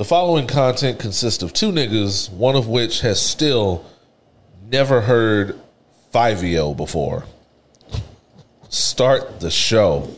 The following content consists of two niggas, one of which has still never heard 5EO before. Start the show.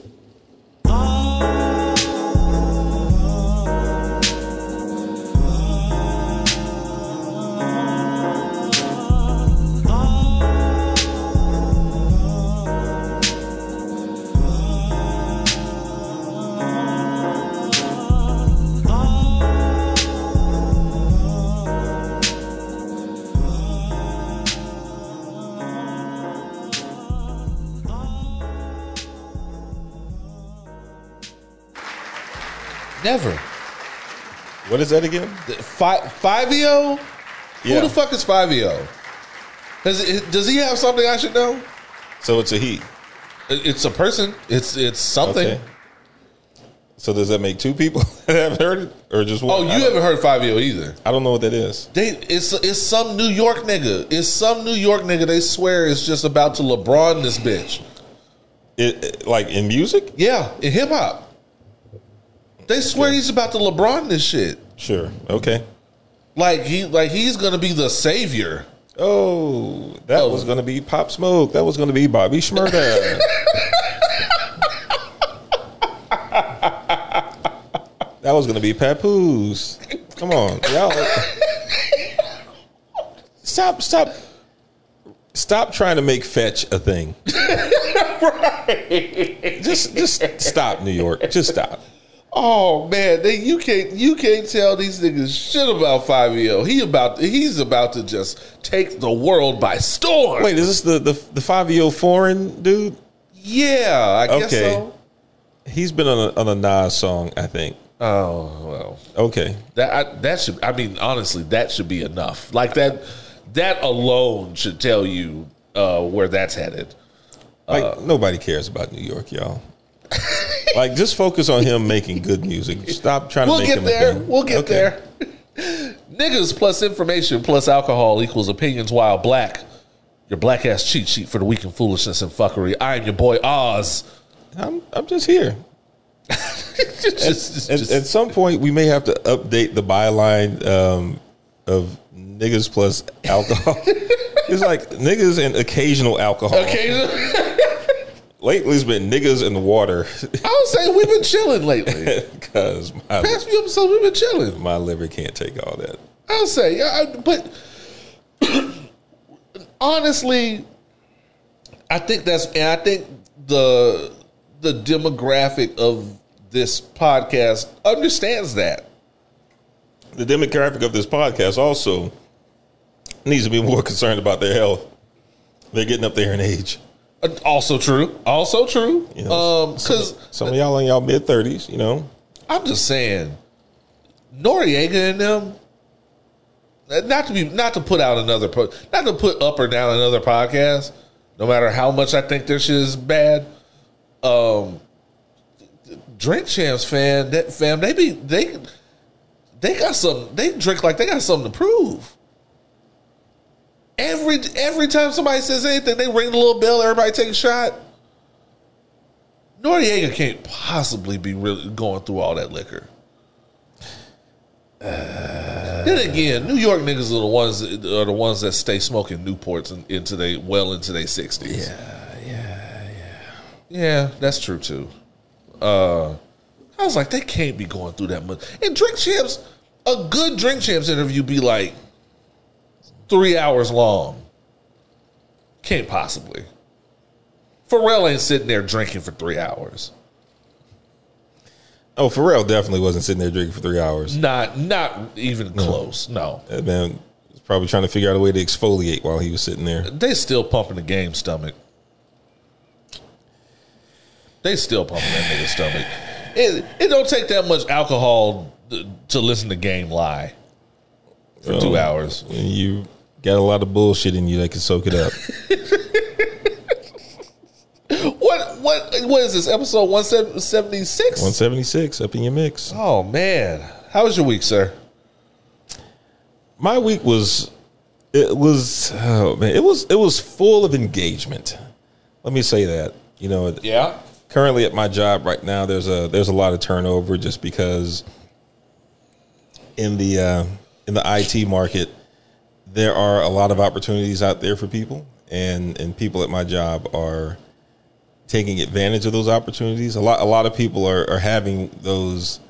What is that again? Five 5EO? Yeah. Who the fuck is 5EO? Does, does he have something I should know? So it's a he. It's a person. It's it's something. Okay. So does that make two people that haven't heard it, or just one? Oh, you haven't heard 5EO either. I don't know what that is. They it's it's some New York nigga. It's some New York nigga. They swear it's just about to LeBron this bitch. It, it- like in music? Yeah, in hip hop. They swear he's about to LeBron this shit. Sure. Okay. Like he like he's gonna be the savior. Oh, that Oh. was to be Pop Smoke. That was to be Bobby Shmurda. that was to be Papoose. Come on, y'all. Stop, stop, stop trying to make fetch a thing. right. Just, just stop, New York. Just stop. Oh man, they, you can't you can't tell these niggas shit about 5EO. He about he's about to just take the world by storm. Wait, is this the the the old foreign dude? Yeah, I guess Okay. so. He's been on a, on a Nas song, I think. Oh well. Okay, That I, that should. I mean, honestly, that should be enough. Like that. That alone should tell you uh, where that's headed. Like nobody cares about New York, y'all. like just focus on him making good music. Stop trying We'll to make get him there. We'll get Okay. there. Niggas plus information plus alcohol equals opinions while black. Your black ass cheat sheet for the weak and foolishness and fuckery. I am your boy Oz. I'm I'm just here. Just- just- At, just- at some point, we may have to update the byline um, of niggas plus alcohol. it's like niggas and occasional alcohol. okay. Lately, it's been niggas in the water I would say we've been chilling lately. because my Past few episodes we've been chilling. my liver can't take all that. I'll say, I- but honestly, I think that's, and I think the the demographic of this podcast understands that. The demographic of this podcast also needs to be more concerned about their health. They're getting up there in age. Uh, Also true. Also true. You know, Um, because Some of y'all in y'all mid thirties, you know. I'm just saying, Noreaga and them. uh, Not to be, not to put out another, not to put up or down another podcast. No matter how much I think their shit is bad, um, Drink Champs fan, that fam, they be they, they got some. They drink like they got something to prove. Every every time somebody says anything, they ring the little bell. Everybody take a shot. Noreaga can't possibly be really going through all that liquor. then again, New York niggas are the ones that, are the ones that stay smoking Newports in, into they well into their sixties. Yeah, yeah, yeah. Yeah, that's true too. Uh, I was like, they can't be going through that much. And Drink Champs, a good Drink Champs interview be like three hours long. Can't possibly. Pharrell ain't sitting there drinking for three hours. Oh, Pharrell definitely wasn't sitting there drinking for three hours. Not not even close. No. That man was probably trying to figure out a way to exfoliate while he was sitting there. They still pumping the game stomach. They still pumping that nigga stomach. It it don't take that much alcohol to, to listen to game lie for two oh, hours. And you got a lot of bullshit in you that can soak it up. What what what is this episode one seventy six? 176 up in your mix. Oh man, how was your week, sir? My week was it was oh man, it was it was full of engagement. Let me say that. You know, Yeah. currently at my job right now there's a there's a lot of turnover just because in the uh, in the IT market, there are a lot of opportunities out there for people, and and people at my job are taking advantage of those opportunities. A lot a lot of people are, are having those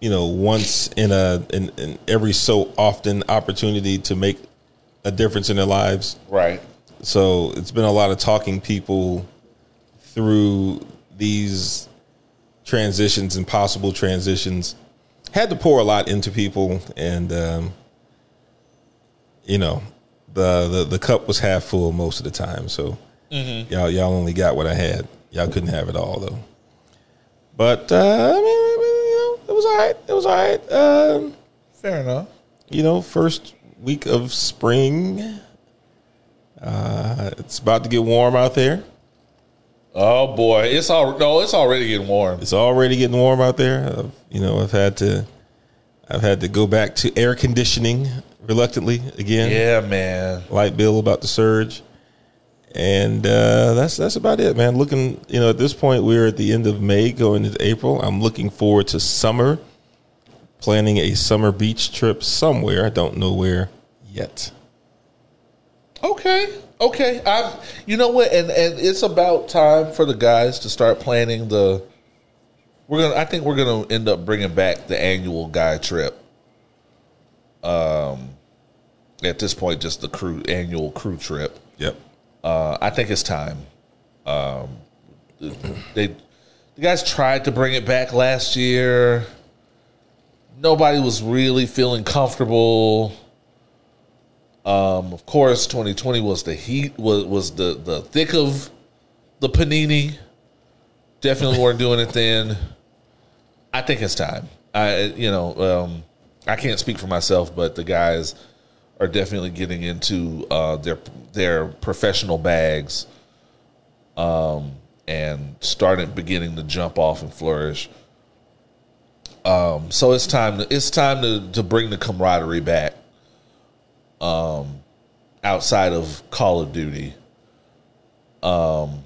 you know once in a in, in every so often opportunity to make a difference in their lives. Right. So it's been a lot of talking people through these transitions and possible transitions. Had to pour a lot into people, and um, you know, the, the the cup was half full most of the time. So y'all y'all only got what I had. Y'all couldn't have it all though. But uh, I mean, I mean, you know, it was all right. It was all right. Um, Fair enough. you know, first week of spring. Uh, it's about to get warm out there. Oh boy, it's all no, it's already getting warm. It's already getting warm out there. Uh, you know, I've had to, I've had to go back to air conditioning reluctantly again. Yeah, man. Light bill about to surge, and uh, that's that's about it, man. Looking, you know, at this point we're at the end of May, going into April. I'm looking forward to summer. Planning a summer beach trip somewhere. I don't know where yet. Okay. Okay. I'm you know what, and, and it's about time for the guys to start planning the we're gonna I think we're gonna end up bringing back the annual guy trip. Um at this point just the crew annual crew trip. Yep. Uh I think it's time. Um they the guys tried to bring it back last year. Nobody was really feeling comfortable. Um, of course, 2020 was the heat was was the the thick of the panini. Definitely weren't doing it then. I think it's time. I you know um, I can't speak for myself, but the guys are definitely getting into uh, their their professional bags, um, and starting beginning to jump off and flourish. Um, so it's time to it's time to to bring the camaraderie back um, outside of Call of Duty. Um,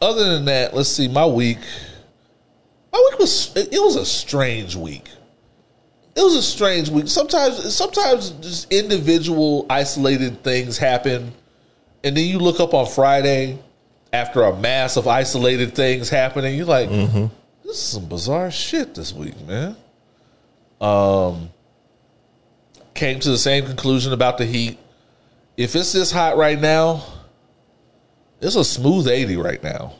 other than that, let's see. My week, my week was it was a strange week. It was a strange week. Sometimes, sometimes just individual isolated things happen, and then you look up on Friday after a mass of isolated things happening. You're like, mm-hmm. this is some bizarre shit this week, man. Um, came to the same conclusion about the heat. If it's this hot right now, it's a smooth 80 right now.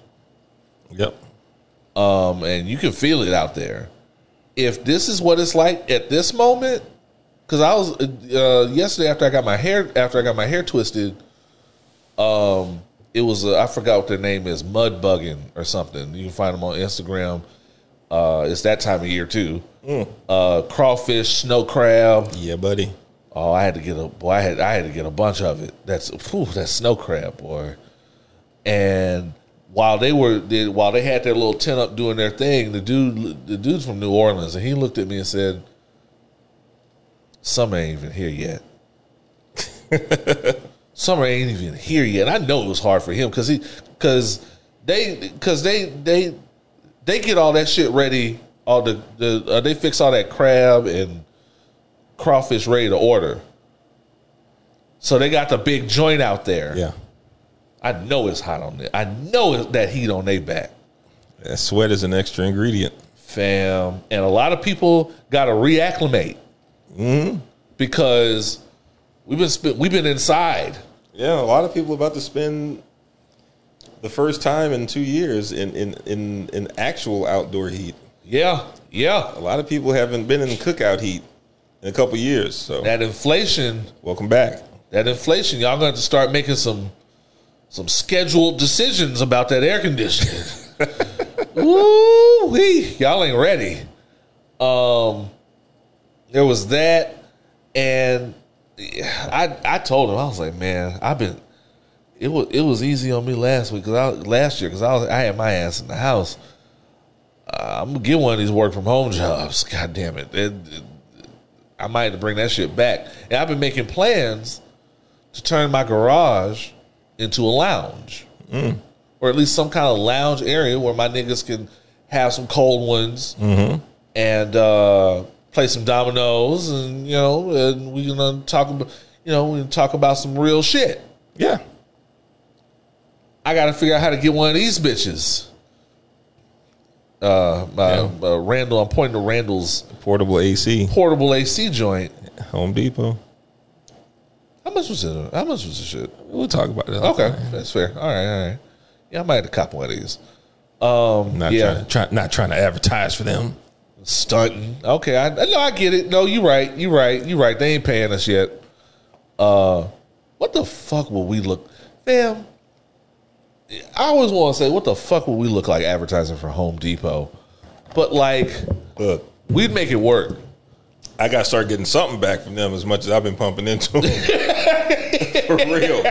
Yep. Um, and you can feel it out there. If this is what it's like at this moment, because I was uh, yesterday after I got my hair after I got my hair twisted, um, it was uh, I forgot what their name is, mud bugging or something. You can find them on Instagram. Uh, it's that time of year too. Uh, crawfish, snow crab. Yeah, buddy. Oh, I had to get a boy. I had I had to get a bunch of it. That's whew, that's snow crab, boy. And while they were they, while they had their little tent up doing their thing, the dude the dude's from New Orleans, and he looked at me and said, "Summer ain't even here yet. Summer ain't even here yet." I know it was hard for him because he because they because they they they get all that shit ready. All the the uh, they fix all that crab and crawfish ready to order. So they got the big joint out there. Yeah. I know it's hot on there. I know it's that heat on their back, That sweat is an extra ingredient. fam. And a lot of people got to reacclimate mm-hmm. because we've been we've been inside. Yeah, a lot of people about to spend the first time in two years in in in, in actual outdoor heat. Yeah, yeah. A lot of people haven't been in cookout heat in a couple years. So That inflation, welcome back. that inflation. Y'all going to start making some some scheduled decisions about that air conditioning. Woo wee! Y'all ain't ready. Um, there was that, and I I told him I was like, man, I've been. It was it was easy on me last week because I last year because I was I had my ass in the house. Uh, I'm gonna get one of these work from home jobs. God damn it. It- it- I might have to bring that shit back. And I've been making plans to turn my garage into a lounge, or at least some kind of lounge area where my niggas can have some cold ones and uh, play some dominoes, and you know, and we gonna talk about, you know, we gonna talk about some real shit. Yeah. I got to figure out how to get one of these bitches. Uh, my, Yeah. uh, Randle, I'm pointing to Randle's Portable AC, portable AC joint. Home Depot. How much was it? How much was the shit? We'll talk about it. Okay, that's fair. All right, all right. Yeah, I might have to cop one of these. Um, Not yeah, trying, try, not trying to advertise for them. stunting. Okay, I no, I get it. No, you're right. You're right. You're right. They ain't paying us yet. Uh, what the fuck will we look, fam? I always want to say, what the fuck will we look like advertising for Home Depot? But like, Look, we'd make it work. I got to start getting something back from them as much as I've been pumping into them. for real.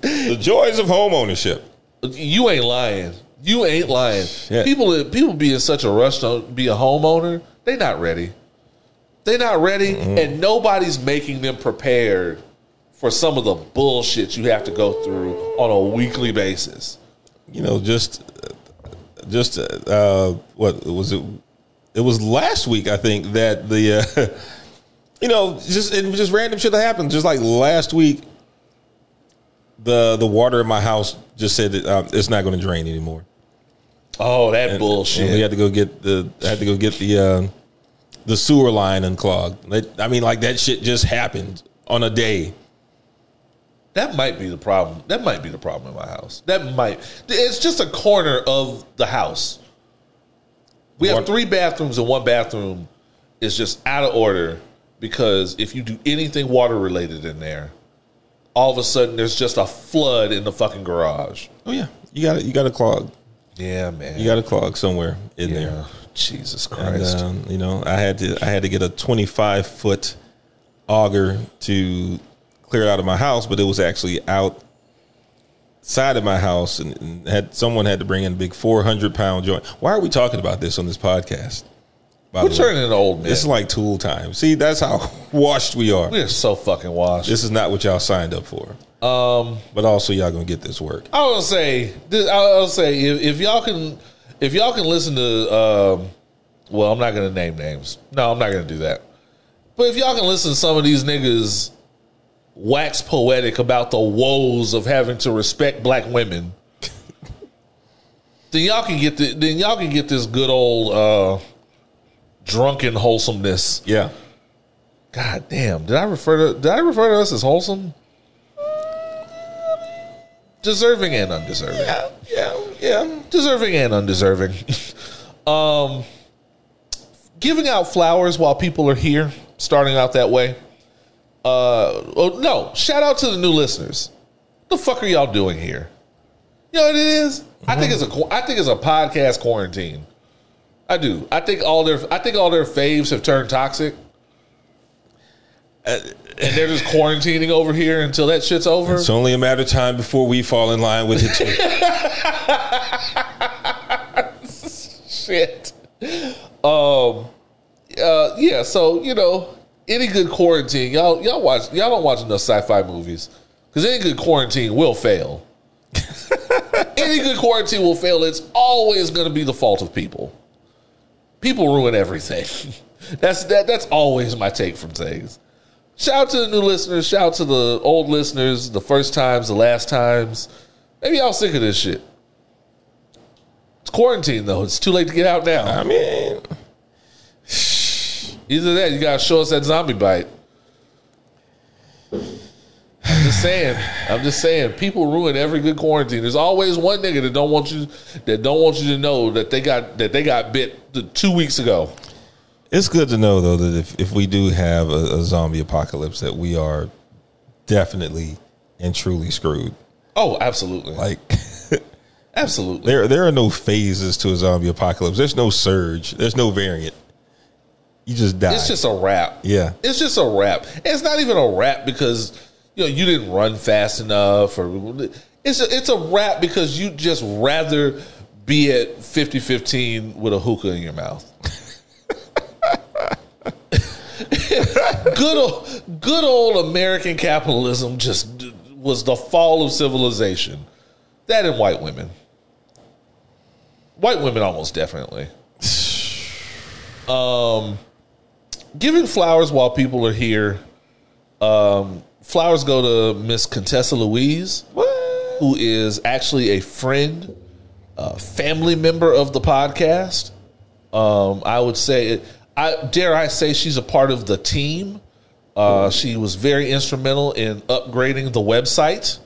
The joys of home ownership. You ain't lying. You ain't lying. Shit. People, people be in such a rush to be a homeowner. They not ready. They not ready, and nobody's making them prepared for some of the bullshit you have to go through on a weekly basis. You know, just, just, uh, what was it? It was last week, I think, that the, uh, you know, just it was just random shit that happened. Just like last week, the the water in my house just said that, uh, it's not going to drain anymore. Oh, that And bullshit! we had to go get the I had to go get the uh, the sewer line unclogged. I mean, like that shit just happened on a day. that might be the problem. That might be the problem in my house. That might. It's just a corner of the house. We have three bathrooms, and one bathroom is just out of order because if you do anything water related in there, all of a sudden there's just a flood in the fucking garage. Oh yeah, you got you got a clog. Yeah, man. You got a clog somewhere in yeah. there. Jesus And, Christ. um, you know, I had to I had to get a 25 foot auger to clear it out of my house, but it was actually outside of my house, and, and had someone had to bring in a big 400 pound joint. Why are we talking about this on this podcast? By We're turning old men. This is like tool time. See, that's how washed we are. we are so fucking washed. This is not what y'all signed up for. Um, but also y'all gonna get this work. I was gonna say, this, I was gonna say, if, if y'all can, if y'all can listen to, um, well, I'm not gonna name names. No, I'm not gonna do that. But if y'all can listen to some of these niggas wax poetic about the woes of having to respect black women, then y'all can get the, then y'all can get this good old uh, drunken wholesomeness. Yeah, God damn, did I refer to did I refer to us as wholesome? Deserving and undeserving. yeah, yeah, yeah. deserving and undeserving. um, giving out flowers while people are here, starting out that way. Uh, oh no! Shout out to the new listeners. the fuck are y'all doing here? You know what it is? I think it's a I think it's a podcast quarantine. I do. I think all their I think all their faves have turned toxic. and they're just quarantining over here until that shit's over. It's only a matter of time before we fall in line with it too. shit. Um. Uh. Yeah. So you know, any good quarantine, y'all y'all watch y'all don't watch enough sci-fi movies because any good quarantine will fail. any good quarantine will fail. It's always going to be the fault of people. People ruin everything. that's that. That's always my take from things. Shout out to the new listeners. Shout out to the old listeners. The first times, the last times. Maybe y'all sick of this shit. It's quarantine though. It's too late to get out now. I mean, Either that, you gotta show us that zombie bite. I'm just saying. I'm just saying. People ruin every good quarantine. There's always one nigga that don't want you that don't want you to know that they got that they got bit the two weeks ago. it's good to know though that if, if we do have a, a zombie apocalypse, that we are definitely and truly screwed. Oh, absolutely, Like absolutely. there there are no phases to a zombie apocalypse. There's no surge. There's no variant. You just die. It's just a wrap. yeah. It's just a wrap. It's not even a wrap because you know you didn't run fast enough, or it's a, it's a wrap because you just rather be at 50-15 with a hookah in your mouth. good old, good old American capitalism just was the fall of civilization. That and white women. White women almost definitely. Um, giving flowers while people are here. Um, flowers go to Miss Contessa Louise, who is actually a friend, a family member of the podcast. Um, I would say, I dare I say, she's a part of the team. Uh, she was very instrumental in upgrading the website.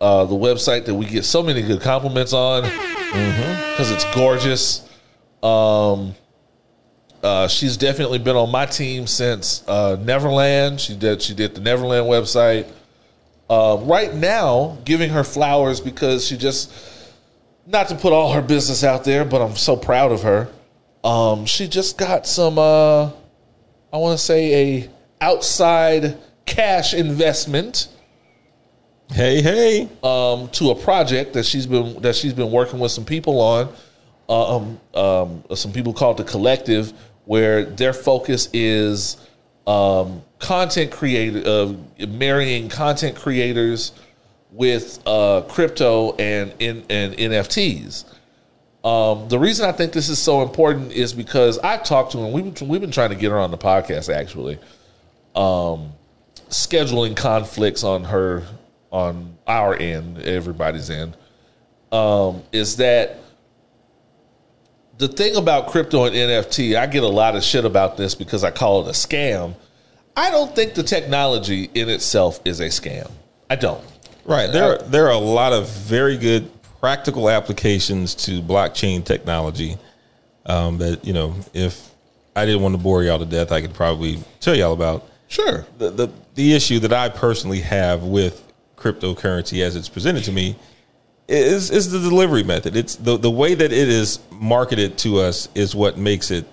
Uh, the website that we get so many good compliments on because it's gorgeous. Um, uh, she's definitely been on my team since uh, Neverland. She did she did the Neverland website. Uh, right now, giving her flowers because she just not to put all her business out there, but I'm so proud of her. Um, she just got some. Uh, I want to say a outside cash investment Hey, hey. um, to a project that she's been that she's been working with some people on. Um, um, some people called the collective, where their focus is um, content creator, uh, marrying content creators with uh, crypto and in and NFTs. Um, the reason I think this is so important is because I've talked to her. We've been, we've been trying to get her on the podcast actually. Um, scheduling conflicts on her on our end, everybody's end, um, is that the thing about crypto and NFT, I get a lot of shit about this because I call it a scam. I don't think the technology in itself is a scam. I don't. Right. There, are, there are a lot of very good practical applications to blockchain technology um, that, you know, if I didn't want to bore y'all to death, I could probably tell y'all about. Sure. The, the, the issue that I personally have with cryptocurrency as it's presented to me is, is the delivery method. It's the, the way that it is marketed to us is what makes it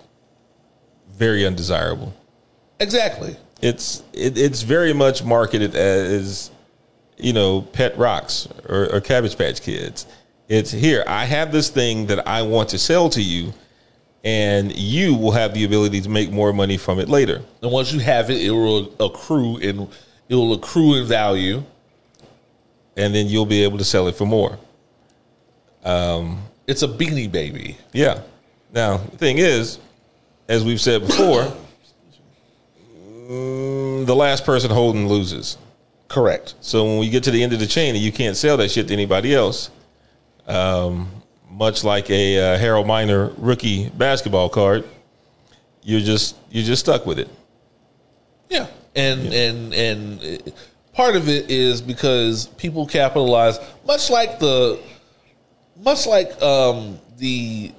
very undesirable. Exactly. It's it, it's very much marketed as you know pet rocks or, or cabbage patch kids. It's here. I have this thing that I want to sell to you, and you will have the ability to make more money from it later. And once you have it, it will accrue and it will accrue in value. And then you'll be able to sell it for more. It's a beanie baby. Yeah. Now the thing is, as we've said before, mm, the last person holding loses. Correct. So when we get to the end of the chain and you can't sell that shit to anybody else, um, much like a uh, Harold Miner rookie basketball card, you're just you're just stuck with it. Yeah, and and and uh, part of it is because people capitalize, much like the, much like um, the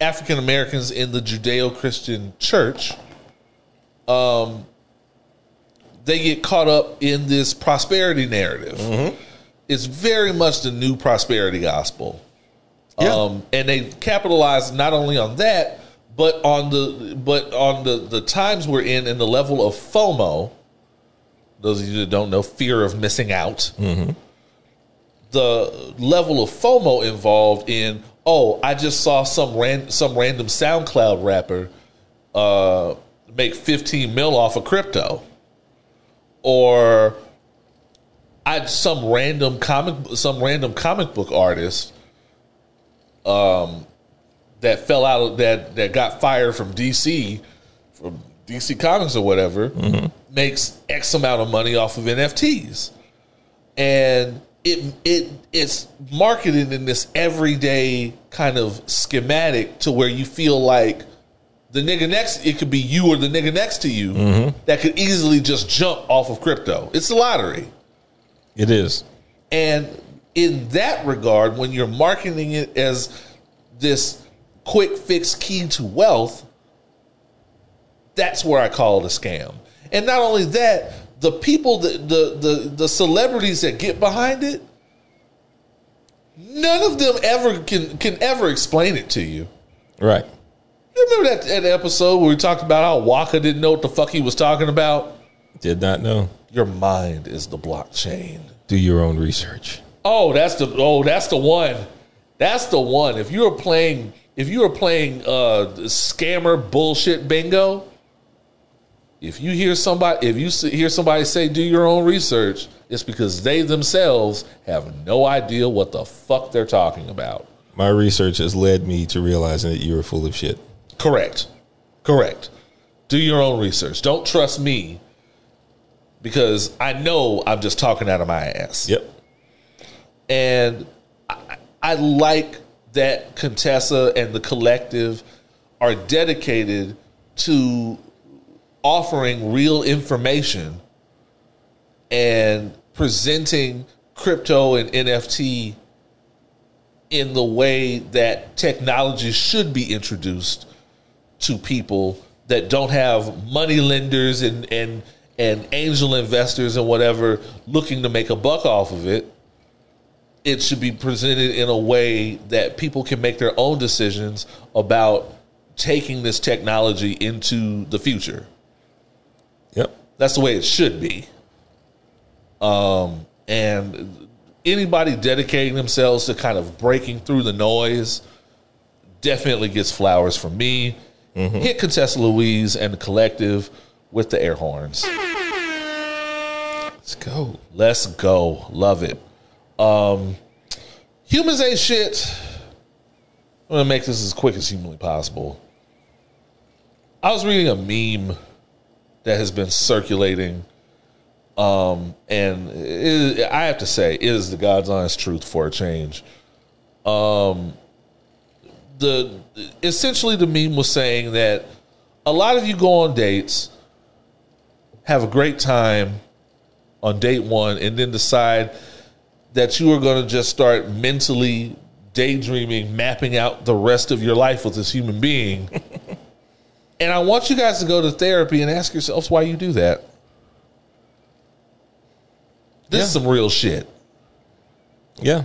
African Americans in the Judeo Christian Church. Um, they get caught up in this prosperity narrative. It's very much the new prosperity gospel. Yeah. Um, and they capitalize not only on that, but on the but on the the times we're in and the level of FOMO. Those of you that don't know, fear of missing out. The level of FOMO involved in oh, I just saw some ran, some random SoundCloud rapper uh, make fifteen mil off of crypto, or I some random comic some random comic book artist um, that fell out that that got fired from DC from DC Comics or whatever mm-hmm. makes X amount of money off of NFTs, and it it it's marketed in this everyday kind of schematic to where you feel like the nigga next it could be you or the nigga next to you mm-hmm. that could easily just jump off of crypto. It's a lottery. It is. And in that regard, when you're marketing it as this quick fix key to wealth, that's where I call it a scam. And not only that, the people that the the the celebrities that get behind it, none of them ever can can ever explain it to you. Right. You remember that, that episode where we talked about how Waka didn't know what the fuck he was talking about? Did not know. Your mind is the blockchain. Do your own research. Oh, that's the oh, that's the one. That's the one. If you were playing, if you were playing uh scammer bullshit bingo, if you hear somebody, if you hear somebody say do your own research, it's because they themselves have no idea what the fuck they're talking about. My research has led me to realizing that you are full of shit. Correct. Correct. Do your own research. Don't trust me because I know I'm just talking out of my ass. Yep. And I, I like that Contessa and the collective are dedicated to offering real information and presenting crypto and NFT in the way that technology should be introduced to people that don't have money lenders and and and angel investors and whatever looking to make a buck off of it it should be presented in a way that people can make their own decisions about taking this technology into the future. That's the way it should be. Um, and anybody dedicating themselves to kind of breaking through the noise definitely gets flowers from me. Hit Contessa Louise and the collective with the air horns. Let's go. Let's go. Love it. Um, humans ain't shit. I'm gonna make this as quick as humanly possible. I was reading a meme that has been circulating, um, and I have to say, is the God's honest truth for a change. Um, the essentially the meme was saying that a lot of you go on dates, have a great time on date one, and then decide that you are going to just start mentally daydreaming, mapping out the rest of your life with this human being. and I want you guys to go to therapy and ask yourselves why you do that. This is some real shit. Yeah.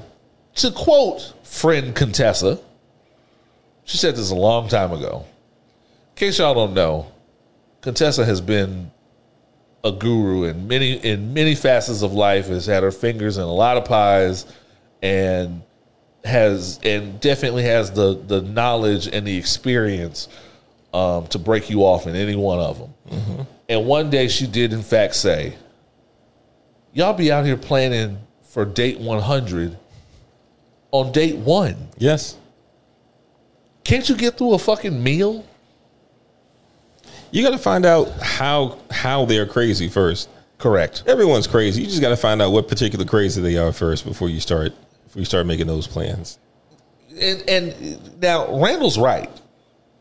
To quote friend Contessa, she said this a long time ago. In case y'all don't know, Contessa has been a guru in many in many facets of life, has had her fingers in a lot of pies, and has and definitely has the the knowledge and the experience um, to break you off in any one of them. And one day she did in fact say, "Y'all be out here planning for date 100 on date one. Yes. Can't you get through a fucking meal?" You got to find out how how they're crazy first. Correct. Everyone's crazy. You just got to find out what particular crazy they are first before you start before you start making those plans. and and now Randle's right,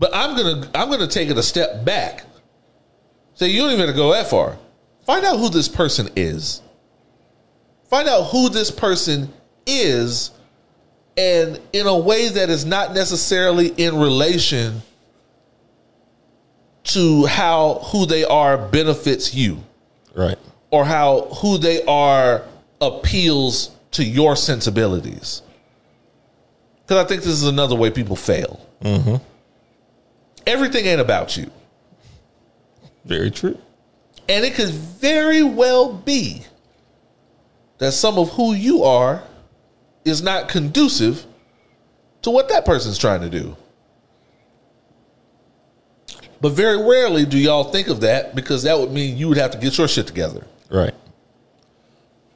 but I'm gonna I'm gonna take it a step back. So you don't even have to go that far. Find out who this person is. Find out who this person is, and in a way that is not necessarily in relation to how who they are benefits you Right. or how who they are appeals to your sensibilities. Because I think this is another way people fail. Mm-hmm. Everything ain't about you. Very true. And it could very well be that some of who you are is not conducive to what that person's trying to do. But very rarely do y'all think of that because that would mean you would have to get your shit together. Right.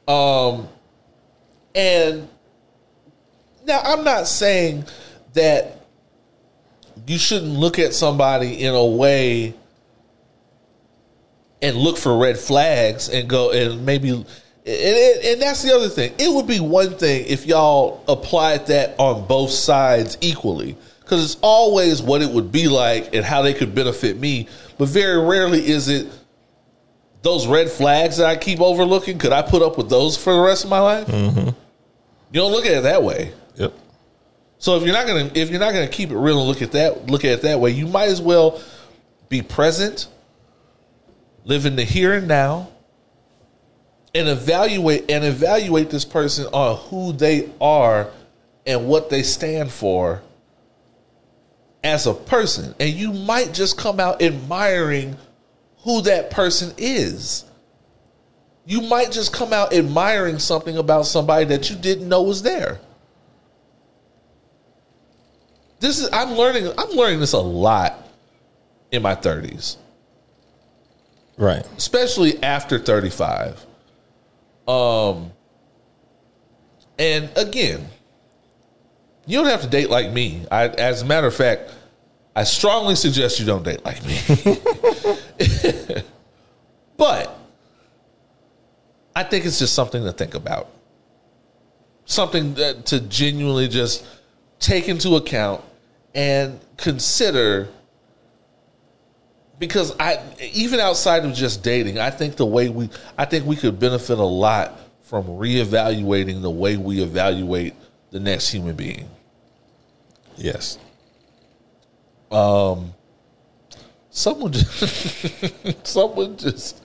Um and now I'm not saying that you shouldn't look at somebody in a way and look for red flags and go and maybe and, and, and that's the other thing. It would be one thing if y'all applied that on both sides equally because it's always what it would be like and how they could benefit me. But very rarely is it those red flags that I keep overlooking. Could I put up with those for the rest of my life? Mm-hmm. You don't look at it that way. Yep. So if you're not gonna if you're not gonna keep it real and look at that look at it that way, you might as well be present, live in the here and now, and evaluate and evaluate this person on who they are and what they stand for as a person. And you might just come out admiring who that person is. You might just come out admiring something about somebody that you didn't know was there. This is I'm learning I'm learning this a lot in my 30s, Right. especially after 35. Um and again, you don't have to date like me. I as a matter of fact, I strongly suggest you don't date like me. but I think it's just something to think about. Something that, to genuinely just take into account and consider because I even outside of just dating, I think the way we I think we could benefit a lot from reevaluating the way we evaluate the next human being. Yes. Um Someone just someone just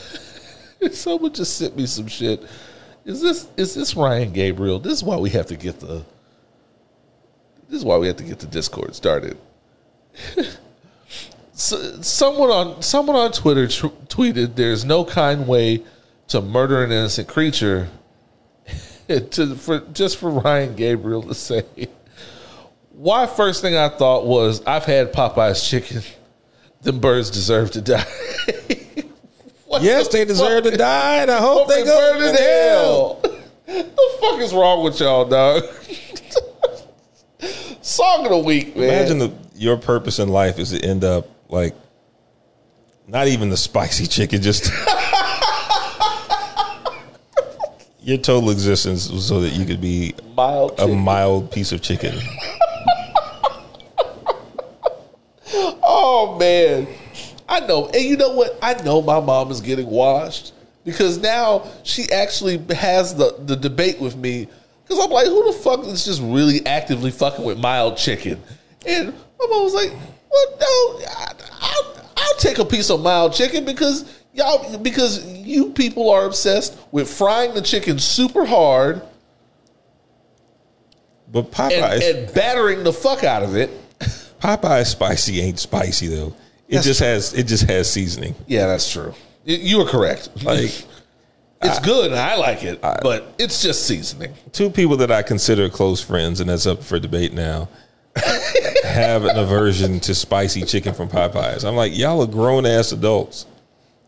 someone just sent me some shit. Is this is this Ryan Gabriel? This is why we have to get the this is why we have to get the Discord started. so, someone on someone on Twitter tr- tweeted, "There's no kind way to murder an innocent creature." to for just for Ryan Gabriel to say, why? First thing I thought was, I've had Popeye's chicken. Them birds deserve to die. Yes, the they deserve to die, and I hope Hope they go burn in hell. the fuck is wrong with y'all, dog? Song of the week, man. Imagine the, your purpose in life is to end up like not even the spicy chicken, just your total existence was so that you could be mild. a chicken. mild piece of chicken. Oh man, I know, and you know what? I know my mom is getting washed because now she actually has the the debate with me because I'm like, who the fuck is just really actively fucking with mild chicken? And my mom was like, well, no, I, I'll, I'll take a piece of mild chicken because y'all because you people are obsessed with frying the chicken super hard But and, Popeyes, and battering the fuck out of it. Popeyes spicy ain't spicy though. It That's just has it just has seasoning. Yeah, that's true. You- You are correct. Like It's good and I like it, but it's just seasoning. two people that I consider close friends, and that's up for debate now, have an aversion to spicy chicken from Popeyes. I'm like, y'all are grown ass adults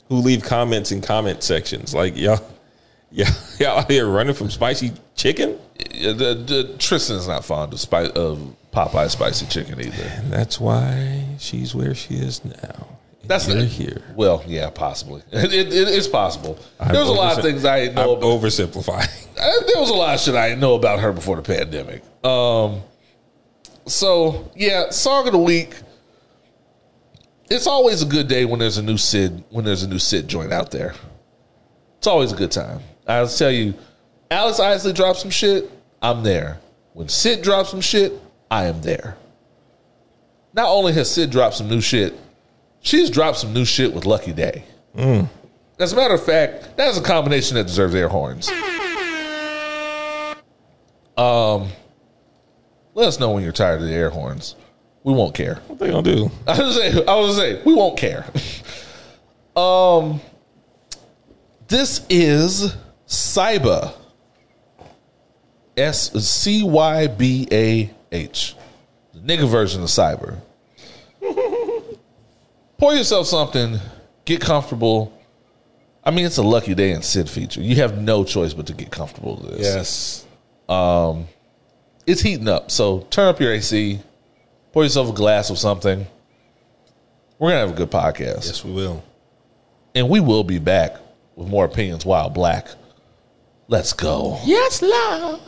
who leave comments in comment sections. Like y'all, y'all, y'all out here running from spicy chicken. Yeah, The, the, Tristan's not fond of, spice, of Popeye spicy chicken either. And that's why she's where she is now. That's you're it. here. Well, yeah, possibly. It, it, it's possible. I'm There's a lot of things I didn't know I'm about. oversimplifying. Uh, there was a lot of shit I didn't know about her before the pandemic. Um, so yeah, song of the week. It's always a good day when there's a new Syd when there's a new Syd joint out there. It's always a good time. I'll tell you, Alice Isley drops some shit, I'm there. When Syd drops some shit, I am there. Not only has Syd dropped some new shit, she's dropped some new shit with Lucky Daye. As a matter of fact, that's a combination that deserves air horns. Um, let us know when you're tired of the air horns. We won't care. What they gonna do? I was gonna say, I was say, we won't care. um, this is Cybah. S C Y B A H, the nigga version of cyber. Pour yourself something, get comfortable. I mean, it's a lucky day and Syd feature. You have no choice but to get comfortable with this Yes. Um, it's heating up. So turn up your AC, pour yourself a glass of something. We're gonna have a good podcast, Yes, we will. and we will be back with more opinions while black. Let's go. Yes, Lord.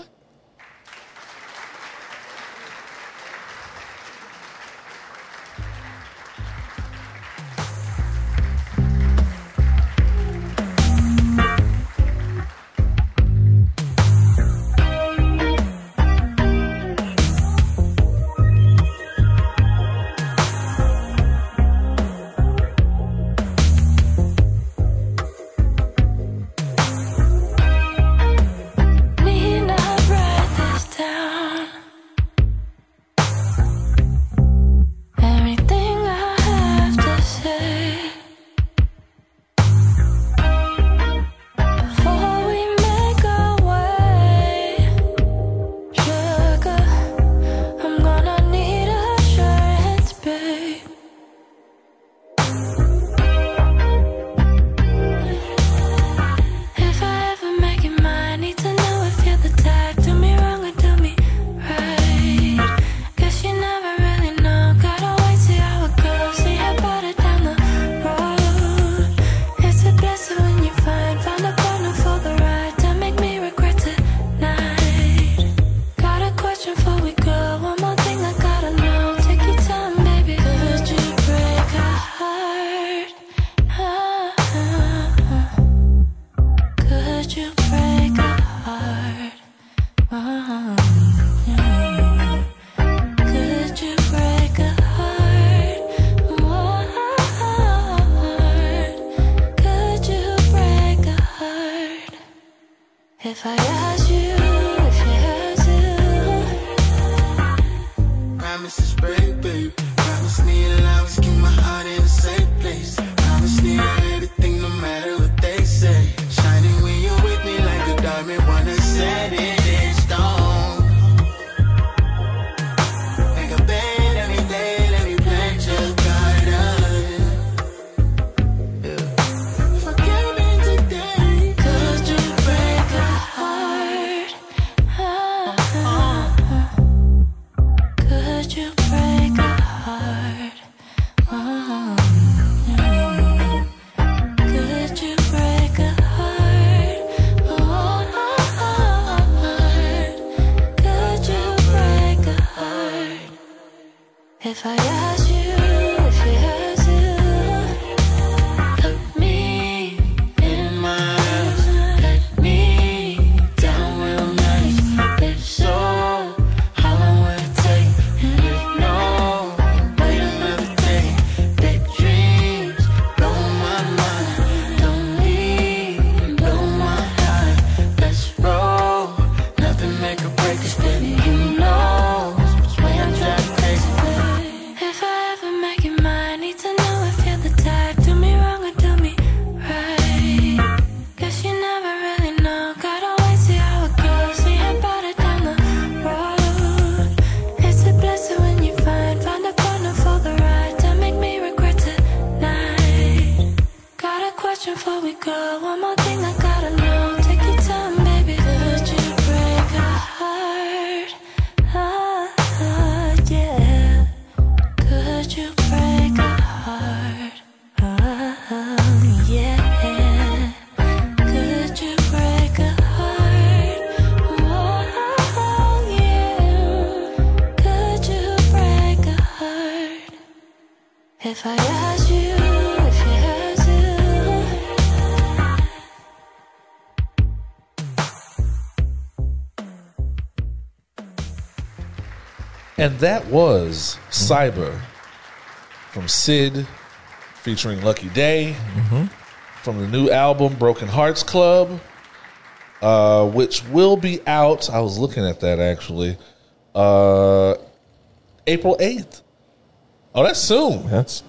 If I asked was Cybah from Syd featuring Lucky Daye from the new album Broken Hearts Club, uh, which will be out. I was looking at that actually. Uh, April 8th. Oh, that's soon. That's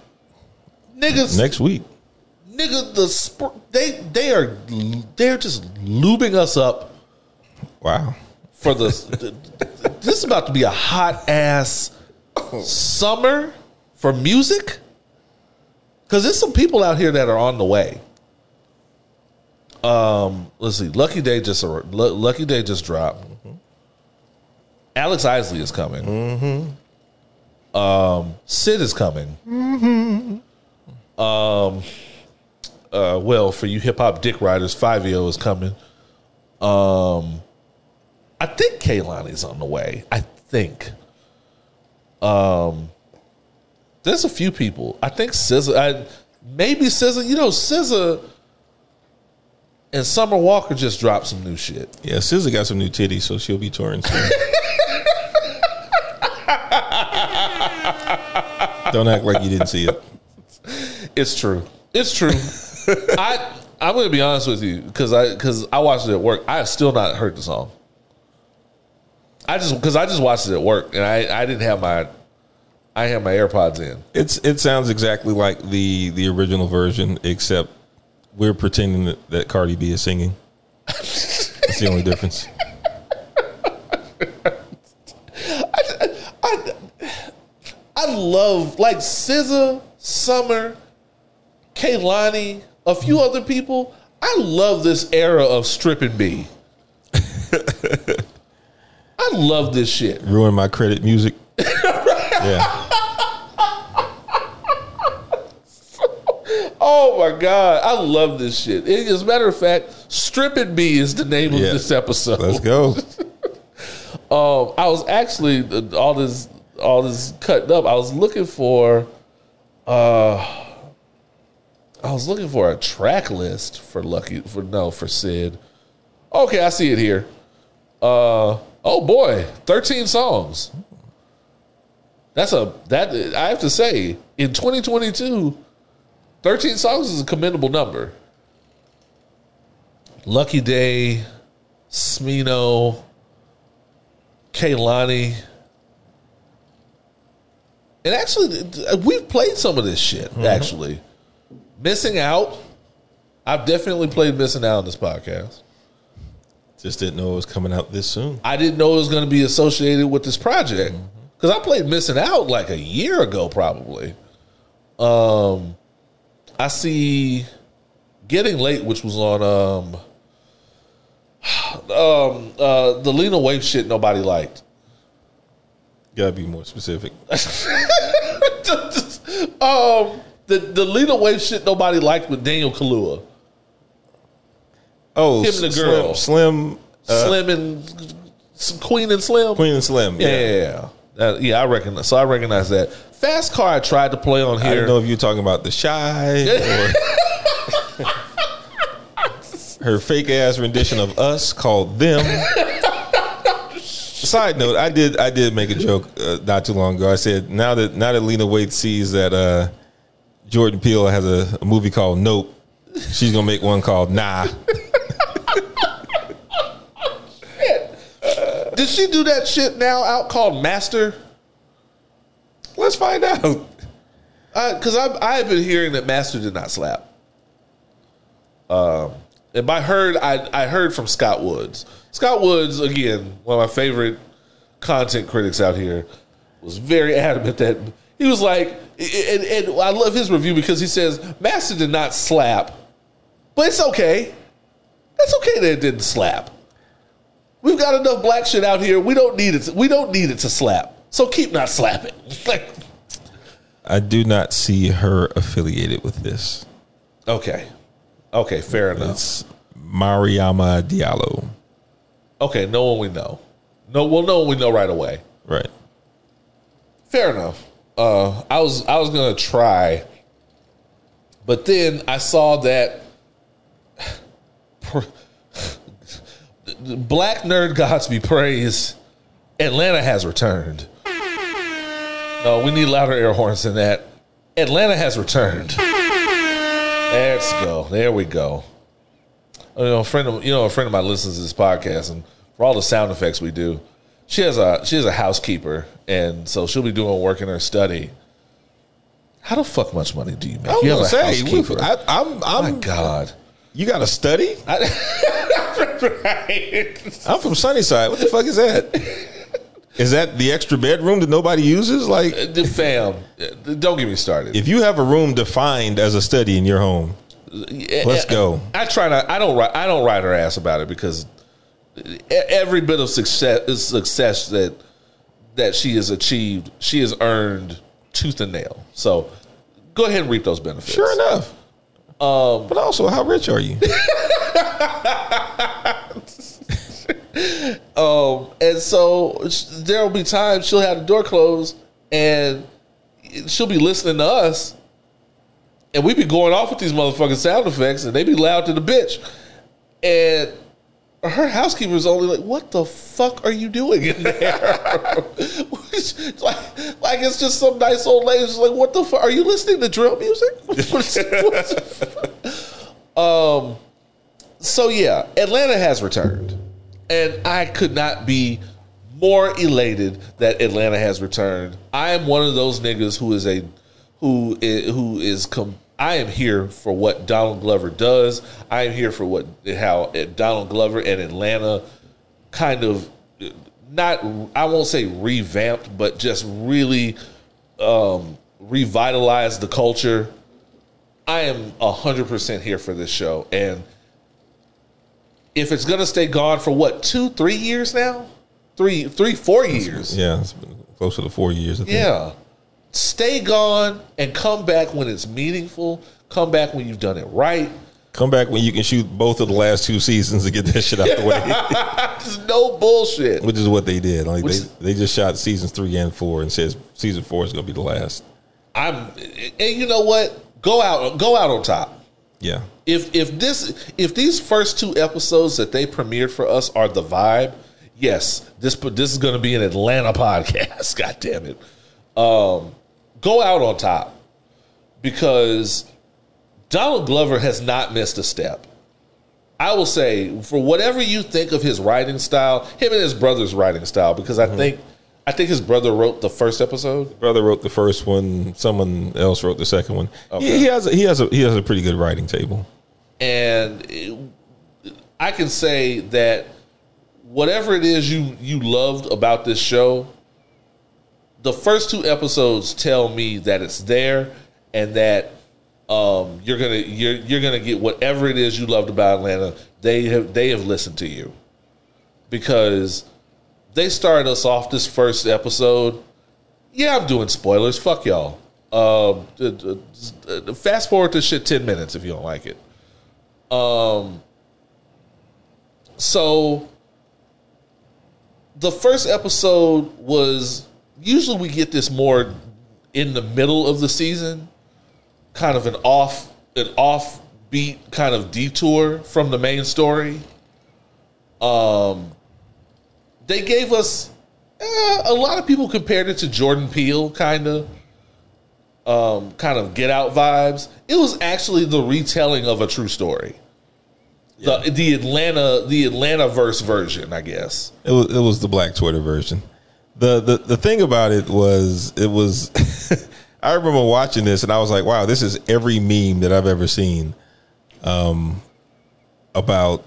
Niggas, next week. nigga, the sp- they they are they're just lubing us up Wow. for the. this is about to be a hot ass summer for music. Because there's some people out here that are on the way. Um, let's see. Lucky Daye just Lu- Lucky Daye just dropped. Alex Isley is coming. Um, Syd is coming. Um, uh, well, for you hip hop dick riders, Five is coming. Um, I think Kehlani's on the way. I think. Um, there's a few people. I think SZA. I, maybe SZA. You know, SZA and Summer Walker just dropped some new shit. Yeah, SZA got some new titties, so she'll be touring soon. Don't act like you didn't see it. It's true. It's true. I I'm gonna be honest with you because I because I watched it at work. I have still not heard the song. I just because I just watched it at work and I I didn't have my I had my AirPods in. It's it sounds exactly like the the original version, except we're pretending that, that Cardi B is singing. That's the only difference. I I love like SZA, Summer, Kehlani, a few other people. I love this era of Strip 'N B. I love this shit. Ruin my credit music. Yeah. Oh my god, I love this shit. As a matter of fact, stripping Me is the name Yeah. of this episode. Let's go. Um, I was actually all this all this cutting up. I was looking for, uh, I was looking for a track list for Lucky for no for Syd. Okay, I see it here. Uh, oh boy, thirteen songs. That's a that I have to say in 2022, 13 songs is a commendable number. Lucky Daye, Smino, Kehlani. And actually, uh, we've played some of this shit, mm-hmm. actually. Missing Out. I've definitely played Missing Out on this podcast. Just didn't know it was coming out this soon. I didn't know it was going to be associated with this project because I played Missing Out like a year ago, probably. Um, I see Getting Late, which was on um, um, uh, the Lena Waithe shit nobody liked. Gotta be more specific. um, the the Lena Waithe shit nobody liked with Daniel Kaluuya, Oh, Him and the girl. Slim, Slim uh, Slim and Queen and Slim. Queen and Slim. Yeah, yeah, yeah. That- yeah, I recognize. So I recognize that. Fast Car I tried to play on I here. didn't know if you're talking about the shy or her fake ass rendition of us called them. Side note: I did I did make a joke uh, not too long ago. I said now that now that Lena Waithe sees that uh, Jordan Peele has a, a movie called Nope, she's gonna make one called Nah. Did she do that shit now out called Master? Let's find out. Because I I have been hearing that Master did not slap. Um, and by heard I I heard from Scott Woods. Scott Woods again, one of my favorite content critics out here, was very adamant that he was like, and, and I love his review because he says Master did not slap, but it's okay. That's okay that it didn't slap. We've got enough black shit out here. We don't need it. To, we don't need it to slap. So keep not slapping. Like, I do not see her affiliated with this. okay, okay, fair enough. It's Mariama Diallo. Okay, no one we know. No, well, no one we know right away. Right. Fair enough. Uh, I was I was gonna try, but then I saw that Black Nerd Gods be praised. Atlanta has returned. No, we need louder air horns than that. Atlanta has returned. Let's go. There we go. You know, a friend of you know a friend of mine listens to this podcast, and for all the sound effects we do, she has a she has a housekeeper, and so she'll be doing work in her study. How the fuck much money do you make? I you gonna say, housekeeper. I, I'm, My I'm, God. you got to study. right. I'm from Sunnyside. What the fuck is that? Is that the extra bedroom that nobody uses? Like, The fam, uh, don't get me started. if you have a room defined as a study in your home, let's go. I try not. I don't. I don't write her ass about it because every bit of success, success that that she has achieved, she has earned tooth and nail. So go ahead and reap those benefits. Sure enough. Um, But also, how rich are you? Um, and so there will be times she'll have the door closed and she'll be listening to us, and we'd be going off with these motherfucking sound effects, and they'd be loud to the bitch. And her housekeeper's only like, "What the fuck are you doing in there?" like, like it's just some nice old lady. She's like, "What the fuck? Are you listening to drill music?" Um. So yeah, Atlanta has returned, and I could not be more elated that Atlanta has returned. I am one of those niggas who is a who is, who is com- I am here for what Donald Glover does. I am here for what how Donald Glover and Atlanta kind of not I won't say revamped, but just really um, revitalized the culture. I am hundred percent here for this show, and if it's gonna stay gone for what two, three years now, three, three, four years, Yeah, it's been close to the four years. I think. yeah, stay gone and come back when it's meaningful. Come back when you've done it right. Come back when you can shoot both of the last two seasons to get that shit out the way, There's no bullshit. which is what they did. Like Which they, they just shot seasons three and four and says season four is going to be the last. I'm, and you know what? Go out, go out on top. Yeah. If if this if these first two episodes that they premiered for us are the vibe, yes, this this is going to be an Atlanta podcast. God damn it! Um, go out on top because Donald Glover has not missed a step. I will say, for whatever you think of his writing style, him and his brother's writing style, because I think I think his brother wrote the first episode. Brother wrote the first one. Someone else wrote the second one. Okay. He, he has a, he has a he has a pretty good writing table. And it- I can say that whatever it is you you loved about this show, the first two episodes tell me that it's there and that um, you're gonna you're you're gonna get whatever it is you loved about Atlanta. They have they have listened to you because they started us off this first episode. Yeah, I'm doing spoilers. Fuck y'all. Um, fast forward to shit ten minutes if you don't like it. Um, so the first episode was usually we get this more in the middle of the season, kind of an off an offbeat kind of detour from the main story. Um, they gave us eh, a lot of people compared it to Jordan Peele, kind of. Um, kind of get out vibes. It was actually the retelling of a true story. The the Atlanta the Atlanta verse version, I guess. It was it was the Black Twitter version. The the the thing about it was it was. I remember watching this and I was like, wow, this is every meme that I've ever seen, um, about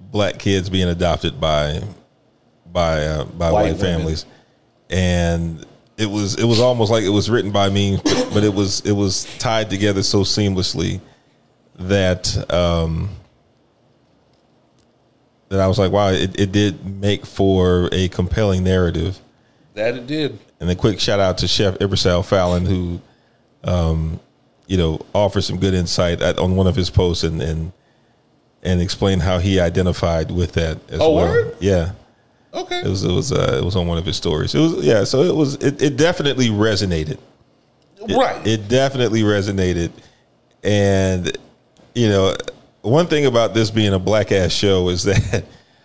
black kids being adopted by by uh, by White white, families, and it was it was almost like it was written by memes, but, but it was it was tied together so seamlessly that. Um, that I was like, wow, it, it did make for a compelling narrative. That it did. And a quick shout out to Chef Ibersal Fallon, who, um, you know, offered some good insight at, on one of his posts and and and explained how he identified with that as Oh, well. word? Yeah, Okay. it was it was uh, it was on one of his stories. It was yeah, so it was it, it definitely resonated. It- right. It definitely resonated. And, you know, one thing about this being a black ass show is that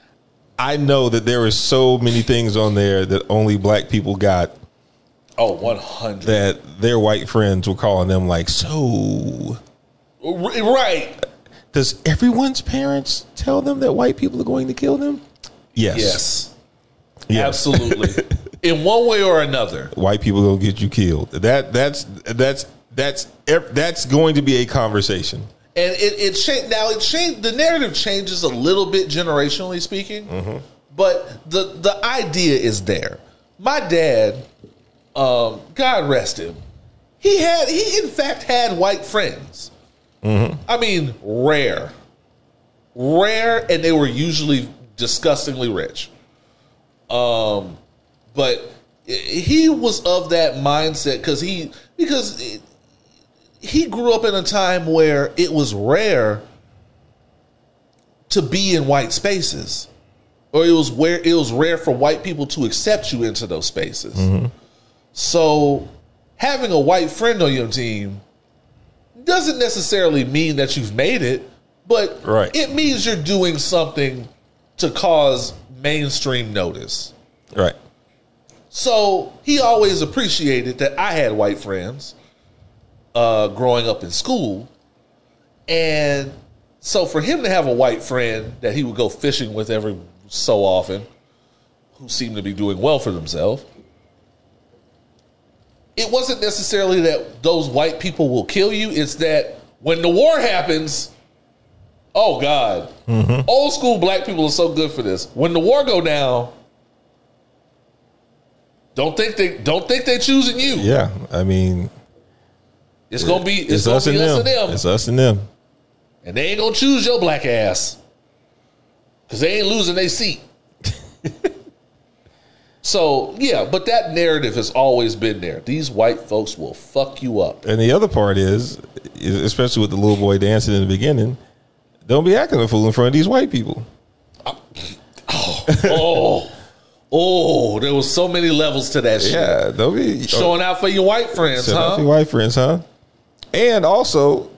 I know that there are so many things on there that only black people got oh, 100. that their white friends were calling them like, so right. does everyone's parents tell them that white people are going to kill them? Yes. Yes. Yes. Absolutely. In one way or another. White people gonna get you killed. That that's that's that's that's going to be a conversation. And it, it changed. Now it changed. The narrative changes a little bit generationally speaking, but the the idea is there. My dad, um, God rest him, he had he in fact had white friends. I mean, rare, rare, and they were usually disgustingly rich. Um, but he was of that mindset because he because he grew up in a time where it was rare to be in white spaces or it was where it was rare for white people to accept you into those spaces mm-hmm. so having a white friend on your team doesn't necessarily mean that you've made it but Right. it means you're doing something to cause mainstream notice Right. so he always appreciated that I had white friends uh, growing up in school. And so for him to have a white friend that he would go fishing with every so often, who seemed to be doing well for themselves, it wasn't necessarily that those white people will kill you. It's that when the war happens, oh God, old school black people are so good for this. When the war go down, don't think they don't think they choosing you. Yeah. I mean, It's gonna be it's, it's, gonna us be and us them. and them, It's us and them. and they ain't gonna choose your black ass because they ain't losing their seat. so yeah, but that narrative has always been there. These white folks will fuck you up. And the other part is, especially with the little boy dancing in the beginning, don't be acting a fool in front of these white people. oh, oh, there was so many levels to that shit. Yeah, don't be Showing out for your white friends, huh? your white friends, huh? And also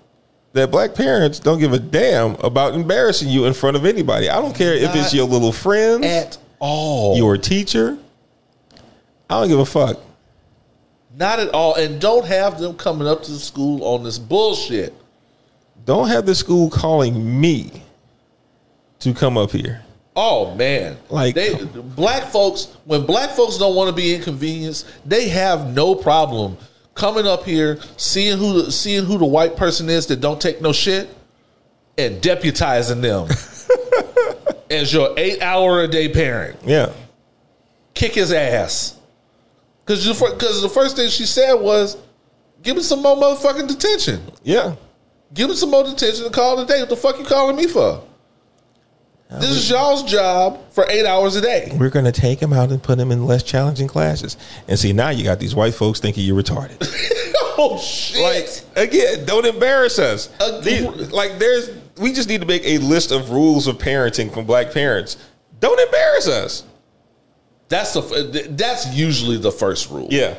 that black parents don't give a damn about embarrassing you in front of anybody. I don't care if it's your little friends, At all. your teacher. I don't give a fuck. Not at all. And don't have them coming up to the school on this bullshit. Don't have the school calling me to come up here. Oh man, Like- they black folks when black folks don't want to be inconvenienced, they have no problem coming up here, seeing who the, seeing who the white person is that don't take no shit, and deputizing them as your eight hour a day parent. Yeah. Kick his ass. Because because the first thing she said was, "Give me some more motherfucking detention. Yeah. Give me some more detention and call it a day. What the fuck you calling me for?" This is y'all's job for eight hours a day. We're going to take him out and put him in less challenging classes. And see, now you got these white folks thinking you're retarded. Oh shit! like, again, don't embarrass us. Uh, These- like, there's, we just need to make a list of rules of parenting from black parents. Don't embarrass us. that's the that's usually the first rule. Yeah.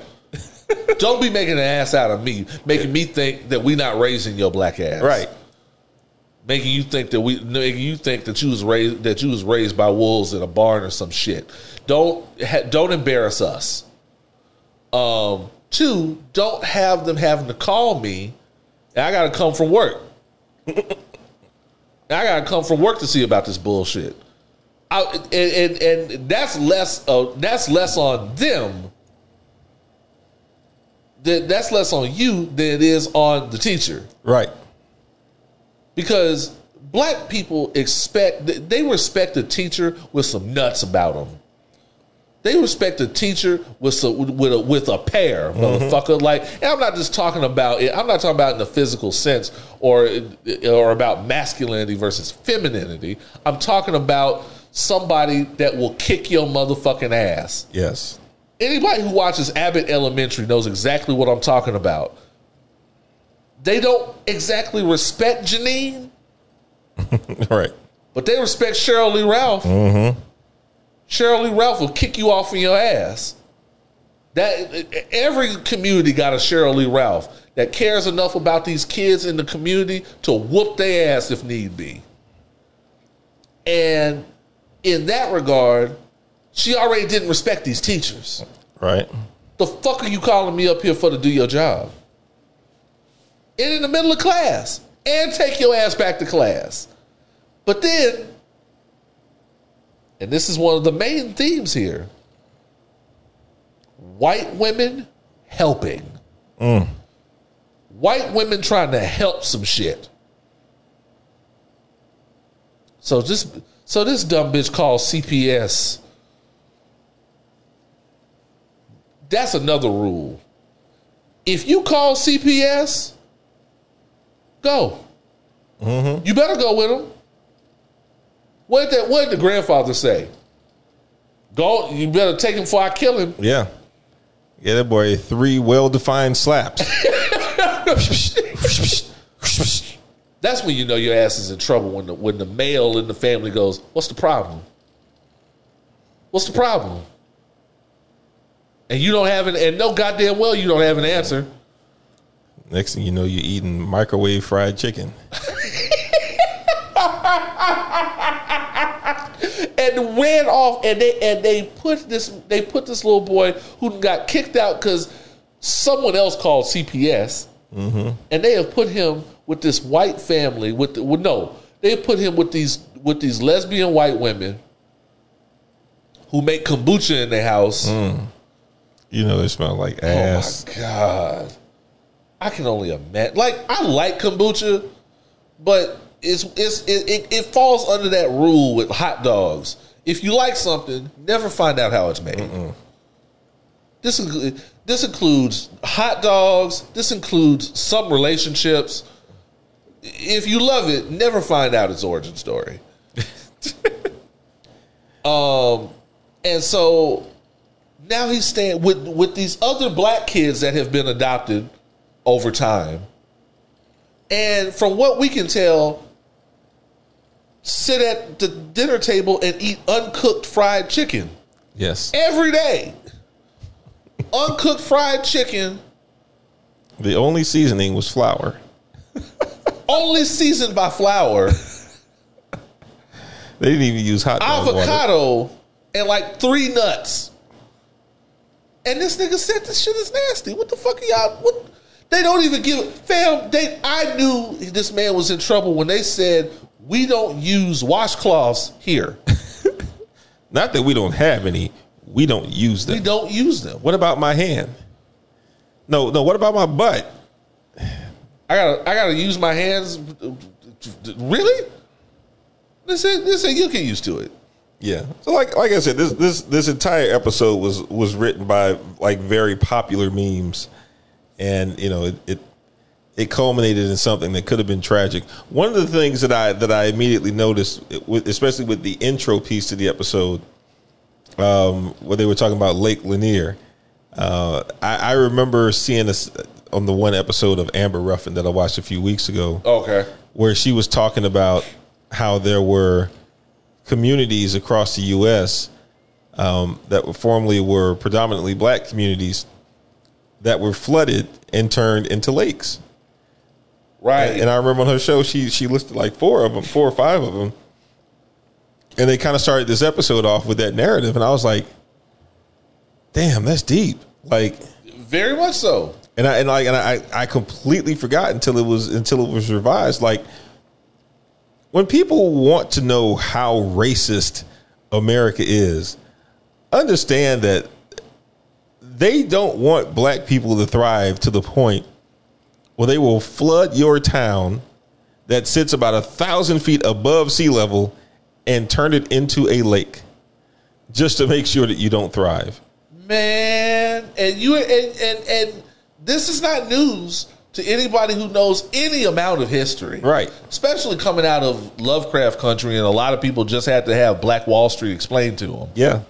Don't be making an ass out of me, making me think that we not raising your black ass. Right. Making you think that we making you think that you was raised that you was raised by wolves in a barn or some shit. Don't ha, don't embarrass us. Um. Two, don't have them having to call me. I got to come from work. I got to come from work to see about this bullshit. I, and, and and that's less uh, that's less on them. That that's less on you than it is on the teacher Right. Because black people expect they respect a teacher with some nuts about them. They respect a teacher with some, with a with a pair, mm-hmm. motherfucker. Like, and I'm not just talking about it. I'm not talking about in the physical sense or or about masculinity versus femininity. I'm talking about somebody that will kick your motherfucking ass. Yes. Anybody who watches Abbott Elementary knows exactly what I'm talking about. They don't exactly respect Janine, right. but they respect Sheryl Lee Ralph. Mm-hmm. Sheryl Lee Ralph will kick you off in your ass. That every community got a Sheryl Lee Ralph that cares enough about these kids in the community to whoop their ass if need be. And in that regard, she already didn't respect these teachers. Right. The fuck are you calling me up here for to do your job? And in the middle of class. And take your ass back to class. But then, and this is one of the main themes here white women helping. Mm. White women trying to help some shit. So this so this dumb bitch called CPS that's another rule. If you call CPS, go. Mm-hmm. You better go with him. What did? What did the grandfather say? Go. You better take him before I kill him. Yeah. Get that boy three well defined slaps. That's when you know your ass is in trouble. When the when the male in the family goes, "What's the problem? What's the problem?" And you don't have an and no goddamn well you don't have an answer. Next thing you know, you're eating microwave fried chicken. and ran off and they and they put this they put this little boy who got kicked out because someone else called CPS mm-hmm. and they have put him with this white family with, the, with no they put him with these with these lesbian white women who make kombucha in their house. Mm. You know, they smell like Oh ass. my god! I can only imagine. Like I like kombucha, but it's it's it, it, it falls under that rule with hot dogs. If you like something, never find out how it's made. This inclu- this includes hot dogs. This includes some relationships. If you love it, never find out its origin story. um, and so now he's staying with with these other black kids that have been adopted over time. And from what we can tell, sit at the dinner table and eat uncooked fried chicken Yes. every day. uncooked fried chicken, The only seasoning was flour. only seasoned by flour, They didn't even use hot water. avocado, and like three nuts. And this nigga said this shit is nasty. What the fuck are y'all? What? They don't even give fam. They I knew this man was in trouble when they said we don't use washcloths here. Not that we don't have any, we don't use them. We don't use them. What about my hand? No, no. What about my butt? I gotta I gotta use my hands. Really? Listen, listen, you get used to it. Yeah. So like like I said, this this this entire episode was was written by like very popular memes, and you know it it, it culminated in something that could have been tragic. One of the things that I that I immediately noticed, especially with the intro piece to the episode, um, where they were talking about Lake Lanier. Uh, I, I remember seeing this on the one episode of Amber Ruffin that I watched a few weeks ago Okay. where she was talking about how there were communities across the U.S. Um, that were formerly were predominantly black communities that were flooded and turned into lakes. Right. And I remember on her show, she she listed like four of them, four or five of them, and they kind of started this episode off with that narrative, and I was like, "Damn, that's deep." Like, Very much so. and I and like and I I completely forgot until it was until it was revised. Like when people want to know how racist America is, understand that they don't want black people to thrive to the point where they will flood your town that sits about a thousand feet above sea level and turn it into a lake just to make sure that you don't thrive. Man, and you and and and this is not news to anybody who knows any amount of history. Right. Especially coming out of Lovecraft country and a lot of people just had to have Black Wall Street explained to them. Yeah.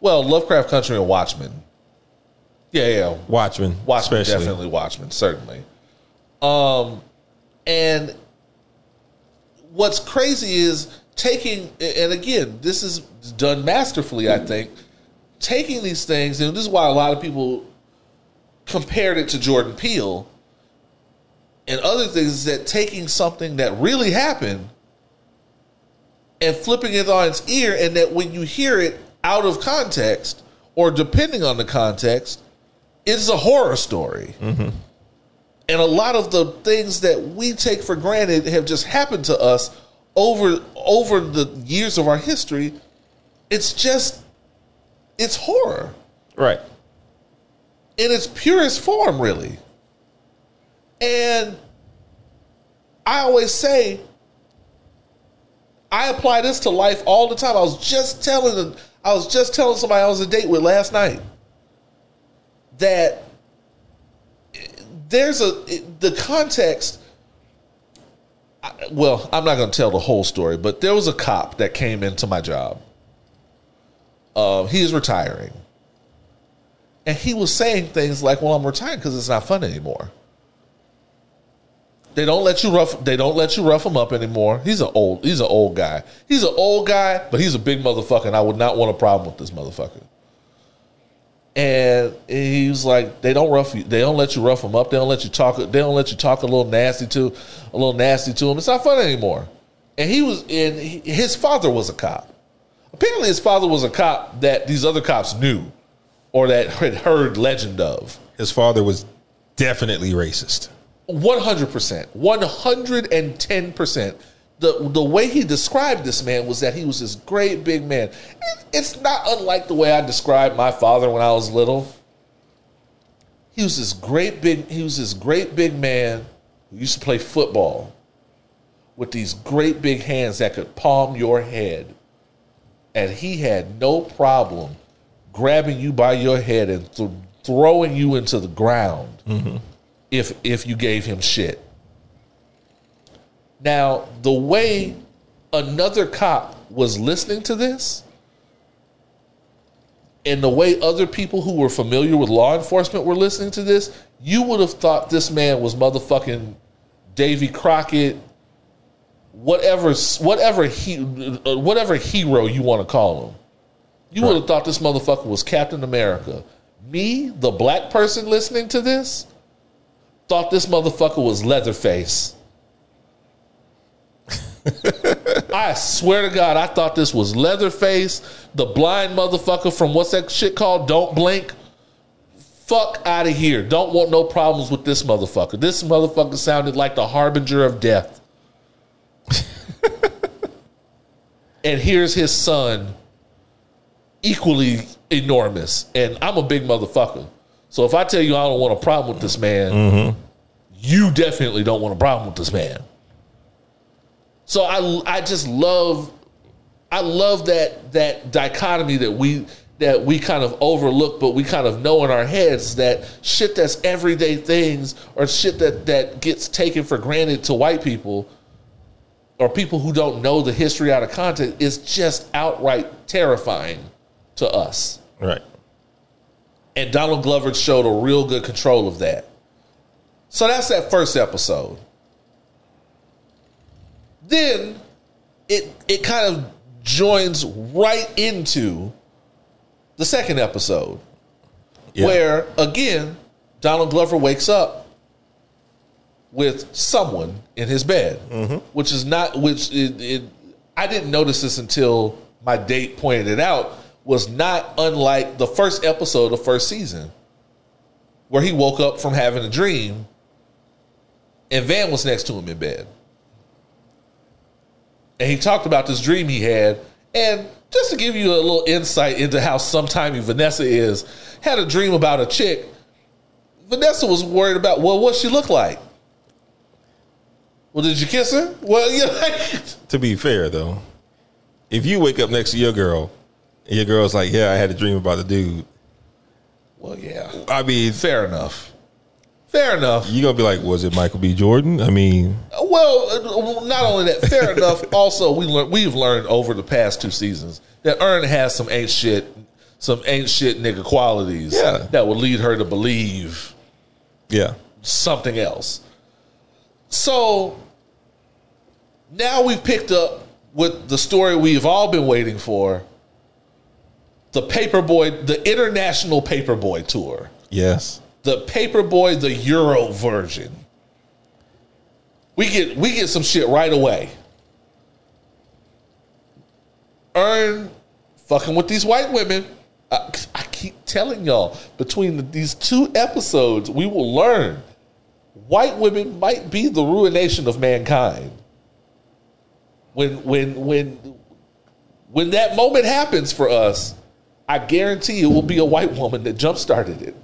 Well, Lovecraft country and Watchmen. Yeah, yeah. Watchmen. Watchmen especially. definitely Watchmen, certainly. Um and what's crazy is taking and again, this is done masterfully, I think, taking these things, and this is why a lot of people compared it to Jordan Peele and other things is that taking something that really happened and flipping it on its ear, and that when you hear it out of context or depending on the context, it's a horror story. Mm-hmm. And a lot of the things that we take for granted have just happened to us over over the years of our history. It's just it's horror Right. in its purest form, really. And I always say, I apply this to life all the time. I was just telling, I was just telling somebody I was a date with last night that there's a the context. Well, I'm not going to tell the whole story, but there was a cop that came into my job. Uh, he is retiring. And he was saying things like, "Well, I'm retiring because it's not fun anymore. They don't let you rough. They don't let you rough him up anymore. He's an old. He's an old guy. He's an old guy, but he's a big motherfucker. And I would not want a problem with this motherfucker." And he was like, "They don't rough you. They don't let you rough them up. They don't let you talk. They don't let you talk a little nasty to, a little nasty to him. It's not fun anymore." And he was, and he, his father was a cop. Apparently, his father was a cop that these other cops knew or that had heard legend of. His father was definitely racist. One hundred percent, one hundred and ten percent. The the way he described this man was that he was this great big man. It's not unlike the way I described my father when I was little. He was this great big. He was this great big man who used to play football with these great big hands that could palm your head, and he had no problem grabbing you by your head and th- throwing you into the ground mm-hmm. if if you gave him shit. Now, the way another cop was listening to this and the way other people who were familiar with law enforcement were listening to this, you would have thought this man was motherfucking Davy Crockett, whatever whatever he whatever hero you want to call him. You would have thought this motherfucker was Captain America. Me, the black person listening to this, thought this motherfucker was Leatherface. I swear to God, I thought this was Leatherface, the blind motherfucker from what's that shit called? Don't Blink. Fuck out of here. Don't want no problems with this motherfucker. This motherfucker sounded like the harbinger of death. and here's his son, equally enormous. And I'm a big motherfucker. So if I tell you I don't want a problem with this man, mm-hmm. you definitely don't want a problem with this man. So I I just love I love that that dichotomy that we that we kind of overlook, but we kind of know in our heads that shit that's everyday things or shit that that gets taken for granted to white people or people who don't know the history out of context is just outright terrifying to us. Right. And Donald Glover showed a real good control of that. So that's that first episode. Then it it kind of joins right into the second episode Yeah. where again Donald Glover wakes up with someone in his bed, mm-hmm. which is not which it, it. I didn't notice this until my date pointed it out. Was not unlike the first episode of first season, where he woke up from having a dream, and Van was next to him in bed, and he talked about this dream he had, and just to give you a little insight into how sometimey Vanessa is, had a dream about a chick. Vanessa was worried about well, what she look like. Well, did you kiss her? Well, you know, To be fair though, if you wake up next to your girl, and your girl's like, "Yeah, I had a dream about a dude," well, yeah, I mean, fair enough. Fair enough. You're gonna be like, "Was it Michael B. Jordan?" I mean, Well, uh, not only that, fair enough. Also, we learn we've learned over the past two seasons that Earn has some ain't shit, some ain't shit nigga qualities Yeah. that would lead her to believe yeah, something else. So now we've picked up with the story we've all been waiting for. The Paperboy, the international Paperboy tour. yes, The Paperboy, the Euro version. We get we get some shit right away. Earn fucking with these white women. I, I keep telling y'all, between the, these two episodes, we will learn white women might be the ruination of mankind. When when when when that moment happens for us, I guarantee it will be a white woman that jump started it.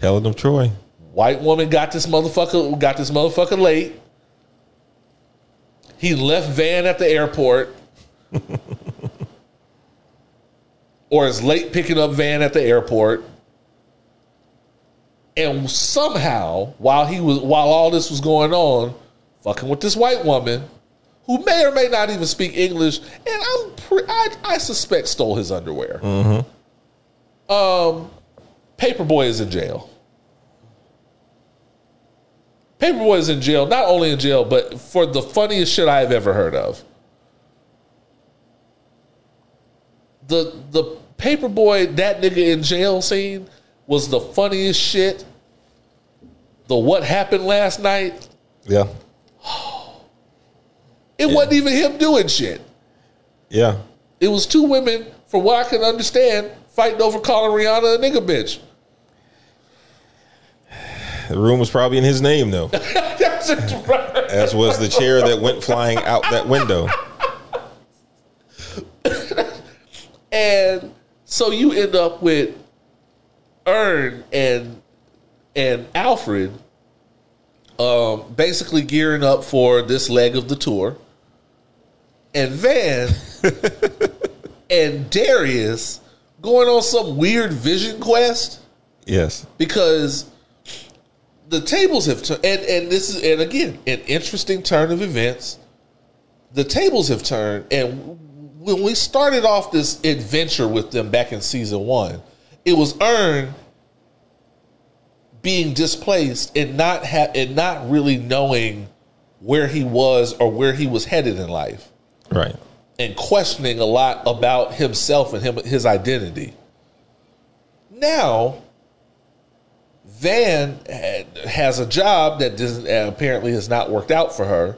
Helen of Troy. White woman got this motherfucker got this motherfucker late. He left Van at the airport. or is late picking up Van at the airport. And somehow, while he was while all this was going on, fucking with this white woman who may or may not even speak English, and I'm pre- I, I suspect stole his underwear. Um, Paperboy is in jail. Paperboy is in jail, not only in jail, but for the funniest shit I've ever heard of. The the Paperboy, that nigga in jail scene was the funniest shit. The what happened last night, Yeah, it wasn't even him doing shit. yeah, It was two women, from what I can understand, fighting over calling Rihanna a nigga bitch. The room was probably in his name though, That's right. as was the chair that went flying out that window. And so you end up with Earn and and Alfred um, basically gearing up for this leg of the tour. And Van and Darius going on some weird vision quest Yes, because the tables have turned and, and this is and again an interesting turn of events the tables have turned and when we started off this adventure with them back in season one it was earned being displaced and not ha- and not really knowing where he was or where he was headed in life right. and questioning a lot about himself and him his identity. Now, Van has a job that apparently has not worked out for her,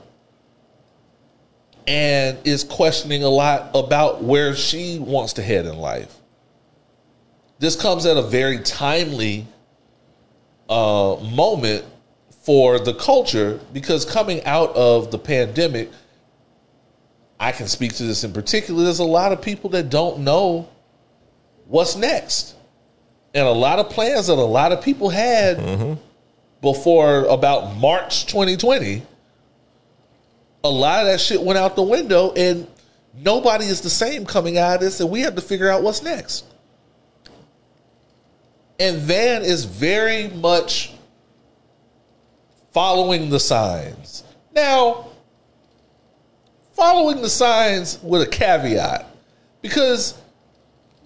and is questioning a lot about where she wants to head in life. This comes at a very timely uh, moment for the culture because coming out of the pandemic, I can speak to this in particular. There's a lot of people that don't know what's next, and a lot of plans that a lot of people had mm-hmm. before about March 2020. A lot of that shit went out the window, and nobody is the same coming out of this, and we have to figure out what's next. And Van is very much following the signs. Now, following the signs with a caveat, because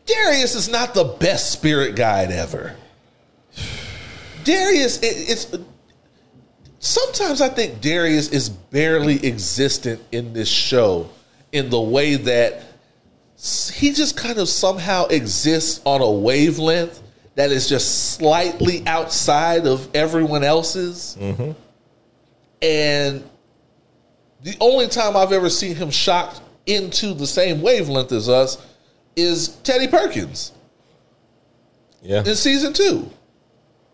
Darius is not the best spirit guide ever. Darius, it, it's sometimes I think Darius is barely existent in this show in the way that he just kind of somehow exists on a wavelength that is just slightly outside of everyone else's. Mm-hmm. And the only time I've ever seen him shocked into the same wavelength as us is Teddy Perkins Yeah. in season two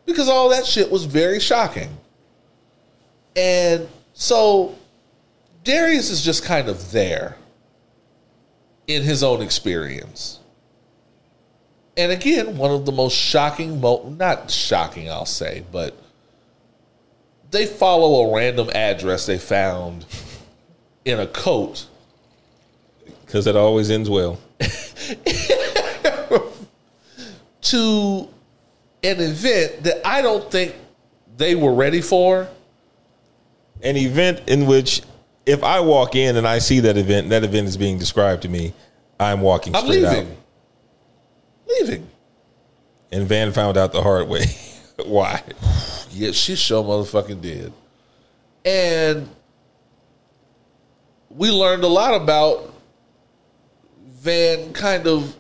because all that shit was very shocking. And so Darius is just kind of there in his own experience. And again, one of the most shocking, mo- not shocking, I'll say, but they follow a random address they found in a coat Because it always ends well. to an event that I don't think they were ready for. An event in which, if I walk in and I see that event, that event is being described to me, I'm walking I'm straight leaving. out. Leaving. And Van found out the hard way. Why? Yeah, she sure motherfucking did. And we learned a lot about Van kind of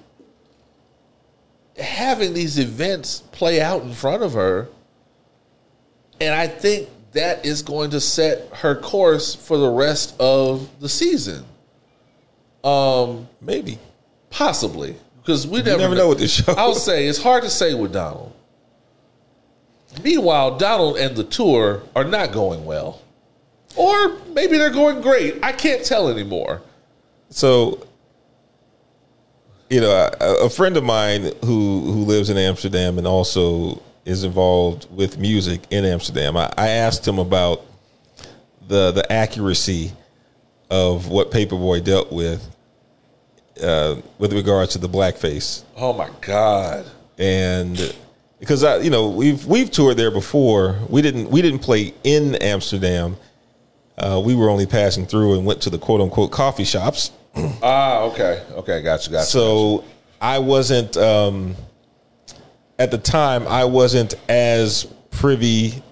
having these events play out in front of her. And I think that is going to set her course for the rest of the season. Um, maybe. Possibly. Because we never, never know with this show. I'll say it's hard to say with Donald. Meanwhile, Donald and the tour are not going well. Or maybe they're going great. I can't tell anymore. So, you know, a, a friend of mine who who lives in Amsterdam and also is involved with music in Amsterdam. I, I asked him about the the accuracy of what Paper Boi dealt with uh, with regards to the blackface Oh my God. and because I, you know, we've we've toured there before. We didn't we didn't play in Amsterdam. Uh, we were only passing through and went to the quote unquote coffee shops. Ah, okay. Okay, gotcha, gotcha. So I wasn't um, at the time. I wasn't as privy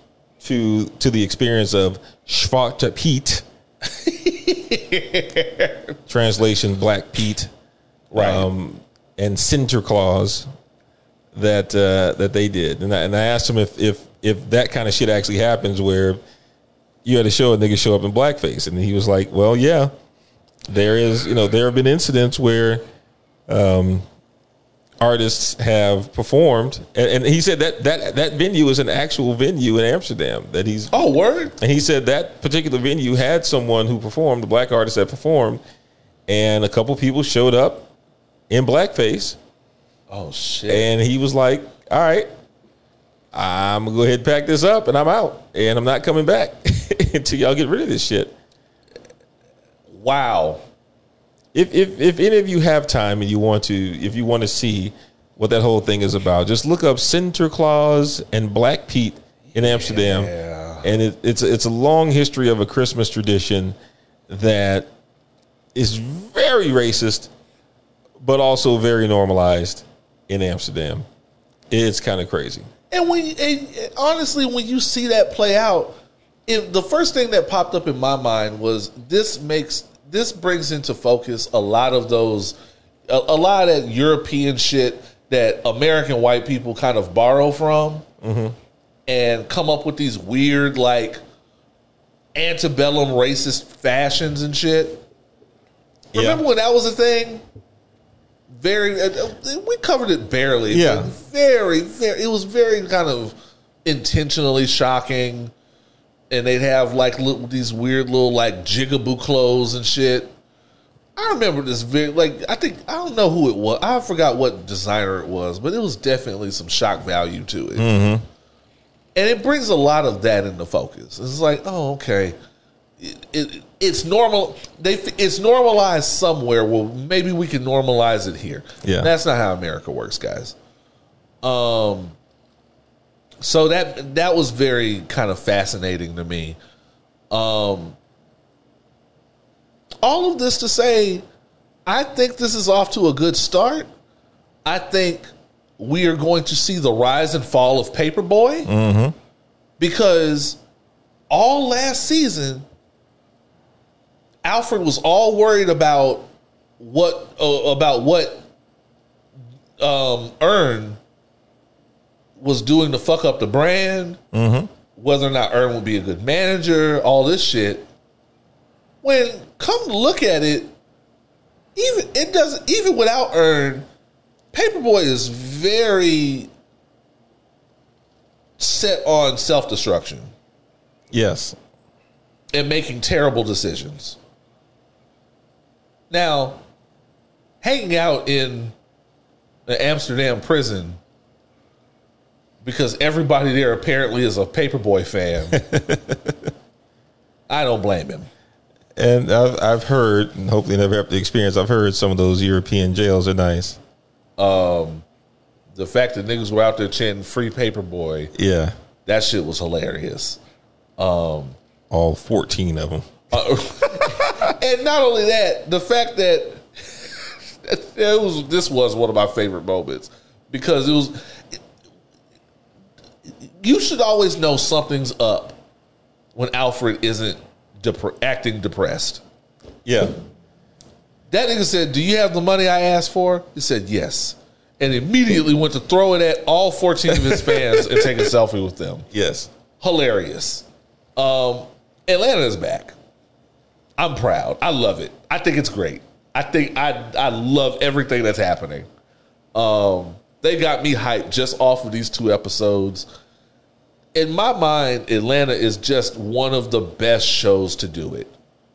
to to the experience of Schwarze Pete. Translation: Black Pete right. um, and Sinterklaas that uh, that they did, and I, and I asked him if if if that kind of shit actually happens, where you had a show a nigga show up in blackface, and he was like, "Well, yeah, there is. You know, there have been incidents where um, artists have performed, and, and he said that that that venue is an actual venue in Amsterdam that he's oh, word? and he said that particular venue had someone who performed, the black artist that performed, and a couple people showed up in blackface, Oh, shit. and he was like, "All right, I'm gonna go ahead and pack this up, and I'm out, and I'm not coming back until y'all get rid of this shit." Wow. If if if any of you have time and you want to, if you want to see what that whole thing is about, just look up center Sinterklaas and Black Pete in Amsterdam, Yeah. and it, it's it's a long history of a Christmas tradition that is very racist, but also very normalized in Amsterdam. It's kind of crazy. And when and honestly, when you see that play out, if the first thing that popped up in my mind was this makes this brings into focus a lot of those a, a lot of that European shit that American white people kind of borrow from and come up with these weird like antebellum racist fashions and shit. Remember when that was a thing? Very, uh, uh, we covered it barely. Yeah. very, very. It was very kind of intentionally shocking, and they'd have like little, these weird little like jigaboo clothes and shit. I remember this very like I think I don't know who it was. I forgot what designer it was, but it was definitely some shock value to it. And it brings a lot of that into focus. It's like, oh, okay, it, it, it's normal. They it's normalized somewhere. Well, maybe we can normalize it here. Yeah. that's not how America works, guys. Um, so that that was very kind of fascinating to me. Um, all of this to say, I think this is off to a good start. I think we are going to see the rise and fall of Paper Boi because all last season, Alfred was all worried about what uh, about what um, Earn was doing to fuck up the brand, mm-hmm. whether or not Earn would be a good manager, all this shit. When come to look at it, even it doesn't even without Earn, Paper Boi is very set on self destruction Yes. and making terrible decisions. Now, hanging out in the Amsterdam prison because everybody there apparently is a Paper Boi fan. I don't blame him. And I've I've heard, and hopefully never have to experience. I've heard some of those European jails are nice. Um, the fact that niggas were out there chanting "Free Paper Boi," Yeah, that shit was hilarious. Um, all fourteen of them. Uh, and not only that, the fact that it was this was one of my favorite moments because it was you should always know something's up when Alfred isn't depre- acting depressed. Yeah, That nigga said, "Do you have the money I asked for?" He said, "Yes," and immediately went to throw it at all fourteen of his fans and take a selfie with them. yes, hilarious. Um, Atlanta is back. I'm proud. I love it. I think it's great. I think I I love everything that's happening. Um, they got me hyped just off of these two episodes. In my mind, Atlanta is just one of the best shows to do it.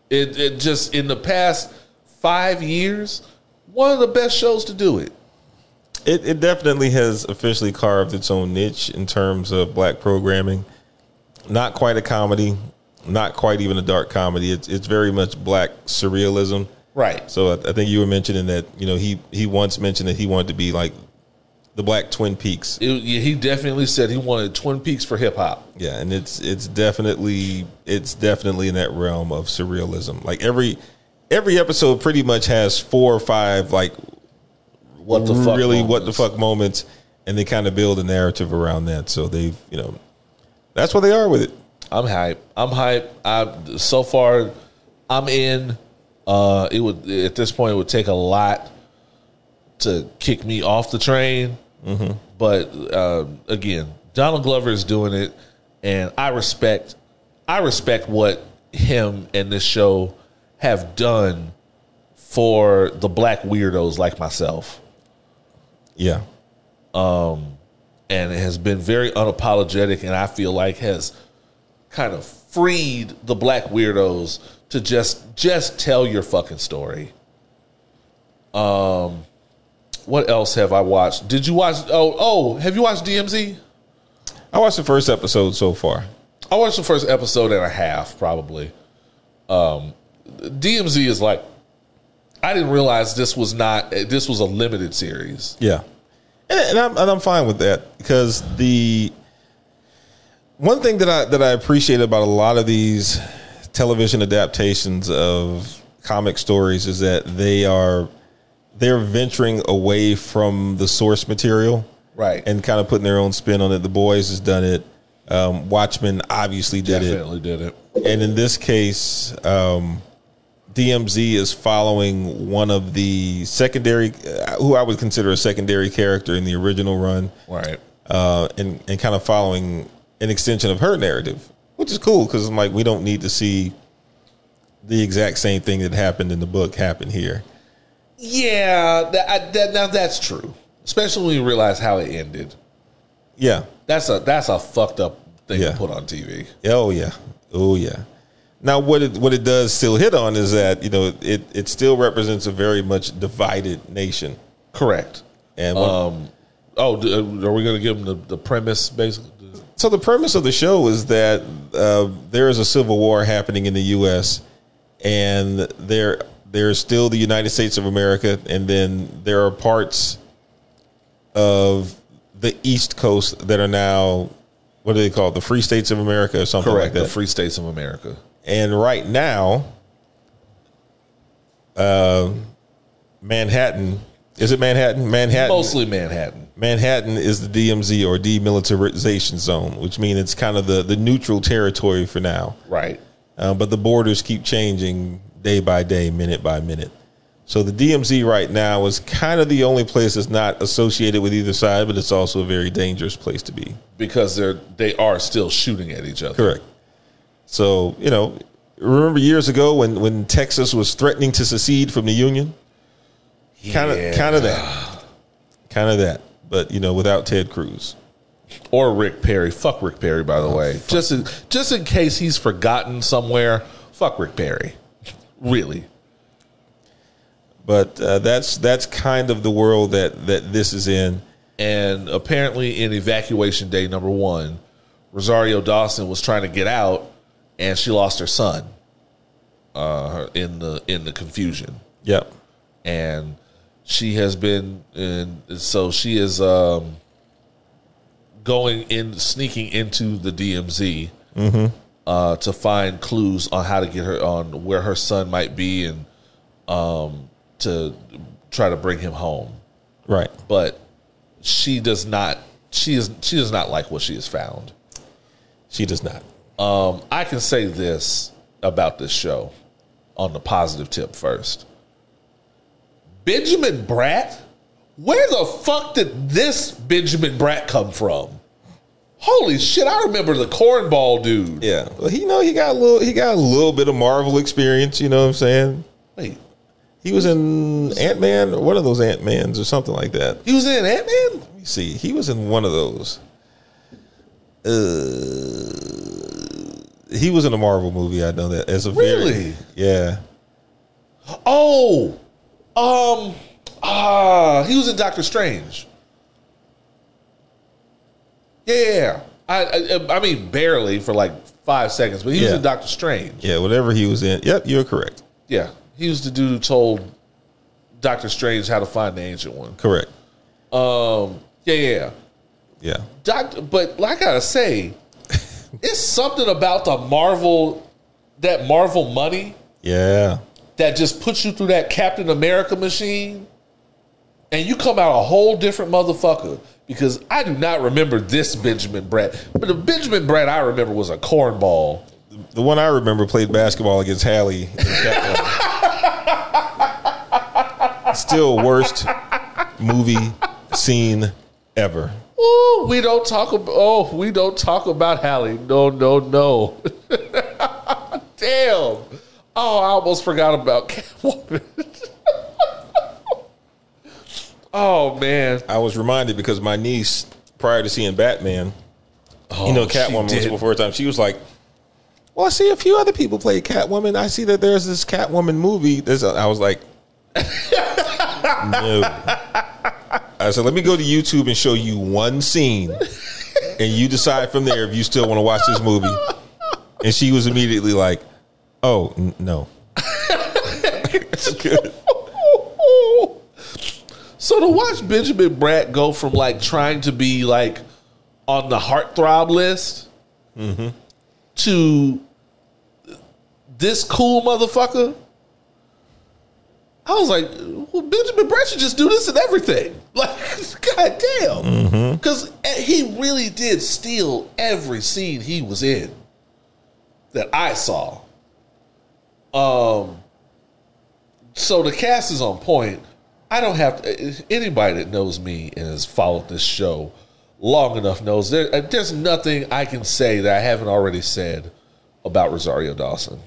It it just in the past five years, one of the best shows to do it. It it definitely has officially carved its own niche in terms of black programming. Not quite a comedy, not quite even a dark comedy. It's it's very much black surrealism. Right. So I, I think you were mentioning that you know he he once mentioned that he wanted to be like the Black Twin Peaks. It- yeah, he definitely said he wanted Twin Peaks for hip hop. Yeah, and it's it's definitely it's definitely in that realm of surrealism. Like every every episode pretty much has four or five like What the fuck? really what the fuck moments, and they kind of build a narrative around that. So they've you know that's where they are with it. I'm hype. I'm hype. I so far, I'm in. Uh, it would at this point it would take a lot to kick me off the train. But uh, again, Donald Glover is doing it, and I respect. I respect what him and this show have done for the black weirdos like myself. Yeah, and it has been very unapologetic and I feel like has kind of freed the black weirdos to just just tell your fucking story. Um what else have I watched? Did you watch oh oh, have you watched DMZ? I watched the first episode so far. I watched the first episode and a half probably. Um DMZ is like I didn't realize this was not this was a limited series. Yeah, and, and I'm and I'm fine with that because the one thing that I that I appreciate about a lot of these television adaptations of comic stories is that they are they're venturing away from the source material Right. and kind of putting their own spin on it. The Boys has done it. Um, Watchmen obviously did it. definitely did it. And in this case, um, DMZ is following one of the secondary, uh, who I would consider a secondary character in the original run, Right. uh, and and kind of following an extension of her narrative, which is cool because I'm like, we don't need to see the exact same thing that happened in the book happen here. Yeah, that, I, that now that's true. Especially when you realize how it ended. Yeah. That's a that's a fucked up thing Yeah. to put on TV. Oh yeah. Oh yeah. Now, what it what it does still hit on is that you know it it still represents a very much divided nation, Correct. and one, Um, oh, are we going to give them the, the premise, basically? so the premise of the show is that uh, there is a civil war happening in the U.S. and there there is still the United States of America, and then there are parts of the East Coast that are now what do they call it? The Free States of America or something Correct. like that. the Free States of America. And right now, uh, Manhattan is it Manhattan? Manhattan Mostly Manhattan. Manhattan is the DMZ or demilitarization zone, which means it's kind of the, the neutral territory for now. Right. Uh, but the borders keep changing day by day, minute by minute. So the DMZ right now is kind of the only place that's not associated with either side, but it's also a very dangerous place to be. Because they're they are still shooting at each other. Correct. So you know, remember years ago when when Texas was threatening to secede from the union, kind of kind of that, kind of that. But you know, without Ted Cruz. Or Rick Perry. Fuck Rick Perry, by Oh, the way. Just in, just in case he's forgotten somewhere. Fuck Rick Perry. Really. But uh, that's that's kind of the world that that this is in. And apparently, in evacuation day number one, Rosario Dawson was trying to get out, and she lost her son. Uh, in the in the confusion, Yep. and she has been, and so she is um, going in, sneaking into the DMZ uh, to find clues on how to get her on where her son might be, and um, to try to bring him home Right. but she does not she is she does not like what she has found. She does not. Um, I can say this about this show on the positive tip first. Benjamin Bratt, where the fuck did this Benjamin Bratt come from? Holy shit! I remember the cornball dude. Yeah. Well, he you know he got a little he got a little bit of Marvel experience. You know what I'm saying? Wait, He was in Ant Man or one of those Ant Mans or something like that. he was in Ant Man. Let me see. He was in one of those. Uh, he was in a Marvel movie. I know that as a Really? very yeah. Oh, um, ah, he was in Doctor Strange. Yeah. I, I, I mean, barely for like five seconds, but he was Yeah. in Doctor Strange. Yeah, whatever he was in. Yep, you're correct. Yeah, he was the dude who told Doctor Strange how to find the ancient one. Correct. Um, yeah, yeah. yeah. Doctor, but like I gotta say, it's something about the Marvel, that Marvel money Yeah. that just puts you through that Captain America machine, and you come out a whole different motherfucker. Because I do not remember this Benjamin Bratt, but the Benjamin Bratt I remember was a cornball. The one I remember played basketball against Halle. Still worst movie scene ever. Ooh, we don't talk about. Oh, we don't talk about Halle. No, no, no. Damn. Oh, I almost forgot about Catwoman. oh man. I was reminded because my niece, prior to seeing Batman, you know, Oh, Catwoman was before first time. She was like, "Well, I see a few other people play Catwoman. I see that there's this Catwoman movie." There's, a, I was like, "No." I said, "Let me go to YouTube and show you one scene, and you decide from there if you still want to watch this movie." And she was immediately like, "Oh n- no." So to watch Benjamin Bratt go from like trying to be like on the heartthrob list mm-hmm. to this cool motherfucker, I was like, well, Benjamin Bratt should just do this and everything. Like, goddamn. Mm-hmm. Because eh, he really did steal every scene he was in that I saw. Um, so the cast is on point. I don't have to, anybody that knows me and has followed this show long enough knows there, uh, there's nothing I can say that I haven't already said about Rosario Dawson.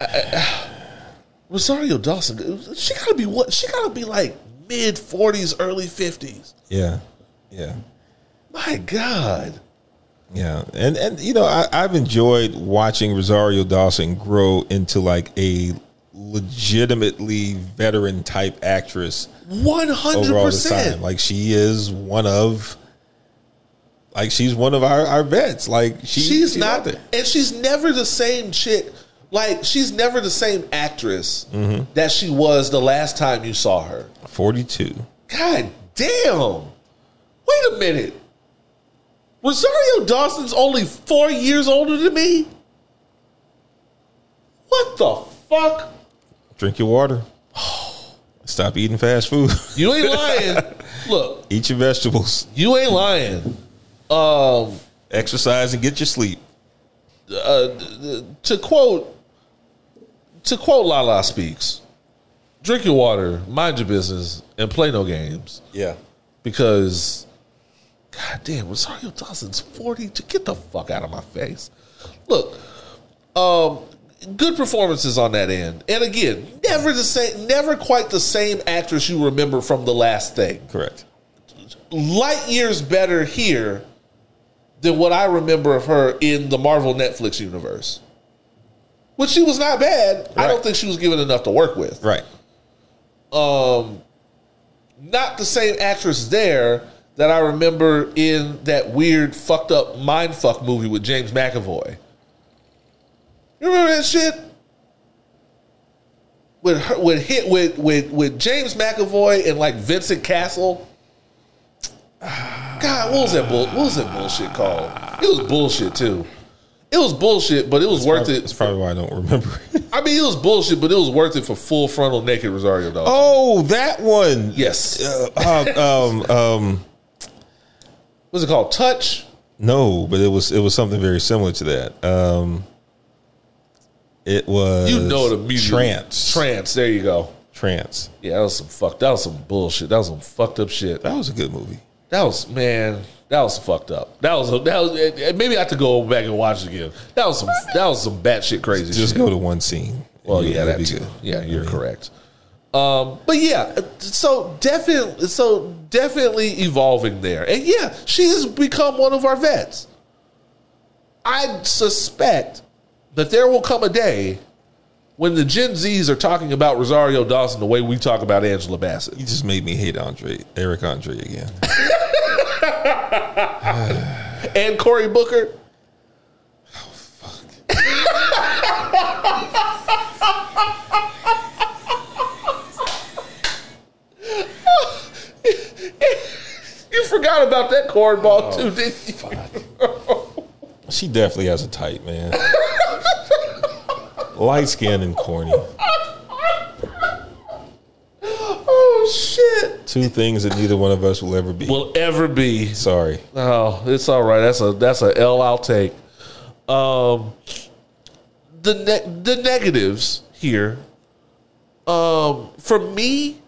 I- I- Rosario Dawson, she gotta be what? She gotta be like mid 40s, early 50s. Yeah, yeah. My God. Yeah, and and you know I, I've enjoyed watching Rosario Dawson grow into like a legitimately veteran type actress One hundred over all this time. percent. Like she is one of, like she's one of our, our vets. Like she, She's not, out and she's never the same chick. Like she's never the same actress Mm-hmm. that she was the last time you saw her. forty two. God damn! Wait a minute. Rosario Dawson's only four years older than me. What the fuck? Drink your water. Stop eating fast food. You ain't lying. Look, Eat your vegetables. you ain't lying. Um, Exercise and get your sleep. uh, to quote, to quote Lala speaks, drink your water, mind your business, and play no games. Yeah. because God damn, Rosario Dawson's 40 to get the fuck out of my face. Look, um, good performances on that end. And again, never the same never quite the same actress you remember from the last thing. Correct. Light years better here than what I remember of her in the Marvel Netflix universe. Which she was not bad. I don't think she was given enough to work with. Right. um not the same actress there that I remember in that weird fucked up mindfuck movie with James McAvoy. You remember that shit? With her, with hit with with with James McAvoy and like Vincent Cassel. God, what was that bull? What was that bullshit called? It was bullshit too. It was bullshit, but it was worth That's it. probably why I don't remember. I mean, it was bullshit, but it was worth it for full frontal naked Rosario Dawson. oh, that one. Yes. Uh, uh, um, um, What's it called? Touch. no, but it was it was something very similar to that. Um, it was You know it immediately. trance. Trance. There you go. trance. Yeah, that was some fuck. That was some bullshit. That was some fucked up shit. That was a good movie. That was man. That was fucked up. That was that was. eh, Maybe I have to go back and watch it again. That was some. That was some batshit crazy. Just shit. go to one scene. Well, yeah, that too. good. Yeah, you're correct. Um, but yeah, so definitely, so definitely evolving there, and yeah, she has become one of our vets. I suspect that there will come a day when the Gen Zs are talking about Rosario Dawson the way we talk about Angela Bassett. You just made me hate Andre, Eric Andre again. and Cory Booker. Oh, fuck. you forgot about that cornball oh, too, didn't you? She definitely has a type, man. Light skinned and corny. Oh shit! Two things that neither one of us will ever be. Will ever be. Sorry. Oh, it's all right. That's a that's a L I'll take. Um, the ne- the negatives here. Um, for me,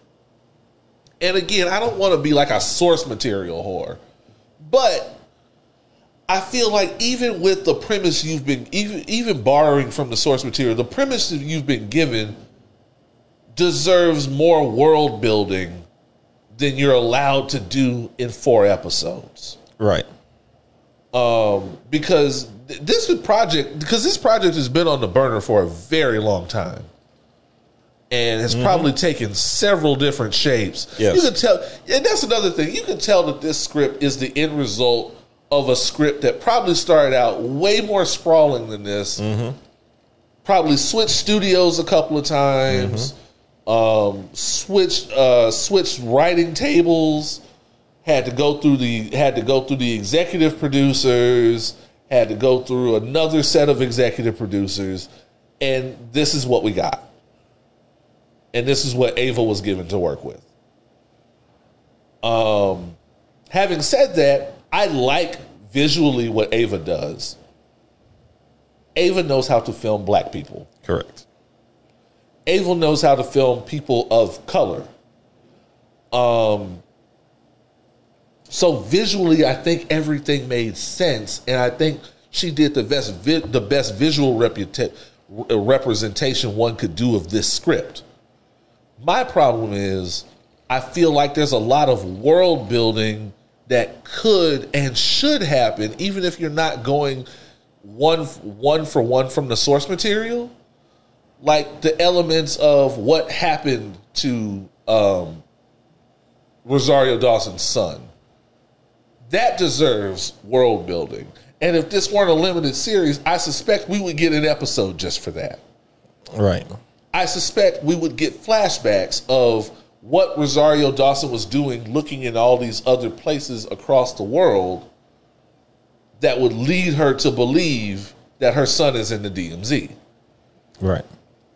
and again, I don't want to be like a source material whore, but I feel like even with the premise you've been even even borrowing from the source material, the premise that you've been given deserves more world building than you're allowed to do in four episodes. Right. Um, because this project because this project has been on the burner for a very long time. And has mm-hmm. probably taken several different shapes. Yes. you can tell and that's another thing. You can tell that this script is the end result of a script that probably started out way more sprawling than this. Probably switched studios a couple of times. Um, switched uh, switched writing tables. Had to go through the had to go through the executive producers. Had to go through another set of executive producers. And this is what we got. And this is what ava was given to work with. Um having said that i like visually what ava does ava knows how to film black people Correct. Ava knows how to film people of color. Um, so visually, I think everything made sense, and I think she did the best vi- the best visual reputa- representation one could do of this script. My problem is, I feel like there's a lot of world building that could and should happen, even if you're not going one one for one from the source material. Like the elements of what happened to um, Rosario Dawson's son. That deserves world building. And if this weren't a limited series, I suspect we would get an episode just for that. Right. I suspect we would get flashbacks of what Rosario Dawson was doing, looking in all these other places across the world that would lead her to believe that her son is in the DMZ. Right.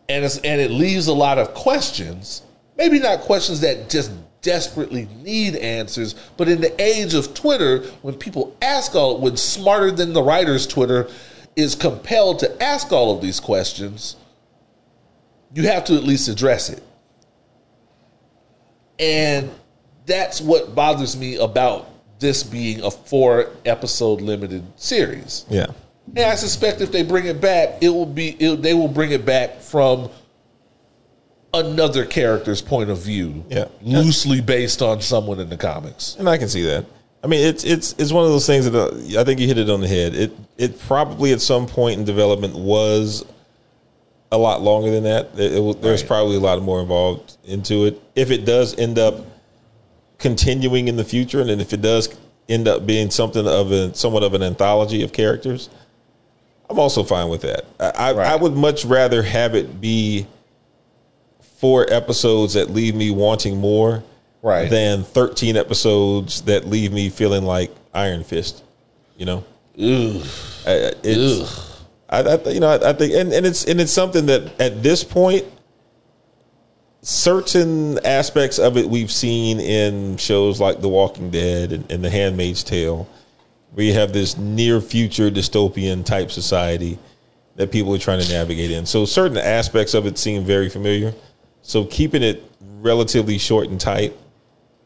And, it's, and it leaves a lot of questions, maybe not questions that just desperately need answers, but in the age of Twitter, when people ask all, when smarter than the writer's Twitter is compelled to ask all of these questions, you have to at least address it. And that's what bothers me about this being a four episode limited series. Yeah. And I suspect if they bring it back, it will be it, they will bring it back from another character's point of view, Yeah. loosely based on someone in the comics. And I can see that. I mean, it's it's it's one of those things that uh, I think you hit it on the head. It it probably at some point in development was a lot longer than that. It, it There's Right. probably a lot more involved into it. If it does end up continuing in the future, and then if it does end up being something of a somewhat of an anthology of characters, I'm also fine with that. I, I, I would much rather have it be four episodes that leave me wanting more Right. than 13 episodes that leave me feeling like Iron Fist. You know, Ugh. I- it's, Ugh. I, I, you know, I, I think, and, and it's and it's something that at this point, certain aspects of it we've seen in shows like The Walking Dead and, and The Handmaid's Tale, where you have this near future dystopian type society that people are trying to navigate in. So certain aspects of it seem very familiar. So keeping it relatively short and tight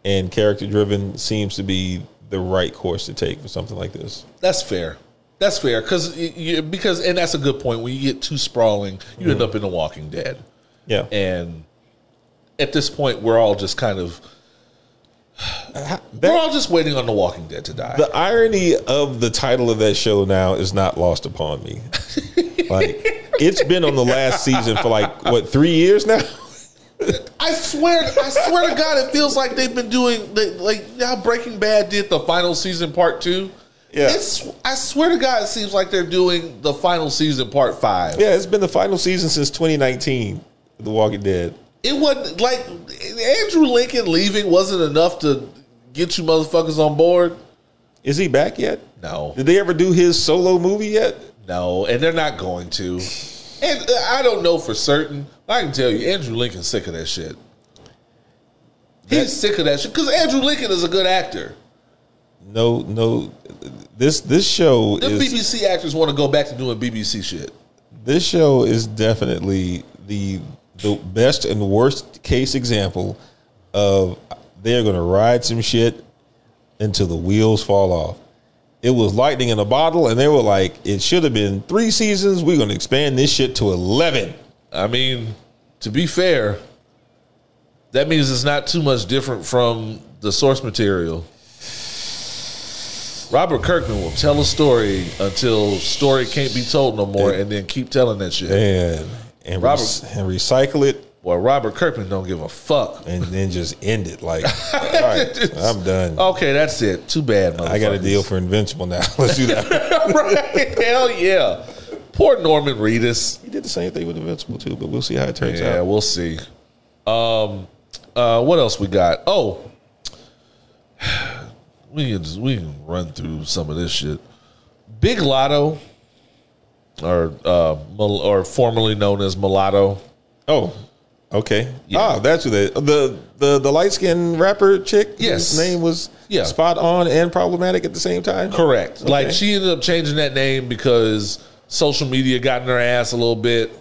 and character driven seems to be the right course to take for something like this. That's fair. That's fair because because and that's a good point. When you get too sprawling, you end mm-hmm. up in The Walking Dead, Yeah. and at this point, we're all just kind of we're all just waiting on The Walking Dead to die. the irony of the title of that show now is not lost upon me. like it's been on the last season for like what three years now. I swear, I swear to God, it feels like they've been doing like how Breaking Bad did the final season part two. Yeah. it's. I swear to God, it seems like they're doing the final season part five. Yeah, it's been the final season since 2019. The Walking Dead. It wasn't like Andrew Lincoln leaving wasn't enough to get you motherfuckers on board. Is he back yet? No, Did they ever do his solo movie yet? no, and they're not going to. And uh, I don't know for certain. I can tell you, Andrew Lincoln's sick of that shit. He's sick of that shit because Andrew Lincoln is a good actor. No, no. This this show The is BBC actors want to go back to doing BBC shit. this show is definitely the the best and worst case example of they're going to ride some shit until the wheels fall off. It was lightning in a bottle, and they were like, "It should have been three seasons. We're going to expand this shit to 11. I mean, to be fair, that means it's not too much different from the source material. Robert Kirkman will tell a story until story can't be told no more, and then keep telling that shit. and and, Robert- and recycle it, Well, Robert Kirkman don't give a fuck. and then just end it. Like, all right, I'm done. Okay, that's it. Too bad, I got a deal for Invincible now. Let's do that. right? Hell yeah. Poor Norman Reedus. he did the same thing with Invincible too, but we'll see how it turns Yeah, out. Yeah, we'll see. Um, uh, what else we got? Oh, we can just, we can run through some of this shit. Big Latto, or uh, or formerly known as Mulatto. Oh, okay. Yeah. Ah, that's who they the the the light skinned rapper chick. Yes. name was Yeah. spot on and problematic at the same time. Correct. Like she ended up changing that name because social media got in her ass a little bit,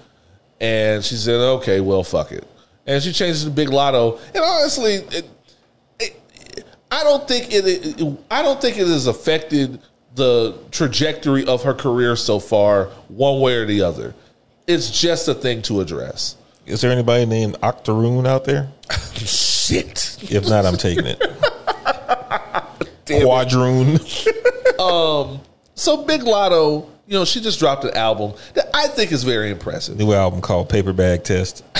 and she said, "Okay, well, fuck it," and she changed it to Big Latto. And honestly, it, I don't think it, it. I don't think it has affected the trajectory of her career so far, one way or the other. It's just a thing to address. Is there anybody named Octoroon out there? Shit. If not, I'm taking it. Quadroon. um. So Big Latto, you know, she just dropped an album that I think is very impressive. New album called Paper Bag Test.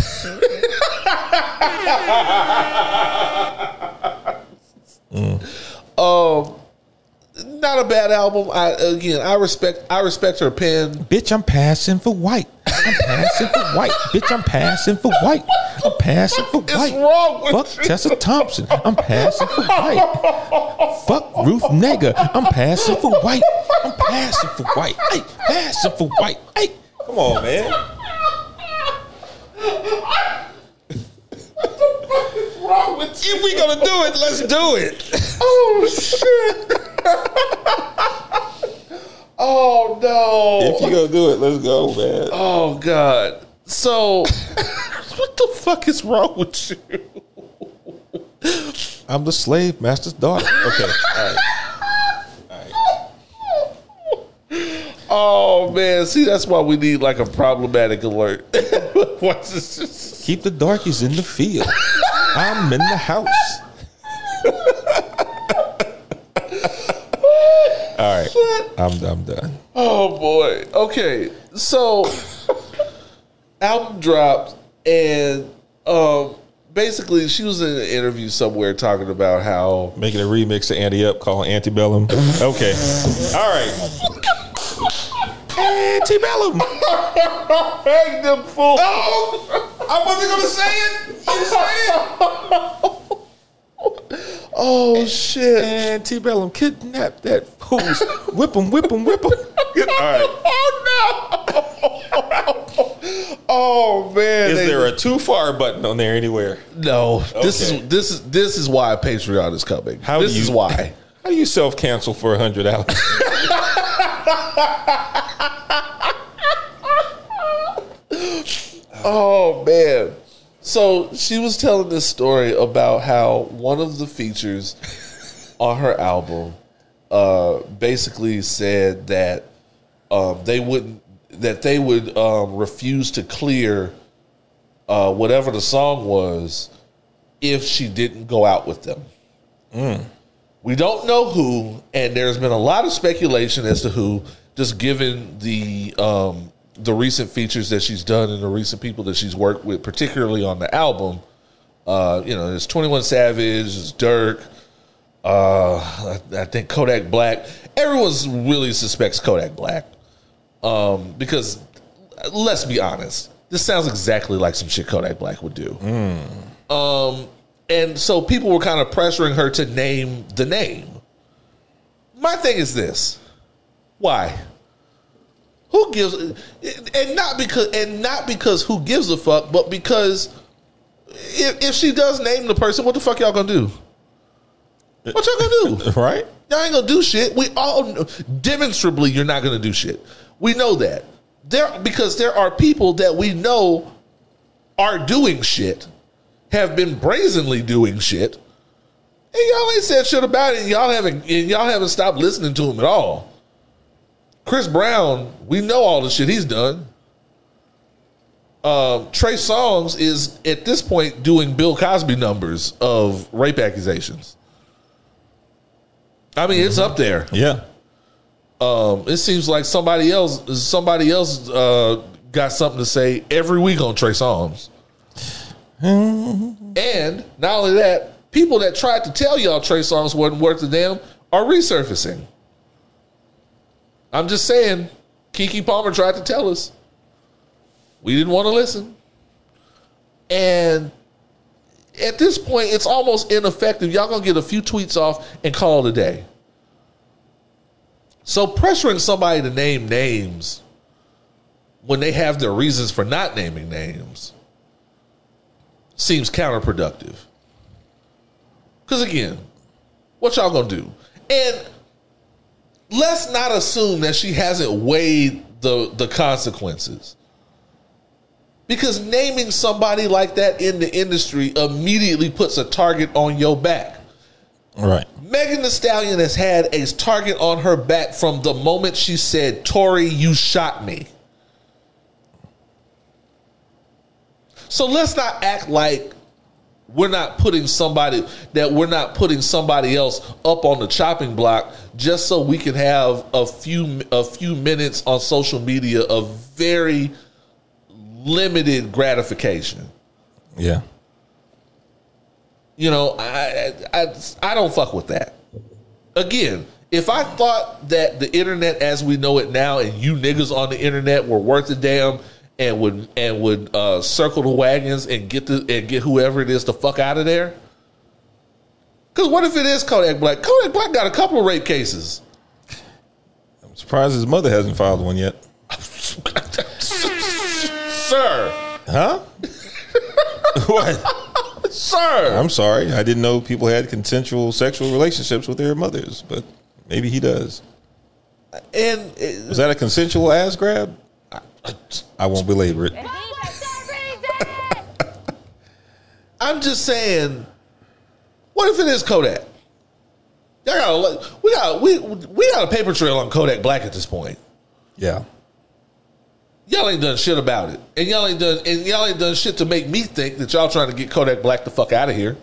Um, not a bad album. I again, I respect, I respect her pen. Bitch, I'm passing for white. I'm passing for white. Bitch, I'm passing for white. I'm passing for What's white. wrong with Fuck you? Tessa Thompson. I'm passing for white. Fuck Ruth Negga. I'm passing for white. I'm passing for white. Hey, passing for white. Hey, come on, man. Wrong with If we gonna do it, let's do it. Oh shit! oh no! If you gonna do it, let's go, man. oh god! So, what the fuck is wrong with you? I'm the slave master's daughter. Okay, all right. Oh man! See, that's why we need like a problematic alert. Keep the darkies in the field. I'm in the house. All right, I'm I'm done. Oh boy. Okay. So album dropped and um basically she was in an interview somewhere talking about how Making a remix to Ante Up called Antebellum. Okay, all right. Antebellum. Hey them fool. Oh, I wasn't gonna say it. You say it. Oh shit. Antebellum. Kidnap that fool. Whip him. Whip him. Whip him. All right. Oh no. Oh man. Is They- there a too far button on there anywhere? No. This is this is this is why Patreon is coming. How this you- is why. How do you self cancel for a hundred dollars? Oh man. So she was telling this story about how one of the features on her album uh, basically said that um, they wouldn't that they would um, refuse to clear uh, whatever the song was if she didn't go out with them. We don't know who, and there's been a lot of speculation as to who, just given the um, the recent features that she's done and the recent people that she's worked with, particularly on the album. Uh, you know, there's Twenty One Savage, there's Durk. Uh, I, I think Kodak Black. Everyone's really suspects Kodak Black um, because let's be honest, this sounds exactly like some shit Kodak Black would do. Um, and so people were kind of pressuring her to name the name. My thing is this: why? Who gives? And not because, and not because who gives a fuck, but because if, if she does name the person, what the fuck y'all gonna do? What y'all gonna do? right? Y'all ain't gonna do shit. We all demonstrably you're not gonna do shit. We know that there because there are people that we know are doing shit, have been brazenly doing shit, and y'all ain't said shit about it. And y'all haven't and y'all haven't stopped listening to him at all. Chris Brown, we know all the shit he's done. Um, Trey Songz is at this point doing Bill Cosby numbers of rape accusations. I mean, it's up there. Yeah. Um, it seems like somebody else, somebody else, uh, got something to say every week on Trey Songz. And not only that, people that tried to tell y'all Trey Songz wasn't worth the damn are resurfacing. I'm just saying, Keke Palmer tried to tell us. We didn't want to listen. And at this point, it's almost ineffective. Y'all gonna get a few tweets off and call it a day. So pressuring somebody to name names when they have their reasons for not naming names seems counterproductive. Because again, what y'all gonna do? And let's not assume that she hasn't weighed the the consequences. Because naming somebody like that in the industry immediately puts a target on your back. Right. Megan Thee Stallion has had a target on her back from the moment she said, Tory, you shot me. So let's not act like we're not putting somebody that we're not putting somebody else up on the chopping block just so we can have a few a few minutes on social media of very limited gratification. Yeah. You know, I, I I don't fuck with that. Again, if I thought that the internet as we know it now and you niggas on the internet were worth a damn and would and would uh, circle the wagons and get the and get whoever it is the fuck out of there. Because what if it is Kodak Black? Kodak Black got a couple of rape cases. I'm surprised his mother hasn't filed one yet. Sir, Huh? what? sir. I'm sorry. I didn't know people had consensual sexual relationships with their mothers, but maybe he does. And uh, Was that a consensual ass grab? I won't belabor it. I'm just saying, what if it is Kodak? Y'all got a, we got we we got a paper trail on Kodak Black at this point. Yeah. Y'all ain't done shit about it, and y'all ain't done and y'all ain't done shit to make me think that y'all trying to get Kodak Black the fuck out of here.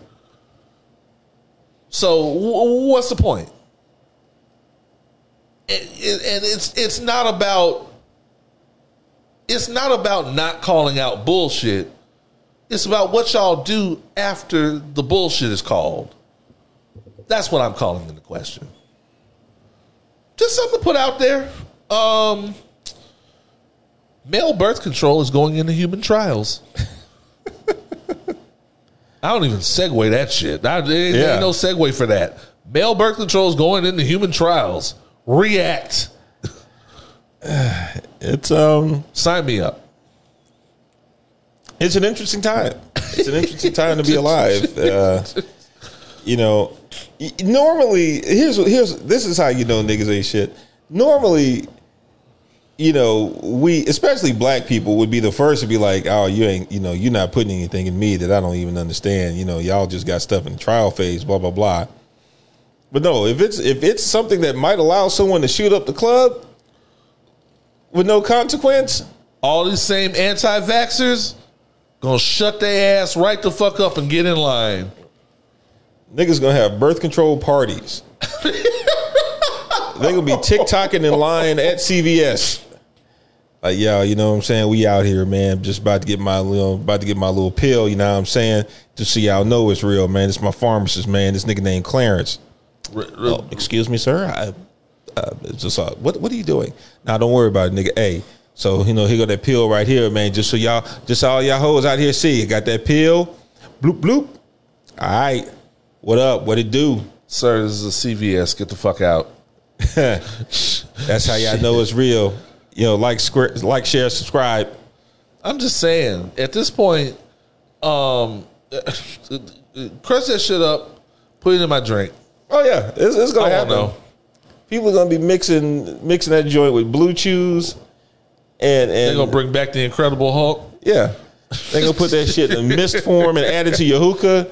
So wh- what's the point? And, and and it's it's not about it's not about not calling out bullshit. It's about what y'all do after the bullshit is called. That's what I'm calling into question. Just something to put out there. Um, male birth control is going into human trials. I don't even segue that shit. I, there Yeah. ain't no segue for that. Male birth control is going into human trials. React. It's um Sign me up. it's an interesting time. It's an interesting time to be alive. Uh, you know, normally here's here's this is how you know niggas ain't shit. Normally, you know, we especially black people would be the first to be like, "Oh, you ain't, you know, you're not putting anything in me that I don't even understand." You know, y'all just got stuff in the trial phase, blah blah blah. But no, if it's if it's something that might allow someone to shoot up the club with no consequence, All these same anti vaxxers gonna shut their ass right the fuck up and get in line. Niggas gonna have birth control parties. they gonna be TikToking in line at CVS. Like, yo, you know what I'm saying? We out here, man. Just about to get my little about to get my little pill, you know what I'm saying? Just so y'all know it's real, man. It's my pharmacist, man. This nigga named Clarence. R- r- Oh, excuse me, sir. I uh, it's just uh, what what are you doing? Now don't worry about it, nigga. Hey, so you know, he got that pill right here, man. Just so y'all, just all y'all hoes out here see, got that pill. Bloop bloop. All right, what up? What it do? Sir, this is a CVS. Get the fuck out. That's how y'all know it's real. You know, like, square, like, share, subscribe. I'm just saying, at this point, um, crush that shit up, put it in my drink. Oh yeah, it's, it's gonna I happen. don't know. People are gonna be mixing mixing that joint with BlueChews, and and They're gonna bring back the Incredible Hulk. yeah, they're gonna put that shit in mist form and add it to your hookah.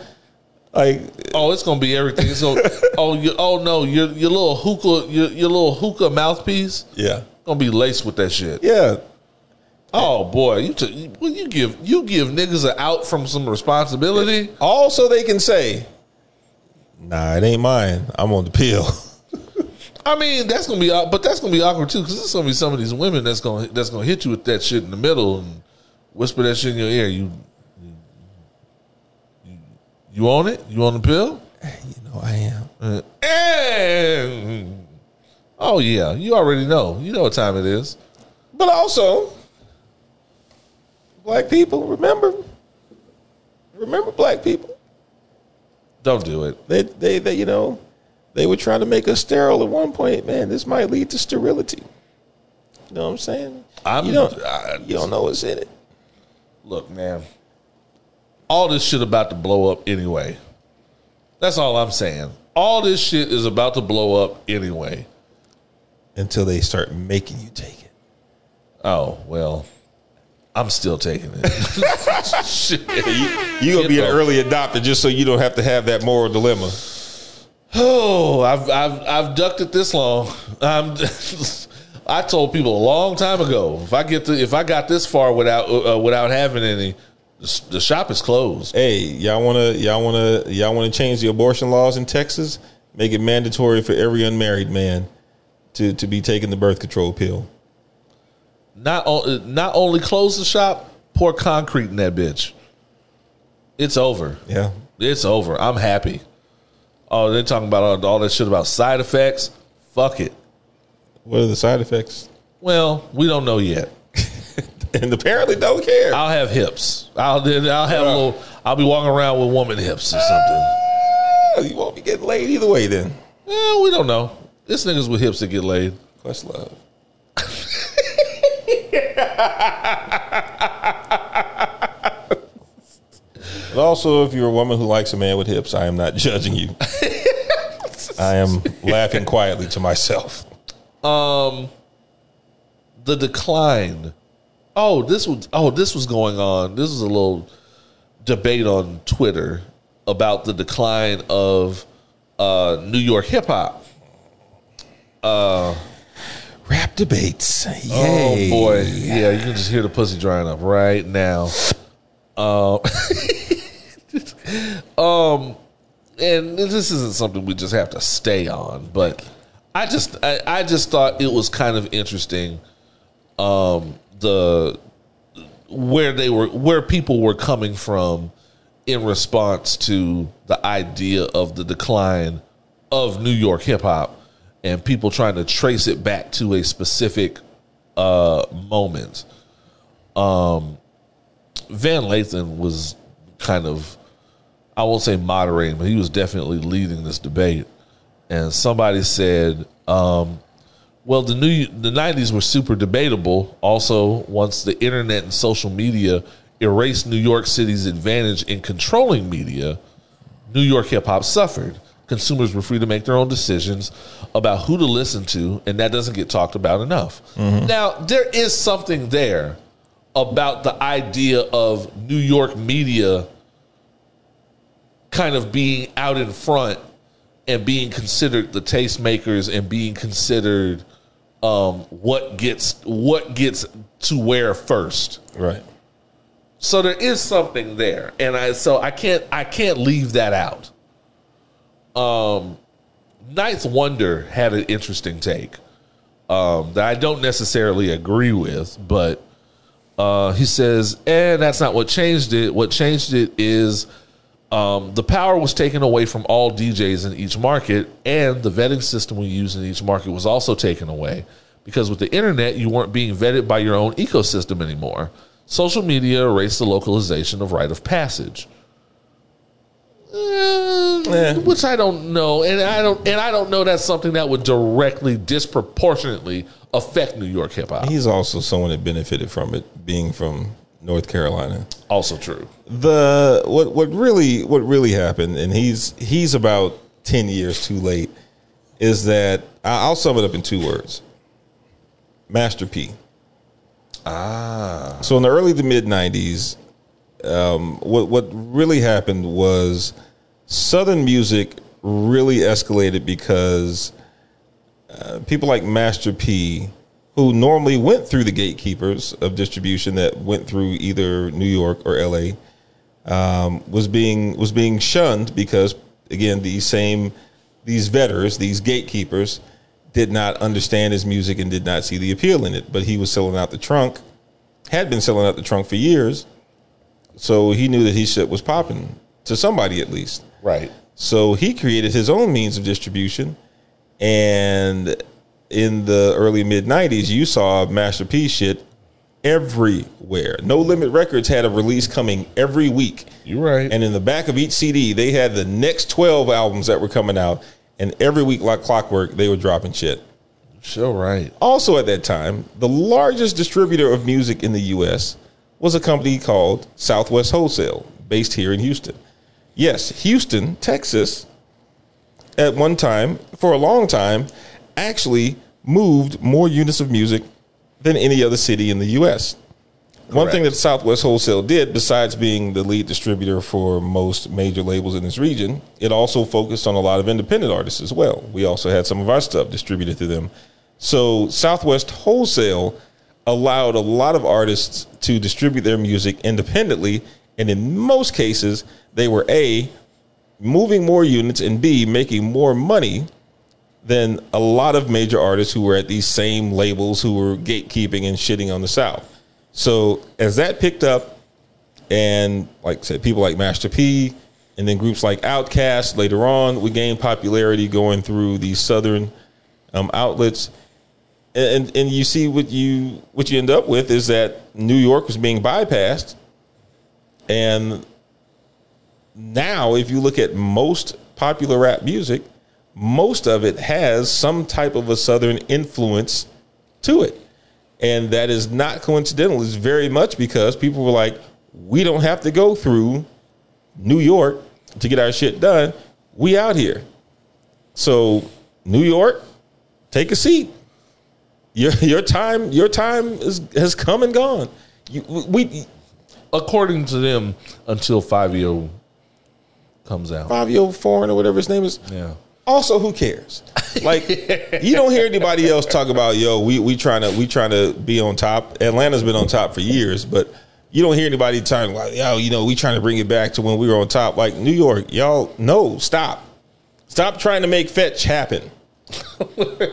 Like Oh, it's gonna be everything. So oh, you, oh no, your your little hookah, your, your little hookah mouthpiece yeah, gonna be laced with that shit. yeah. Oh boy, you t- you- well, you give you give niggas an out from some responsibility. Also, they can say, "Nah, it ain't mine. I'm on the pill." I mean, that's gonna be, but that's gonna be awkward too, because there's gonna be some of these women that's gonna that's gonna hit you with that shit in the middle and whisper that shit in your ear. You, you, you on it? You on the pill? you know, I am. Uh, and, oh yeah, you already know. You know what time it is. But also, black people, remember, remember, black people. Don't do it. They, they, they, you know, they were trying to make us sterile at one point. Man, this might lead to sterility. You know what I'm saying? I'm- you don't, I- you don't know what's in it. Look, man. All this shit about to blow up anyway. That's all I'm saying. All this shit is about to blow up anyway. Until they start making you take it. Oh well, I'm still taking it. shit. You're gonna be an early adopter just so you don't have to have that moral dilemma. Oh, I've I've I've ducked it this long. I'm, I told people a long time ago if I get to if I got this far without uh, without having any, The, shop is closed. Hey, y'all want to y'all want to y'all want to change the abortion laws in Texas? Make it mandatory for every unmarried man to to be taking the birth control pill. Not o- not only close the shop, pour concrete in that bitch. It's over. Yeah. It's over. I'm happy. Oh, they're talking about all, that shit about side effects. Fuck it. What are the side effects? Well, we don't know yet. And apparently don't care. I'll have hips. I'll I'll have a little. I'll be walking around with woman hips or something. Oh, you won't be getting laid either way then. Yeah, we don't know. This niggas with hips that get laid. Questlove. But also, if you're a woman who likes a man with hips, I am not judging you. I am laughing quietly to myself. the decline. Oh, this was oh this was going on. This was a little debate on Twitter about the decline of uh, New York hip hop. Uh, Rap debates. Oh boy, yeah, you can just hear the pussy drying up right now. Um, um, and this isn't something we just have to stay on, but I just I, I just thought it was kind of interesting. Um, the where they were where people were coming from in response to the idea of the decline of New York hip hop and people trying to trace it back to a specific uh, moment. Um, Van Lathan was kind of, I won't say moderating, but he was definitely leading this debate. And somebody said, um, well, the new the '90s were super debatable. Also, once the internet and social media erased New York City's advantage in controlling media, New York hip hop suffered. Consumers were free to make their own decisions about who to listen to, and that doesn't get talked about enough. Now, there is something there about the idea of New York media kind of being out in front and being considered the tastemakers and being considered um, what gets what gets to wear first. Right. So there is something there, and I so I can't I can't leave that out. Um, 9th Wonder had an interesting take um, that I don't necessarily agree with, but uh, he says, and that's not what changed it. What changed it is um, the power was taken away from all DJs in each market, and the vetting system we use in each market was also taken away because with the internet, you weren't being vetted by your own ecosystem anymore. Social media erased the localization of rite of passage. Eh, Yeah. Which I don't know, and I don't, and I don't know that's something that would directly, disproportionately affect New York hip hop. He's also someone that benefited from it, being from North Carolina. Also true. the what what really what really happened, and he's he's about ten years too late, is that I'll sum it up in two words: Master P. Ah. So in the early to mid '90s, um, what what really happened was Southern music really escalated because uh, people like Master P, who normally went through the gatekeepers of distribution that went through either New York or LA, um, was being was being shunned because again these same these vetters, these gatekeepers, did not understand his music and did not see the appeal in it. But he was selling out the trunk, had been selling out the trunk for years, so he knew that his shit was popping to somebody at least. Right. So he created his own means of distribution. And in the early mid 90s, you saw Master P shit everywhere. No Limit Records had a release coming every week. You're right. And in the back of each CD, they had the next 12 albums that were coming out. And every week, like clockwork, they were dropping shit. Sure, right. Also, at that time, the largest distributor of music in the U.S. was a company called Southwest Wholesale, based here in Houston. Yes, Houston, Texas, at one time, for a long time, actually moved more units of music than any other city in the U.S. One thing that Southwest Wholesale did, besides being the lead distributor for most major labels in this region, it also focused on a lot of independent artists as well. We also had some of our stuff distributed to them. So Southwest Wholesale allowed a lot of artists to distribute their music independently And in most cases, they were A, moving more units, and B, making more money than a lot of major artists who were at these same labels who were gatekeeping and shitting on the South. So as that picked up, and like I said, people like Master P, and then groups like Outkast later on, we gained popularity going through these Southern um, outlets and and you see what you what you end up with is that New York was being bypassed, and now if you look at most popular rap music, most of it has some type of a Southern influence to it, and that is not coincidental. It's very much because people were like, we don't have to go through New York to get our shit done. We out here, so New York, take a seat your your time your time is has come and gone. You, we According to them, until Fivio comes out. Fivio Foreign or whatever his name is. Yeah. Also, who cares? Like you don't hear anybody else talk about yo. We we trying to we trying to be on top. Atlanta's been on top for years, but you don't hear anybody talking about yo. You know we trying to bring it back to when we were on top. Like New York, y'all. No, stop, stop trying to make fetch happen.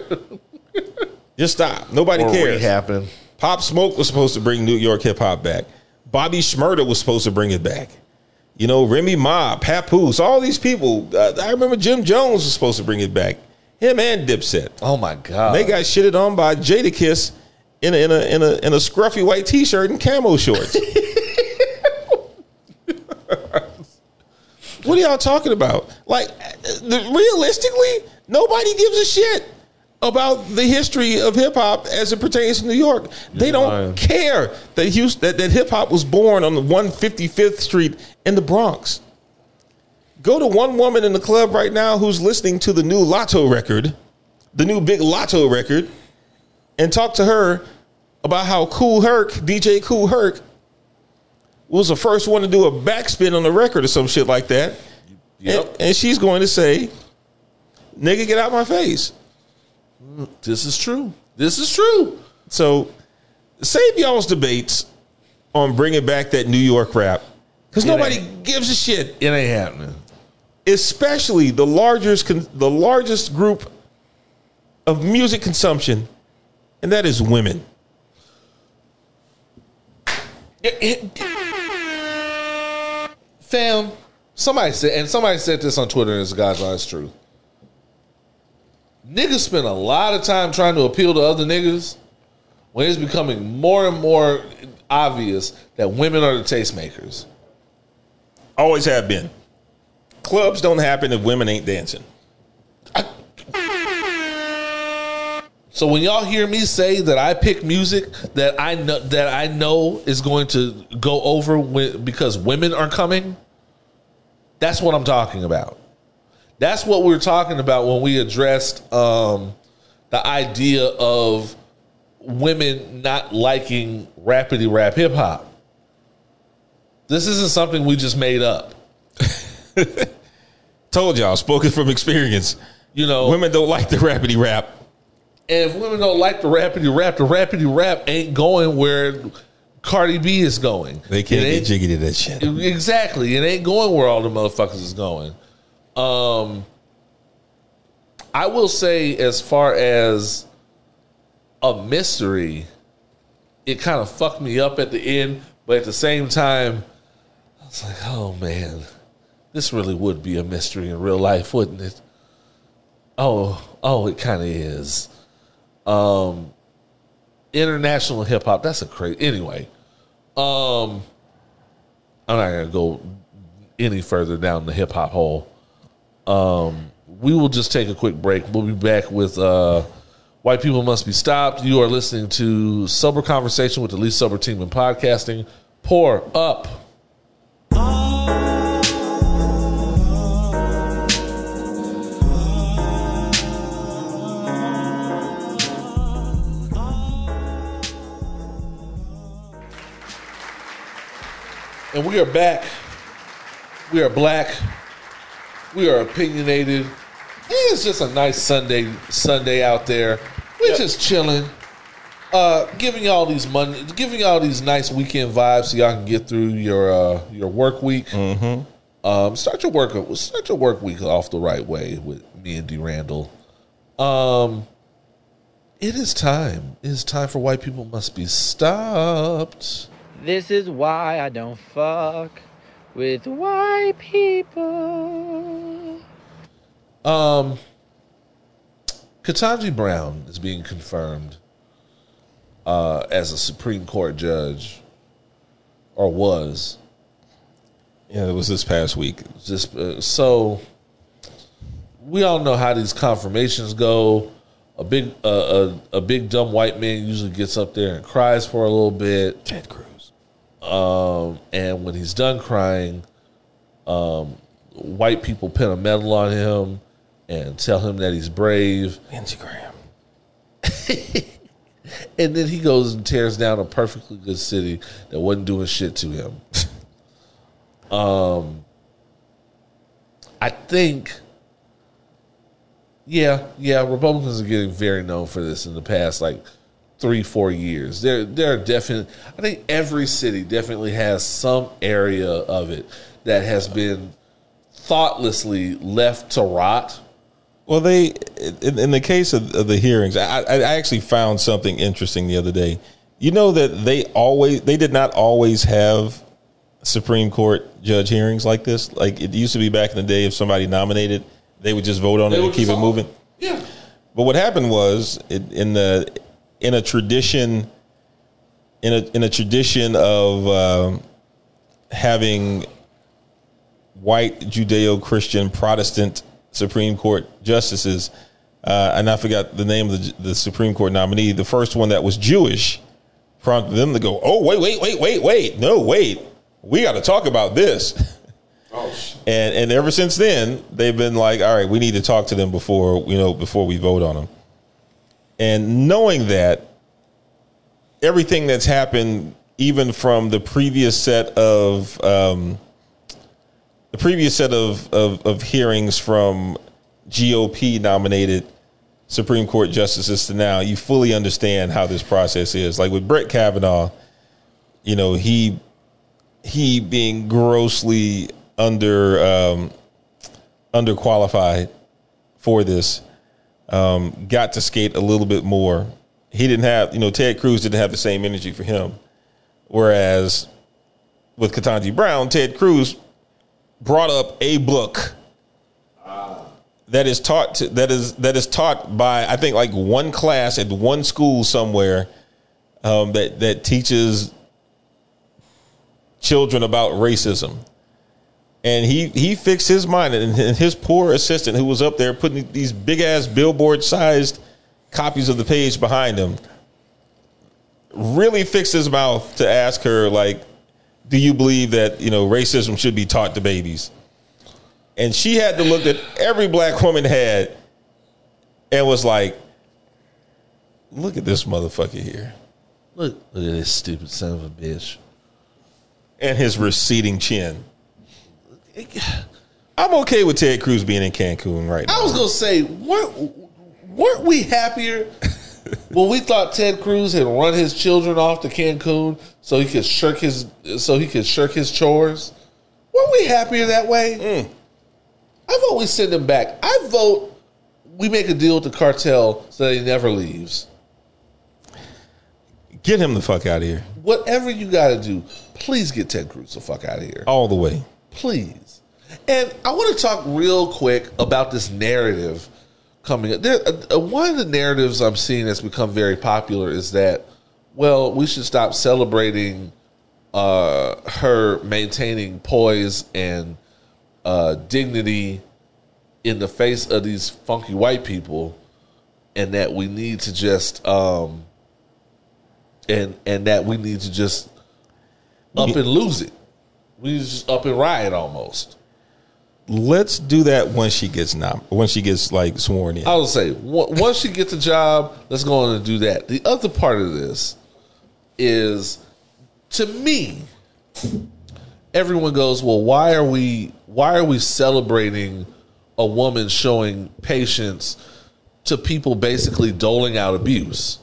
Just stop. Nobody Or cares. happen. Pop Smoke was supposed to bring New York hip hop back. Bobby Shmurda was supposed to bring it back. You know, Remy Ma, Papoose, all these people. Uh, I remember Jim Jones was supposed to bring it back. Him and Dipset. Oh my god. They got shitted on by Jadakiss in a, in a in a in a scruffy white t-shirt and camo shorts. what are y'all talking about? Like, realistically, nobody gives a shit about the history of hip hop as it pertains to New York. They You're don't lying. care that Houston, that, that hip hop was born on the 155th Street in the Bronx. Go to one woman in the club right now who's listening to the new Latto record, the new big Latto record, and talk to her about how Kool Herc, DJ Kool Herc, was the first one to do a backspin on the record or some shit like that. Yep. And, and she's going to say, nigga, get out my face. This is true. This is true. So save y'all's debates on bringing back that New York rap because nobody gives a shit. It ain't happening. especially the largest the largest group of music consumption, and that is women. Fam, somebody said, and somebody said this on Twitter, and it's God's honest truth. Niggas spend a lot of time trying to appeal to other niggas when it's becoming more and more obvious that women are the tastemakers. Always have been. Clubs don't happen if women ain't dancing. So when y'all hear me say that I pick music that I know that I know is going to go over with, because women are coming, that's what I'm talking about. That's what we were talking about when we addressed um, the idea of women not liking rapidy rap hip hop. This isn't something we just made up. Told y'all, spoken from experience. You know, Women don't like the rapidy rap. And if women don't like the rapidy rap, the rapidy rap ain't going where Cardi B is going. They can't get jiggy to that shit. Exactly. It ain't going where all the motherfuckers is going. Um I will say as far as a mystery, it kind of fucked me up at the end, but at the same time, I was like, oh man, this really would be a mystery in real life, wouldn't it? Oh, oh, it kind of is. Um international hip hop, that's a crazy anyway. Um I'm not gonna go any further down the hip hop hole. Um, we will just take a quick break. We'll be back with uh, White People Must Be Stopped. You are listening to Sober Conversation with the least sober team in podcasting. Pour up. And we are back. We are black. We are opinionated. It's just a nice Sunday Sunday out there. We're just chilling. uh, giving y'all these money, giving y'all these nice weekend vibes, so y'all can get through your uh, your work week. Mm-hmm. Um, start your work start your work week off the right way with me and D Randle. Um, it is time. It is time for white people must be stopped. This is why I don't fuck with white people. Um, Ketanji Brown is being confirmed uh, as a Supreme Court judge, or was Yeah, it was this past week. just uh, so. We all know how these confirmations go. A big, uh, a, a big dumb white man usually gets up there and cries for a little bit. Ted Cruz. Um, and when he's done crying, um, white people pin a medal on him and tell him that he's brave. Lindsey Graham. And then he goes and tears down a perfectly good city that wasn't doing shit to him. um, I think, yeah, yeah, Republicans are getting very known for this in the past like three, four years. There, there are definitely. I think every city definitely has some area of it that has been thoughtlessly left to rot. Well, they in, in the case of, of the hearings, I, I actually found something interesting the other day. You know that they always they did not always have Supreme Court judge hearings like this. Like it used to be back in the day, if somebody nominated, they would just vote on it and keep it moving. Yeah. But what happened was it, in the in a tradition in a in a tradition of um, having white Judeo Christian Protestant Supreme Court justices, uh, and I forgot the name of the, the Supreme Court nominee. The first one that was Jewish prompted them to go, "Oh wait, wait, wait, wait, wait, no, wait, we got to talk about this." And and ever since then, they've been like, all right, we need to talk to them before you know before we vote on them. And knowing that everything that's happened, even from the previous set of um, the previous set of, of of hearings from GOP nominated Supreme Court justices to now, you fully understand how this process is. Like with Brett Kavanaugh, you know he he being grossly under um, underqualified for this um, got to skate a little bit more. He didn't have, you know, Ted Cruz didn't have the same energy for him. Whereas with Ketanji Brown, Ted Cruz brought up a book that is taught to, that is that is taught by I think like one class at one school somewhere um, that that teaches children about racism. And he he fixed his mind, and his poor assistant who was up there putting these big ass billboard sized copies of the page behind him really fixed his mouth to ask her like, "Do you believe that you know racism should be taught to babies?" And she had the look that every black woman had and was like, "Look at this motherfucker here." Look, look at this stupid son of a bitch. and his receding chin. I'm okay with Ted Cruz being in Cancun right now. I was gonna say, weren't, weren't we happier when we thought Ted Cruz had run his children off to Cancun so he could shirk his so he could shirk his chores? Weren't we happier that way? Mm. I vote we send him back. I vote we make a deal with the cartel so that he never leaves. Get him the fuck out of here, Whatever you got to do, please get Ted Cruz the fuck out of here. all the way. Please. And I want to talk real quick about this narrative coming up. There, uh, uh, one of the narratives I'm seeing that's become very popular is that, well, we should stop celebrating uh, her maintaining poise and uh, dignity in the face of these funky white people, and that we need to just um, and and that we need to just up and lose it. We just up and riot almost. Let's do that when she gets nom- when she gets like sworn in. I would say on- once she gets the job, let's go on and do that. The other part of this is, to me, everyone goes, "Well, why are we why are we celebrating a woman showing patience to people basically doling out abuse?"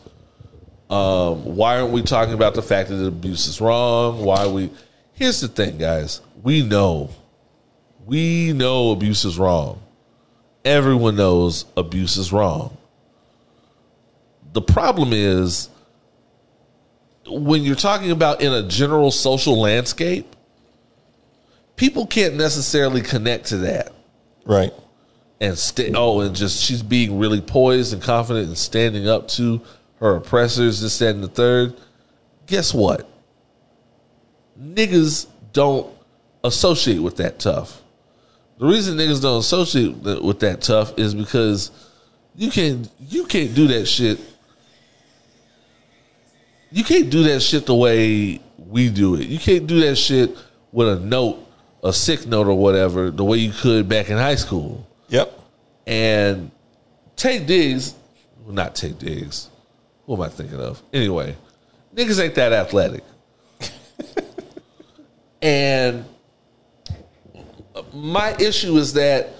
Um, why aren't we talking about the fact that abuse is wrong? Why are we? Here's the thing, guys. We know, we know abuse is wrong. Everyone knows abuse is wrong. The problem is when you're talking about in a general social landscape, people can't necessarily connect to that Right. and stay. Oh, and just she's being really poised and confident and standing up to her oppressors, this, that, and the third. Guess what? Niggas don't associate with that tough. The reason niggas don't associate with that tough is because you can't you can't do that shit. You can't do that shit the way we do it. You can't do that shit with a note, a sick note or whatever, the way you could back in high school Yep. and take digs. Well, not take digs. Who am I thinking of? Anyway, niggas ain't that athletic. And my issue is that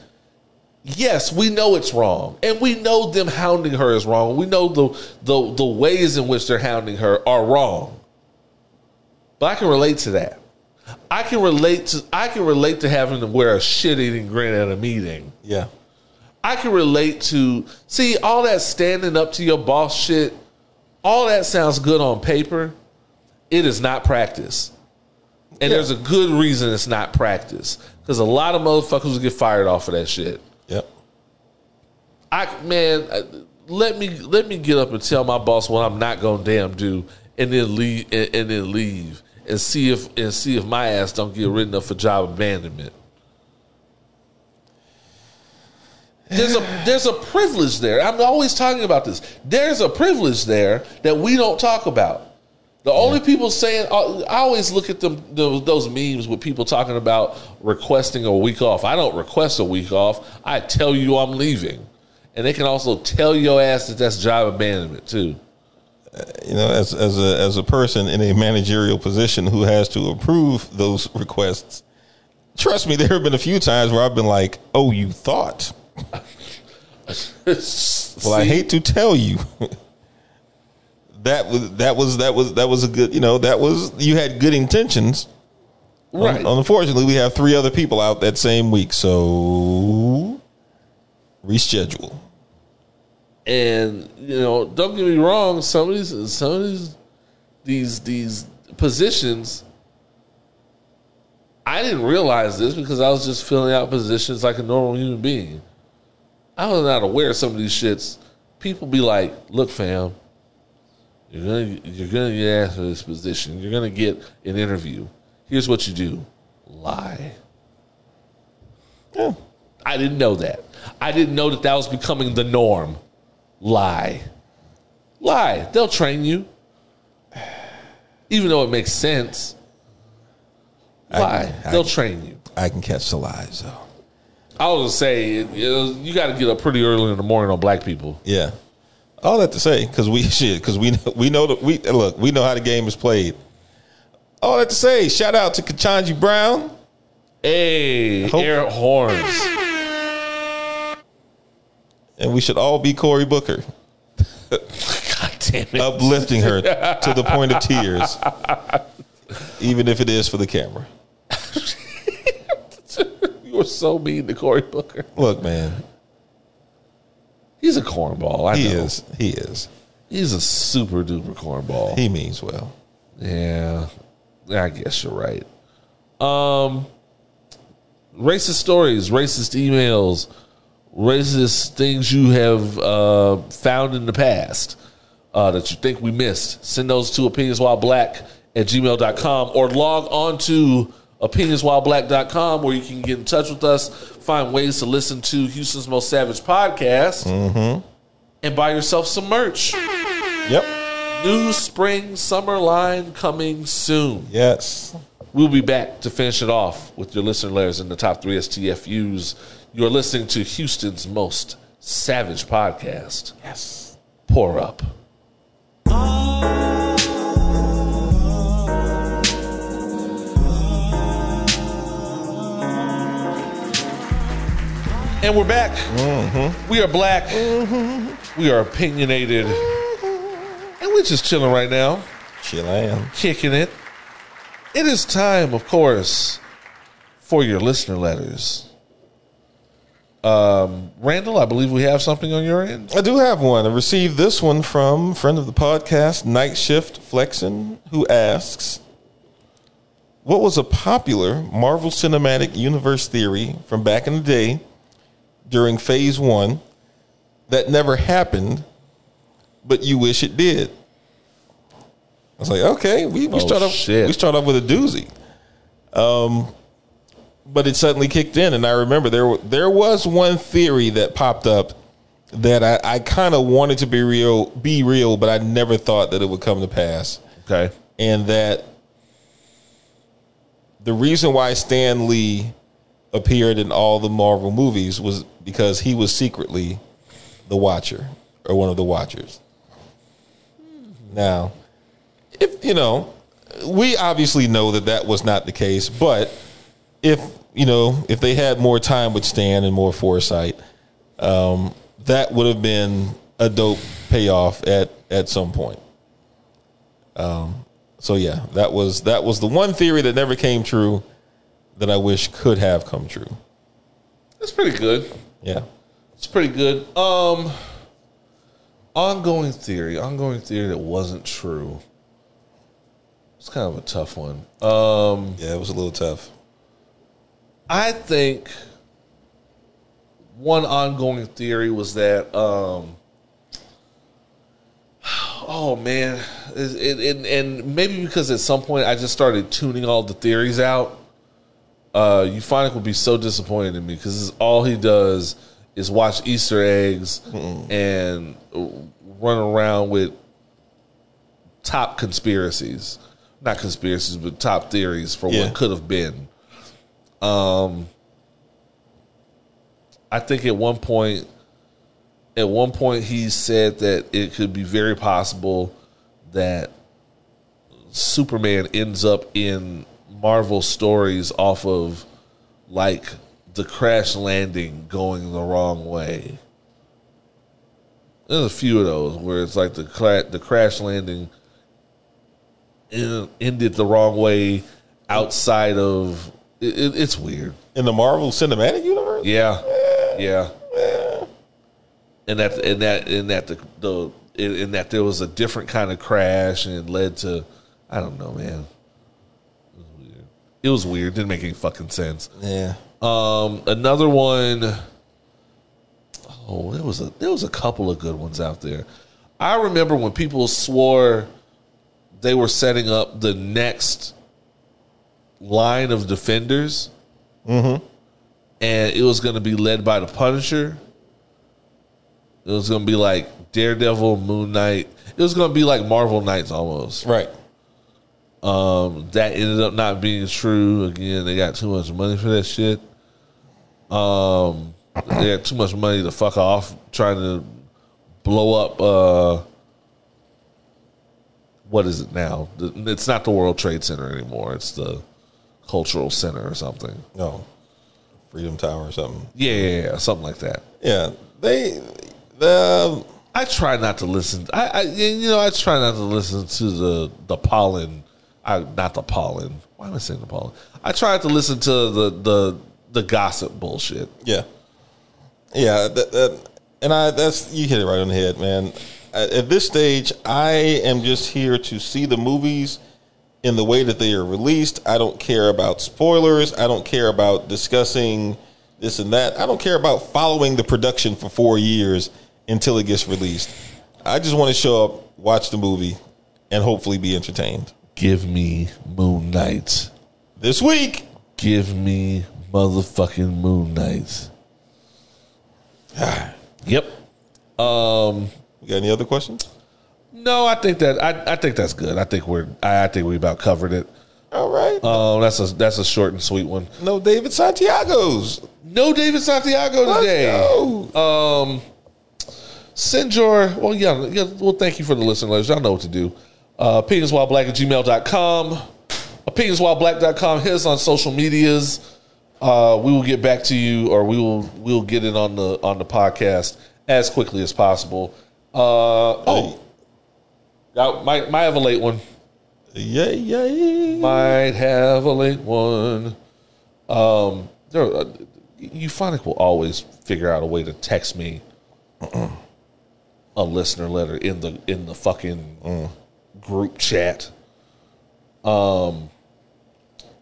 yes, we know it's wrong, and we know them hounding her is wrong. We know the the the ways in which they're hounding her are wrong. But I can relate to that. I can relate to I can relate to having to wear a shit eating grin at a meeting. Yeah. I can relate to see all that standing up to your boss shit. All that sounds good on paper. It is not practice, and there's a good reason it's not practice because a lot of motherfuckers will get fired off of that shit. Yep. I man, uh, let me let me get up and tell my boss what I'm not gonna damn do, and then leave and, and then leave and see if and see if my ass don't get written up for job abandonment. There's a there's a privilege there. I'm always talking about this. There's a privilege there that we don't talk about. The only people saying I always look at them those, those memes with people talking about requesting a week off. I don't request a week off. I tell you I'm leaving, and they can also tell your ass that that's job abandonment too. You know, as as a as a person in a managerial position who has to approve those requests, trust me, there have been a few times where I've been like, "Oh, you thought." Well, I hate to tell you. That was that was that was that was a good you know that was you had good intentions. right. Un- Unfortunately, we have three other people out that same week, so reschedule. And you know, don't get me wrong. Some of these, some of these, these, these positions, I didn't realize this because I was just filling out positions like a normal human being. I was not aware of some of these shits. People be like, "Look, fam, you're gonna you're gonna get asked for this position. You're gonna get an interview. Here's what you do: lie." Yeah. I didn't know that. I didn't know that that was becoming the norm. Lie. Lie. They'll train you. Even though it makes sense. Lie. I- They'll train you. I can catch the lies though. I was gonna say you got to get up pretty early in the morning on black people. Yeah. All that to say, because we shit, because we we know that we look, we know how the game is played. All that to say, shout out to Ketanji Brown. Hey, Hope- air horns. and we should all be Cory Booker, God damn it. uplifting her to the point of tears, even if it is for the camera. you were so mean to Cory Booker. Look, man, He's a cornball. I he know. is, he is, He's a super duper cornball. he means well. Yeah, I guess you're right. Um, racist stories, racist emails, racist things you have uh, found in the past uh, that you think we missed. Send those to opinionswhileblack at gmail.com or log on to opinionswhileblack.com where you can get in touch with us, find ways to listen to Houston's Most Savage podcast, mm-hmm. and buy yourself some merch. Yep. New spring summer line coming soon. Yes. We'll be back to finish it off with your listener letters in the top three STFUs. You're listening to Houston's most savage podcast. Yes. Pour up. And we're back. Mm-hmm. We are black. Mm-hmm. We are opinionated. Mm-hmm. And we're just chilling right now, Chill am. kicking it. It is time, of course, for your listener letters. Um, Randle, I believe we have something on your end. I do have one. I received this one from friend of the podcast, Night Shift Flexin, who asks, "What was a popular Marvel Cinematic Universe theory from back in the day during Phase One that never happened, but you wish it did?" I was like, "Okay, we, we Oh, start off shit. we start off with a doozy." Um, but it suddenly kicked in, and I remember there there was one theory that popped up that I, I kind of wanted to be real, be real, but I never thought that it would come to pass, Okay. and that the reason why Stan Lee appeared in all the Marvel movies was because he was secretly the Watcher or one of the Watchers. Now, if you know, we obviously know that that was not the case, but if you know, if they had more time with Stan and more foresight, um, that would have been a dope payoff at at some point. Um, so yeah, that was that was the one theory that never came true that I wish could have come true. That's pretty good. Yeah, It's pretty good. Um, ongoing theory, ongoing theory that wasn't true. It's kind of a tough one. Um, yeah, it was a little tough. I think one ongoing theory was that. Um, oh man, it, it, and maybe because at some point I just started tuning all the theories out. Uh, Euphonic would be so disappointed in me because all he does is watch Easter eggs and run around with top conspiracies, not conspiracies, but top theories for Yeah. what could have been. Um, I think at one point, at one point, he said that it could be very possible that Superman ends up in Marvel stories off of like the crash landing going the wrong way. There's a few of those where it's like the cra- the crash landing en- ended the wrong way outside of it, it, it's weird. In the Marvel Cinematic Universe, Yeah, yeah. And that and that and that the the in in that there was a different kind of crash and it led to I don't know, man. It was weird. It. Didn't make any fucking sense. yeah. Um, another one oh there was a there was a couple of good ones out there. I remember when people swore they were setting up the next line of defenders, and it was going to be led by the Punisher. It was going to be like Daredevil, Moon Knight. It was going to be like Marvel Knights almost. Right. Um, that ended up not being true. Again, they got too much money for that shit. Um, they had too much money to fuck off trying to blow up. Uh, what is it now? It's not the World Trade Center anymore. It's the Cultural Center or something. No. Freedom Tower or something. Yeah, yeah, yeah something like that. Yeah. They the I try not to listen. I, I you know I try not to listen to the the pollen. I not the pollen. Why am I saying the pollen? I tried to listen to the the the gossip bullshit. Yeah, yeah, that, that, and I that's you hit it right on the head, man. At, at this stage, I am just here to see the movies in the way that they are released. I don't care about spoilers. I don't care about discussing this and that. I don't care about following the production for four years until it gets released. I just want to show up, watch the movie, and hopefully be entertained. Give me Moon Knight. This week, Give me motherfucking Moon Knight. yep. Um. you got any other questions? No, I think that I, I think that's good. I think we're I, I think we about covered it. All right. Um, that's a that's a short and sweet one. no David Santiago's. No David Santiago Let's today. Um, send your, well, yeah, yeah, well, thank you for the listener letters. Y'all know what to do. Uh, opinionswhileblack at gmail.com. Opinionswhileblack.com. Hit us on social medias. Uh, we will get back to you or we will we'll get it on the on the podcast as quickly as possible. Uh, oh, I might might have a late one. Yay, yay. Might have a late one. Um, there, uh, Euphonic will always figure out a way to text me a listener letter in the in the fucking group chat. Um,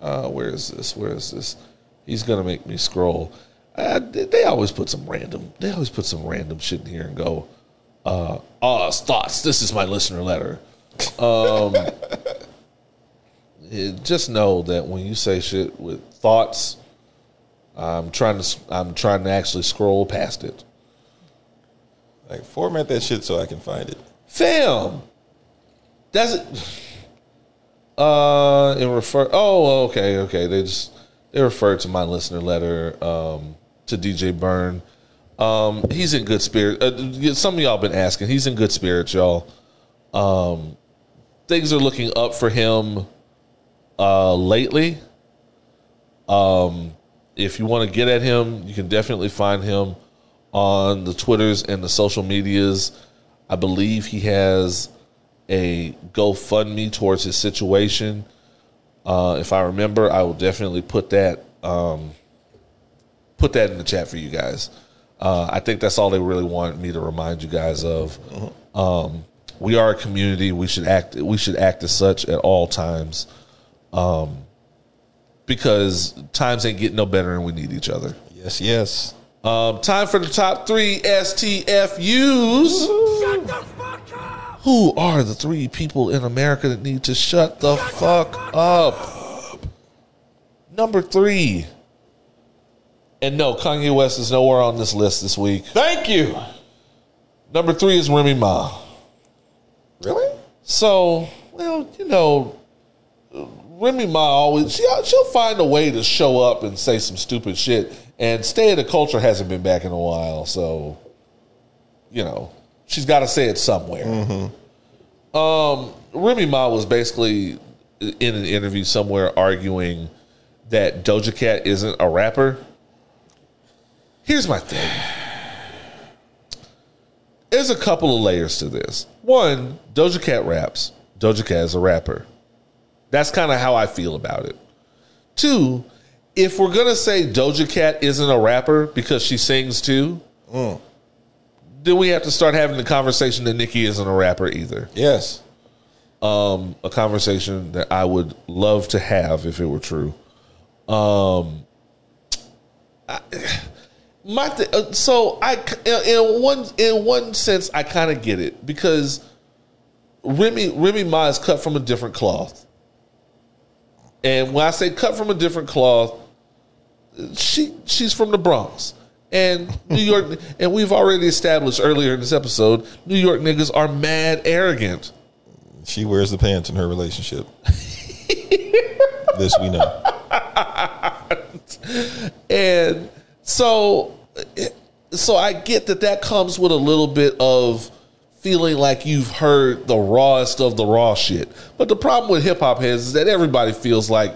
uh, where is this? Where is this? He's gonna make me scroll. Uh, they always put some random. They always put some random shit in here and go. Uh, uh, thoughts. This is my listener letter. Um, just know that when you say shit with thoughts, I'm trying to. I'm trying to actually scroll past it. Like format that shit so I can find it. Fam, that's it. Uh, it refer. Oh, okay, okay. They just they referred to my listener letter um, to DJ Burn. Um, he's in good spirit. Uh, some of y'all been asking. He's in good spirits, y'all. Um, things are looking up for him uh, lately. Um, if you want to get at him, you can definitely find him on the Twitters and the social medias. I believe he has a GoFundMe towards his situation. Uh, if I remember, I will definitely put that um, put that in the chat for you guys. Uh, I think that's all they really want me to remind you guys of. Um, we are a community. We should act. We should act as such at all times, um, because times ain't getting no better, and we need each other. Yes, yes. Um, time for the top three STFUs. Who are the three people in America that need to shut the fuck up? Number three. And no, Kanye West is nowhere on this list this week. Thank you. Number three is Remy Ma. Really? So, well, you know, Remy Ma always she, she'll find a way to show up and say some stupid shit. And State of the Culture hasn't been back in a while, so you know she's got to say it somewhere. Um, Remy Ma was basically in an interview somewhere arguing that Doja Cat isn't a rapper. Here's my thing. There's a couple of layers to this. One, Doja Cat raps. Doja Cat is a rapper. That's kind of how I feel about it. Two, if we're gonna say Doja Cat isn't a rapper because she sings too, then we have to start having the conversation that Nicki isn't a rapper either. Yes. Um, a conversation that I would love to have if it were true. Um, I, my th- uh, so I in one in one sense I kind of get it because Remy Remy Ma is cut from a different cloth, and when I say cut from a different cloth, she she's from the Bronx. And New York, and we've already established earlier in this episode, New York niggas are mad arrogant. She wears the pants in her relationship. this we know. and so so i get that that comes with a little bit of feeling like you've heard the rawest of the raw shit but the problem with hip-hop heads is that everybody feels like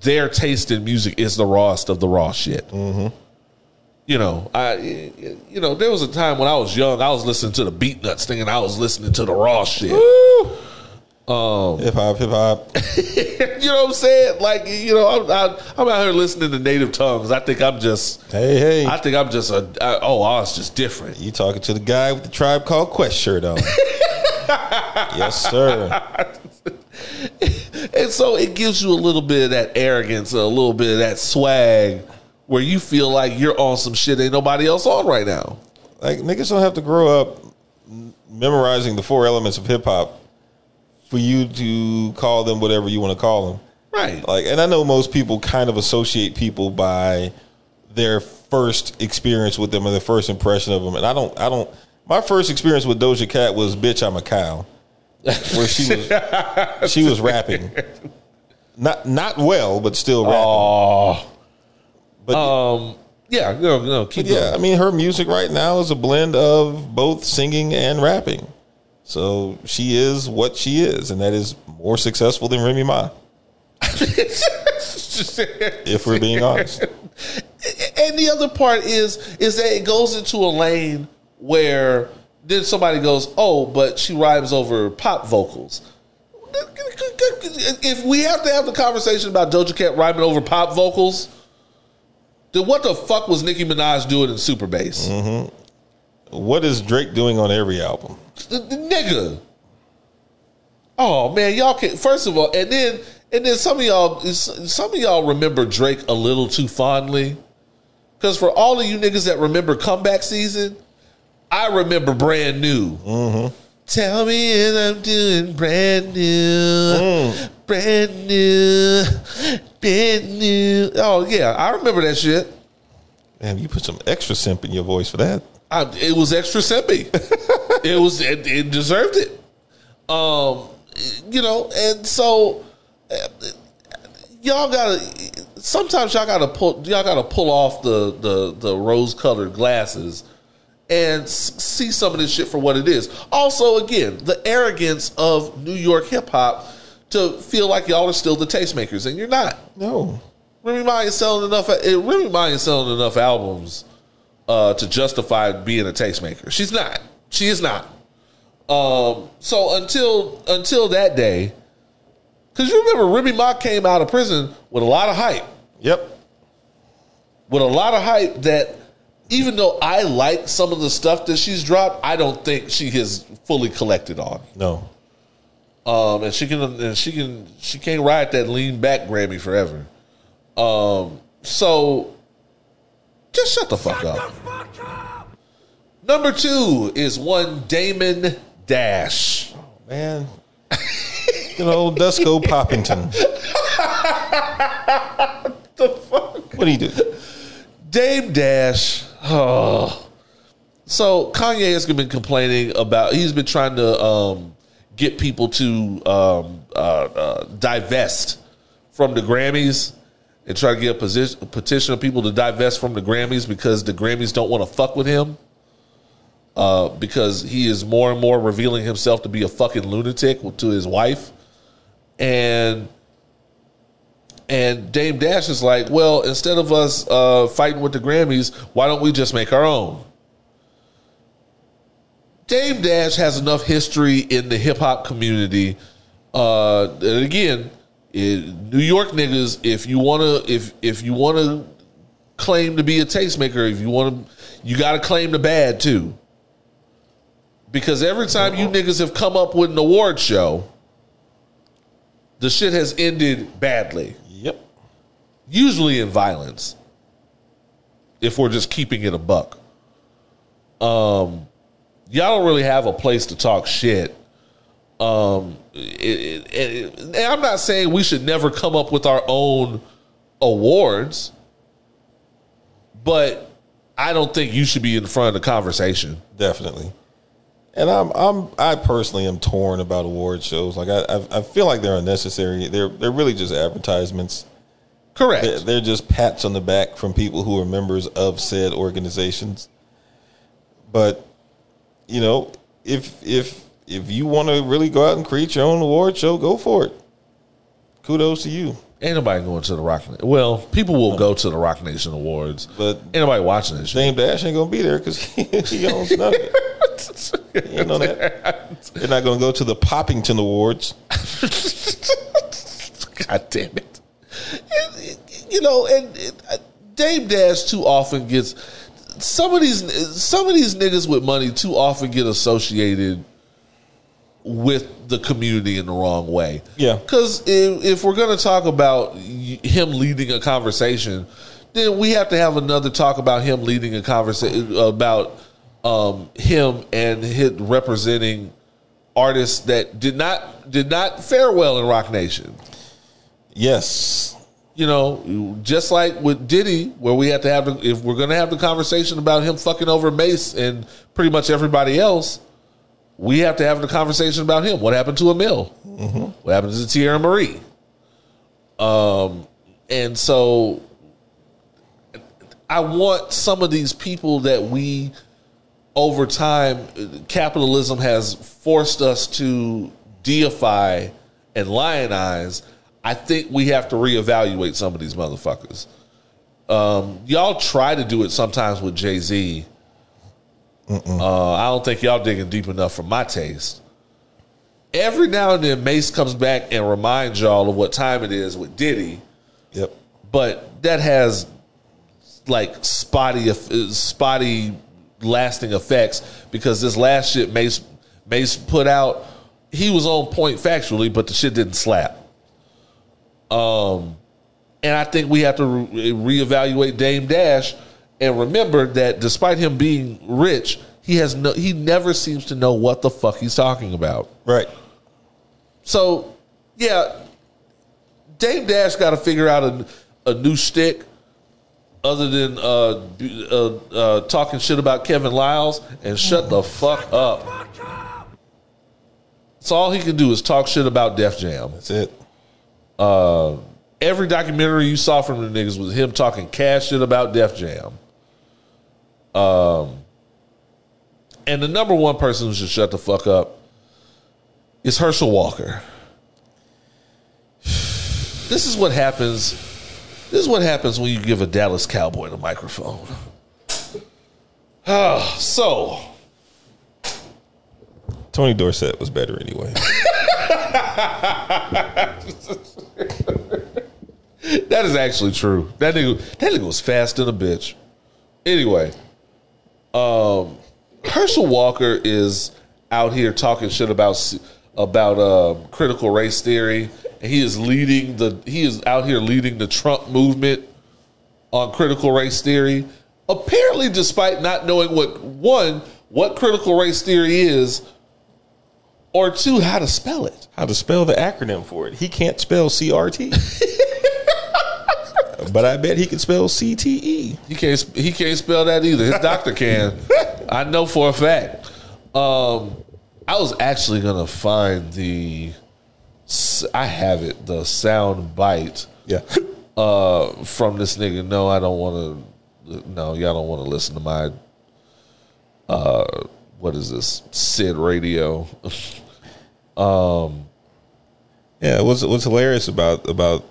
their taste in music is the rawest of the raw shit mm-hmm. You know i you know there was a time when i was young i was listening to the Beatnuts thing and i was listening to the raw shit um, Hip hop, hip hop. you know what i'm saying like you know i'm, I'm, I'm out here listening to native tongues i think i'm just Hey, hey. I think I'm just a I, oh, I was just different. you talking to the guy with the tribe called Quest shirt on. yes, sir. And so it gives you a little bit of that arrogance, a little bit of that swag, where you feel like you're on some shit ain't nobody else on right now. Like niggas don't have to grow up memorizing the four elements of hip hop for you to call them whatever you want to call them. Right. Like, and I know most people kind of associate people by their first experience with them or their first impression of them. And I don't, I don't. My first experience with Doja Cat was "Bitch, I'm a Cow," where she was she was rapping, not not well, but still rapping. Oh, but um, yeah, no, no, keep yeah, going. I mean, her music right now is a blend of both singing and rapping. So she is what she is, and that is more successful than Remy Ma. if we're being honest. and the other part is is that it goes into a lane where then somebody goes, "Oh, but she rhymes over pop vocals." If we have to have the conversation about Doja Cat rhyming over pop vocals, then what the fuck was Nicki Minaj doing in Super Bass? Mm-hmm. What is Drake doing on every album? The- the nigga. Oh man, y'all can first of all, and then and then some of y'all some of y'all remember Drake a little too fondly. Cause for all of you niggas that remember comeback season, I remember brand new. Mm-hmm. Tell me if I'm doing brand new, mm. brand new, brand new. Oh yeah, I remember that shit. Man, you put some extra simp in your voice for that. I, it was extra simpy. it was it, it deserved it. Um, you know, and so uh, y'all gotta. Sometimes y'all gotta pull y'all gotta pull off the the the rose colored glasses and see some of this shit for what it is. Also, again, the arrogance of New York hip hop to feel like y'all are still the tastemakers, and you're not. No. Remy Ma is selling enough. eh, Remy Ma is selling enough albums uh, to justify being a tastemaker. She's not. She is not. Um, so until until that day, because you remember Remy Ma came out of prison with a lot of hype, Yep. with a lot of hype that even though I like some of the stuff that she's dropped, I don't think she has fully collected on. No. Um, and she can and she can she can't ride that lean back Grammy forever. Um, so just shut the fuck up. Number two is one Damon Dash. Man. you know, Dusko Poppington. The fuck? What do you do? Dame Dash. Oh. So Kanye has been complaining about. He's been trying to um, get people to um, uh, uh, divest from the Grammys and try to get a, position, a petition of people to divest from the Grammys because the Grammys don't want to fuck with him. Uh, because he is more and more revealing himself to be a fucking lunatic to his wife, and and Dame Dash is like, well, instead of us uh, fighting with the Grammys, why don't we just make our own? Dame Dash has enough history in the hip hop community. Uh, and again, it, New York niggas, if you wanna, if if you wanna claim to be a tastemaker, if you wanna, you gotta claim the bad too. Because every time you niggas have come up with an award show, the shit has ended badly Yep. usually in violence. If we're just keeping it a buck, um, y'all don't really have a place to talk shit. Um, it, it, it- and I'm not saying we should never come up with our own awards, but I don't think you should be in front of the conversation. Definitely. And I'm I'm I personally am torn about award shows. Like I I, I feel like they're unnecessary. They're they're really just advertisements. Correct. They're, they're just pats on the back from people who are members of said organizations. But you know, if if if you want to really go out and create your own award show, go for it. Kudos to you. Ain't nobody going to the Rock. Well, people will go to the Roc Nation Awards, But ain't nobody watching this shit. Dame Dash ain't gonna be there because he, he owns nothing. You know that. They're not gonna go to the Poppington Awards. God damn it. You know, and, and uh, Dame Dash too often gets some of these some of these niggas with money too often get associated with the community in the wrong way. Yeah. Because if, if we're going to talk about him leading a conversation, then we have to have another talk about him leading a conversation about um, him and his representing artists that did not did not fare well in Roc Nation Yes. You know, just like with Diddy, where we have to have, the, if we're going to have the conversation about him fucking over Mase and pretty much everybody else, we have to have the conversation about him. What happened to Emil? What happened to Tierra Marie? Um, and so I want some of these people that we, over time, capitalism has forced us to deify and lionize. I think we have to reevaluate some of these motherfuckers. Um, y'all try to do it sometimes with Jay Z, Uh, I don't think y'all digging deep enough for my taste. Every now and then, Mase comes back and reminds y'all of what time it is with Diddy, Yep. but that has like spotty, spotty, lasting effects because this last shit Mase Mase put out, he was on point factually, but the shit didn't slap. Um, and I think we have to re- reevaluate Dame Dash and remember that despite him being rich, he has no he never seems to know what the fuck he's talking about. Right. So, yeah, Dame Dash got to figure out a, a new stick other than uh, uh, uh, talking shit about Kevin Liles and shut the fuck up. So all he can do is talk shit about Def Jam. That's it. Every documentary you saw from the niggas was him talking cash shit about Def Jam. Um, and the number one person who should shut the fuck up is Herschel Walker. This is what happens. This is what happens when you give a Dallas Cowboy the microphone. Ah, so Tony Dorsett was better anyway. That is actually true. That nigga, that nigga was fast than a bitch. Anyway, um, Herschel Walker is out here talking shit about about um, critical race theory, he is leading the he is out here leading the Trump movement on critical race theory. Apparently, despite not knowing what one what critical race theory is, or two how to spell it. How to spell the acronym for it? He can't spell CRT. but I bet he can spell. CTE. He can't. He can't spell that either. His doctor can. I know for a fact. Um, I was actually gonna find the. I have it. The sound bite Yeah. uh, from this nigga. No, I don't want to. No, y'all don't want to listen to my. Uh, what is this? Syd Radio. Um, yeah, what's what's hilarious about about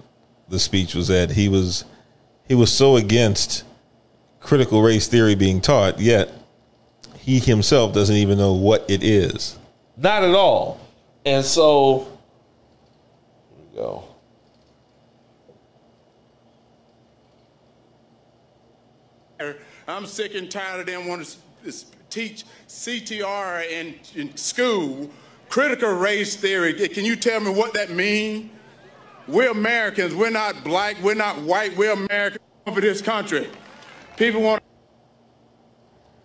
the speech was that he was he was so against critical race theory being taught, yet he himself doesn't even know what it is. Not at all. And so. Here we go. I'm sick and tired of them wanting to teach CTR in, in school, critical race theory. Can you tell me what that means? We're Americans. We're not black. We're not white. We're Americans for this country. People want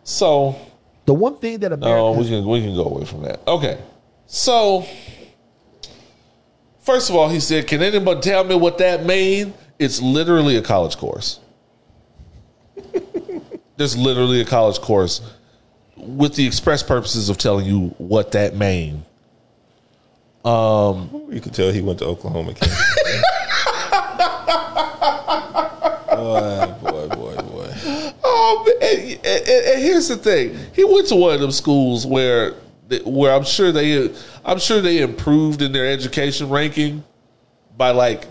So The one thing that No, America uh, we can we can go away from that. Okay. So first of all, he said, Can anybody tell me what that means? It's literally a college course. There's literally a college course with the express purposes of telling you what that mean. You could tell he went to Oklahoma. Boy, boy, boy, boy. Um, and, and- and here's the thing: he went to one of them schools where, where I'm sure they, I'm sure they improved in their education ranking by like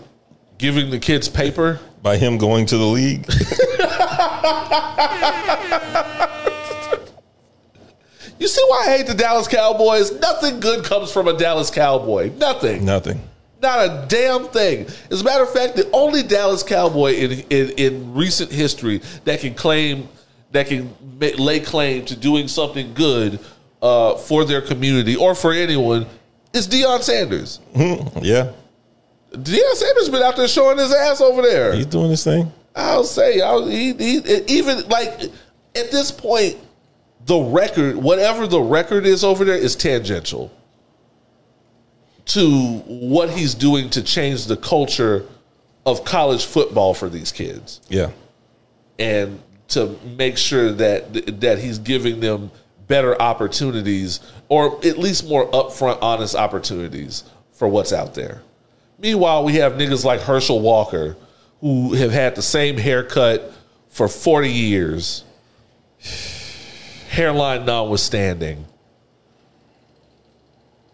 giving the kids paper. By him going to the league, You see why I hate the Dallas Cowboys? Nothing good comes from a Dallas Cowboy. Nothing. nothing. Not a damn thing. As a matter of fact, the only Dallas Cowboy in in, in recent history that can claim that can lay claim to doing something good uh, for their community or for anyone is Deion Sanders. Yeah, Deion Sanders been out there showing his ass over there. he's doing his thing. I'll say, I'll, he, he even like at this point, the record, whatever the record is over there, is tangential to what he's doing to change the culture of college football for these kids, Yeah, and to make sure that that he's giving them better opportunities, or at least more upfront, honest opportunities for what's out there. Meanwhile, we have niggas like Herschel Walker who have had the same haircut for 40 years, hairline notwithstanding.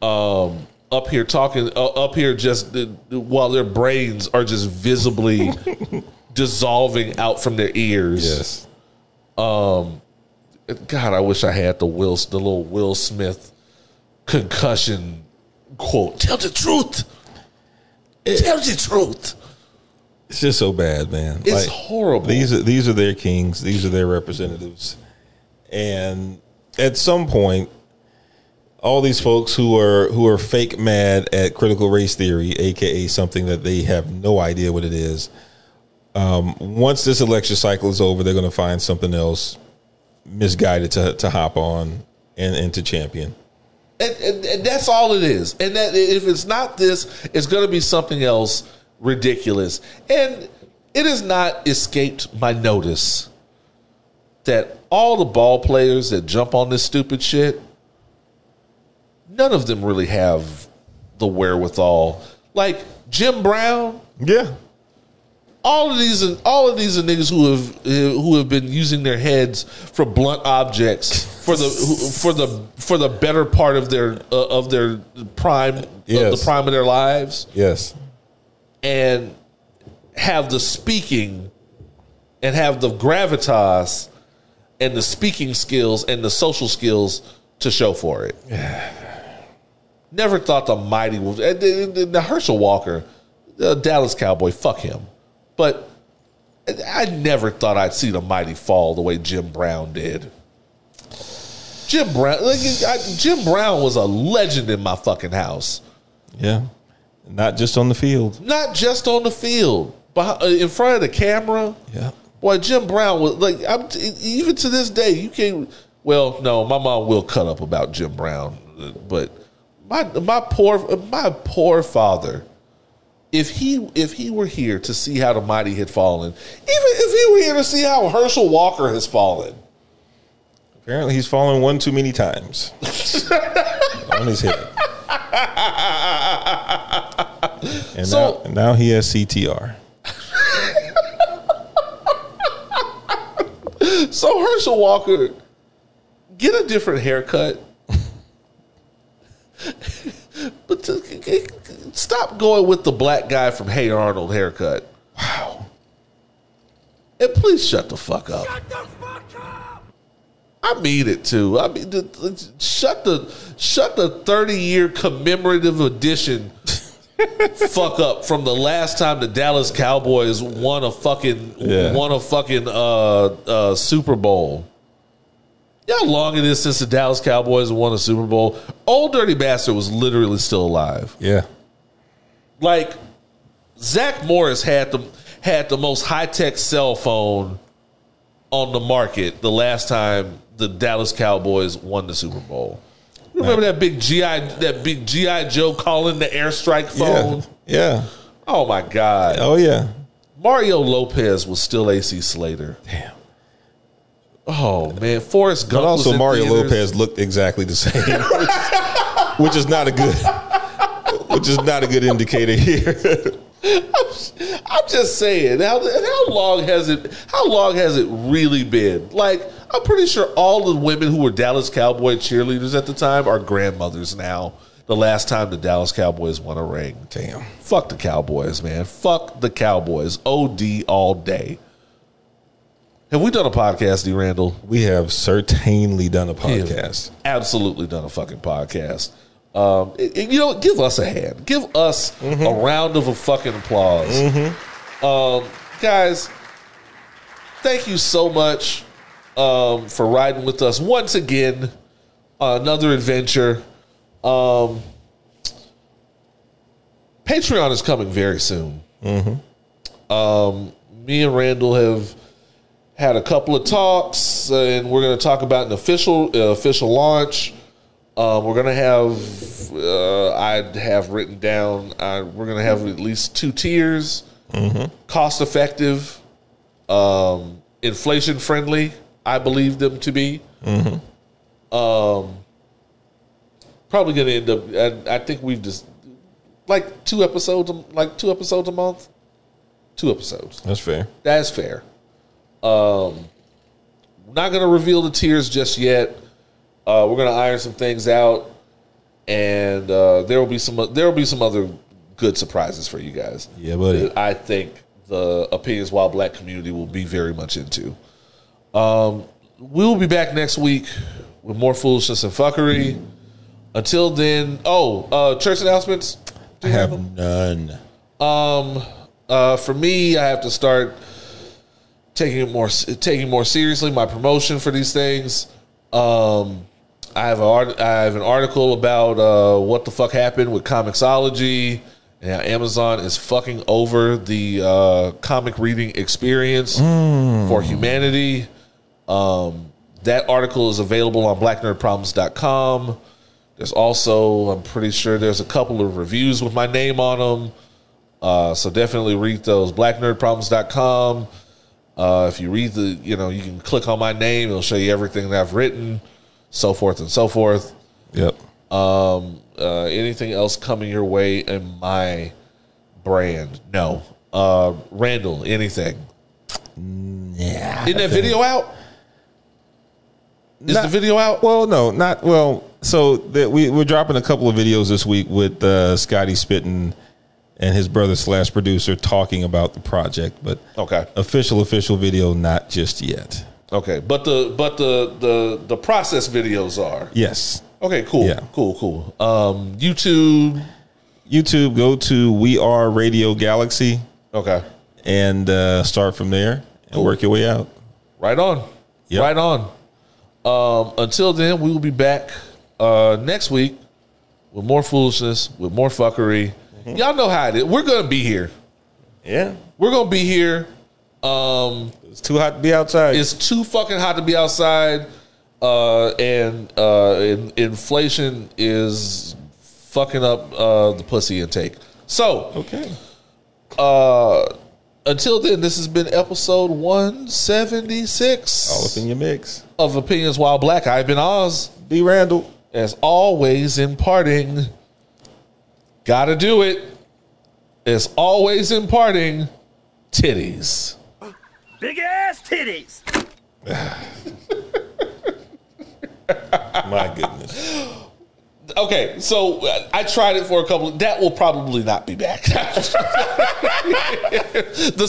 Um, up here talking, uh, up here just uh, while their brains are just visibly dissolving out from their ears. yes. Um, God, I wish I had the Will, the little Will Smith concussion quote. Tell the truth. Tell the truth. It's just so bad, man. It's horrible. These are these are their kings. These are their representatives, and at some point, all these folks who are who are fake mad at critical race theory, aka something that they have no idea what it is. Um, once this election cycle is over, they're going to find something else misguided to to hop on and, and to champion. And, and, and that's all it is. And that if it's not this, it's going to be something else ridiculous. And it has not escaped my notice that all the ball players that jump on this stupid shit, none of them really have the wherewithal. Like Jim Brown, Yeah, all of these all of these are niggas who have who have been using their heads for blunt objects for the for the for the better part of their uh, of their prime of Yes. the prime of their lives yes, and have the speaking and have the gravitas and the speaking skills and the social skills to show for it. Never thought the mighty was and the, the- the Herschel Walker, the Dallas Cowboy. Fuck him, but I never thought I'd see the mighty fall the way Jim Brown did. Jim Brown, like, I, Jim Brown was a legend in my fucking house. yeah. Not just on the field. Not just on the field, but in front of the camera. Yeah. Boy, Jim Brown was like, I'm, even to this day, you can't. Well, no, my mom will cut up about Jim Brown, but my my poor my poor father. If he if he were here to see how the mighty had fallen, even if he were here to see how Herschel Walker has fallen, Apparently, he's fallen one too many times on his head. And So- now, now he has CTR. So Herschel Walker get a different haircut. but to, stop going with the black guy from Hey Arnold haircut. Wow. And please shut the fuck up. Shut the fuck up. I mean it too. I mean, shut the shut the thirty year commemorative edition. Fuck up from the last time the Dallas Cowboys won a fucking Yeah. won a fucking uh, uh, Super Bowl. You know how long it is since the Dallas Cowboys won a Super Bowl? Old Dirty Bastard was literally still alive. Yeah. Like Zach Morris had the had the most high tech cell phone on the market the last time the Dallas Cowboys won the Super Bowl. Remember that big GI that big GI Joe calling the airstrike phone? Yeah. Yeah. Oh my god! Oh, yeah. Mario Lopez was still AC Slater. Damn. Oh man, Forrest Gump. But also, Mario theaters. Lopez looked exactly the same, which, which is not a good, which is not a good indicator here. I'm just saying. How, how long has it? How long has it really been? Like, I'm pretty sure all the women who were Dallas Cowboy cheerleaders at the time are grandmothers now. The last time the Dallas Cowboys won a ring. Damn. Fuck the Cowboys, man. Fuck the Cowboys. OD all day. Have we done a podcast, D. Randle? We have certainly done a podcast. Absolutely done a fucking podcast. Um, and- and you know, give us a hand. Give us Mm-hmm. a round of a fucking applause. Um, guys, thank you so much um, for riding with us once again. on another adventure. Um, Patreon is coming very soon. Um, me and Randle have had a couple of talks, and we're going to talk about an official uh, official launch. Um, we're going to have uh, I have written down. Uh, we're going to have at least two tiers, cost effective, um, inflation friendly. I believe them to be. Um, probably going to end up. I, I think we've just like two episodes, a- like two episodes a month. Two episodes. That's fair. That's fair. Um, not going to reveal the tiers just yet. Uh, we're going to iron some things out, and uh, there will be some. There will be some other good surprises for you guys. Yeah, buddy. I think the opinions while black community will be very much into. Um, we will be back next week with more foolishness and fuckery. Until then, oh, uh, church announcements. I have none. Um, uh, for me, I have to start taking it more taking more seriously my promotion for these things. Um, I have a I have an article about uh, what the fuck happened with Comixology and Amazon is fucking over the uh, comic reading experience for humanity. Um, that article is available on blacknerdproblems.com. There's also, I'm pretty sure there's a couple of reviews with my name on them. Uh, so definitely read those. Blacknerdproblems.com. Uh, if you read the, you know, you can click on my name. It'll show you everything that I've written, so forth and so forth. Yep. Um, uh, anything else coming your way in my brand? No. Uh, Randle, anything? Yeah. Isn't that video out? Is Not- the video out? Well, no, not well. So that we we're dropping a couple of videos this week with uh, Scotty Spitton and his brother slash producer talking about the project, but Okay. official official video not just yet. Okay, but the but the the the process videos are Yes, okay. Cool, Yeah. cool, cool. Um, YouTube. YouTube. Go to We Are Radio Galaxy Okay, and uh, start from there and work your way out. right on, Yep. right on. Um, until then, we will be back uh, next week with more foolishness, with more fuckery. Y'all know how it is. We're gonna be here. Yeah, We're gonna be here. Um, it's too hot to be outside. it's too fucking hot to be outside, uh, and uh, in, inflation is fucking up uh, the pussy intake. So okay. uh, until then, this has been episode one seventy six All up in your mix. of Opinions While Black. I've been Oz, D. Randle. as always. Imparting, gotta do it. As always, imparting titties. Big ass titties. My goodness. Okay, so uh, I tried it for a couple. That will probably not be back. the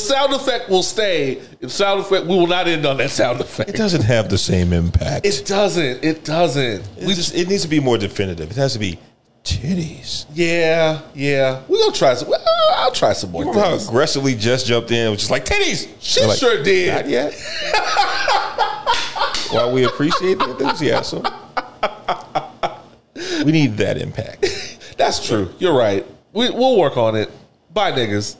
sound effect will stay. The sound effect. We will not end on that sound effect. It doesn't have the same impact. It doesn't. It doesn't. we just it needs to be more definitive. It has to be titties. Yeah, yeah. We're gonna try some. well, I'll try some more Remember how things. aggressively Jess jumped in? It was just like titties. She like, sure did. Not yet. While we appreciate the enthusiasm, we need that impact. That's true. You're right. We, we'll work on it. Bye, niggas.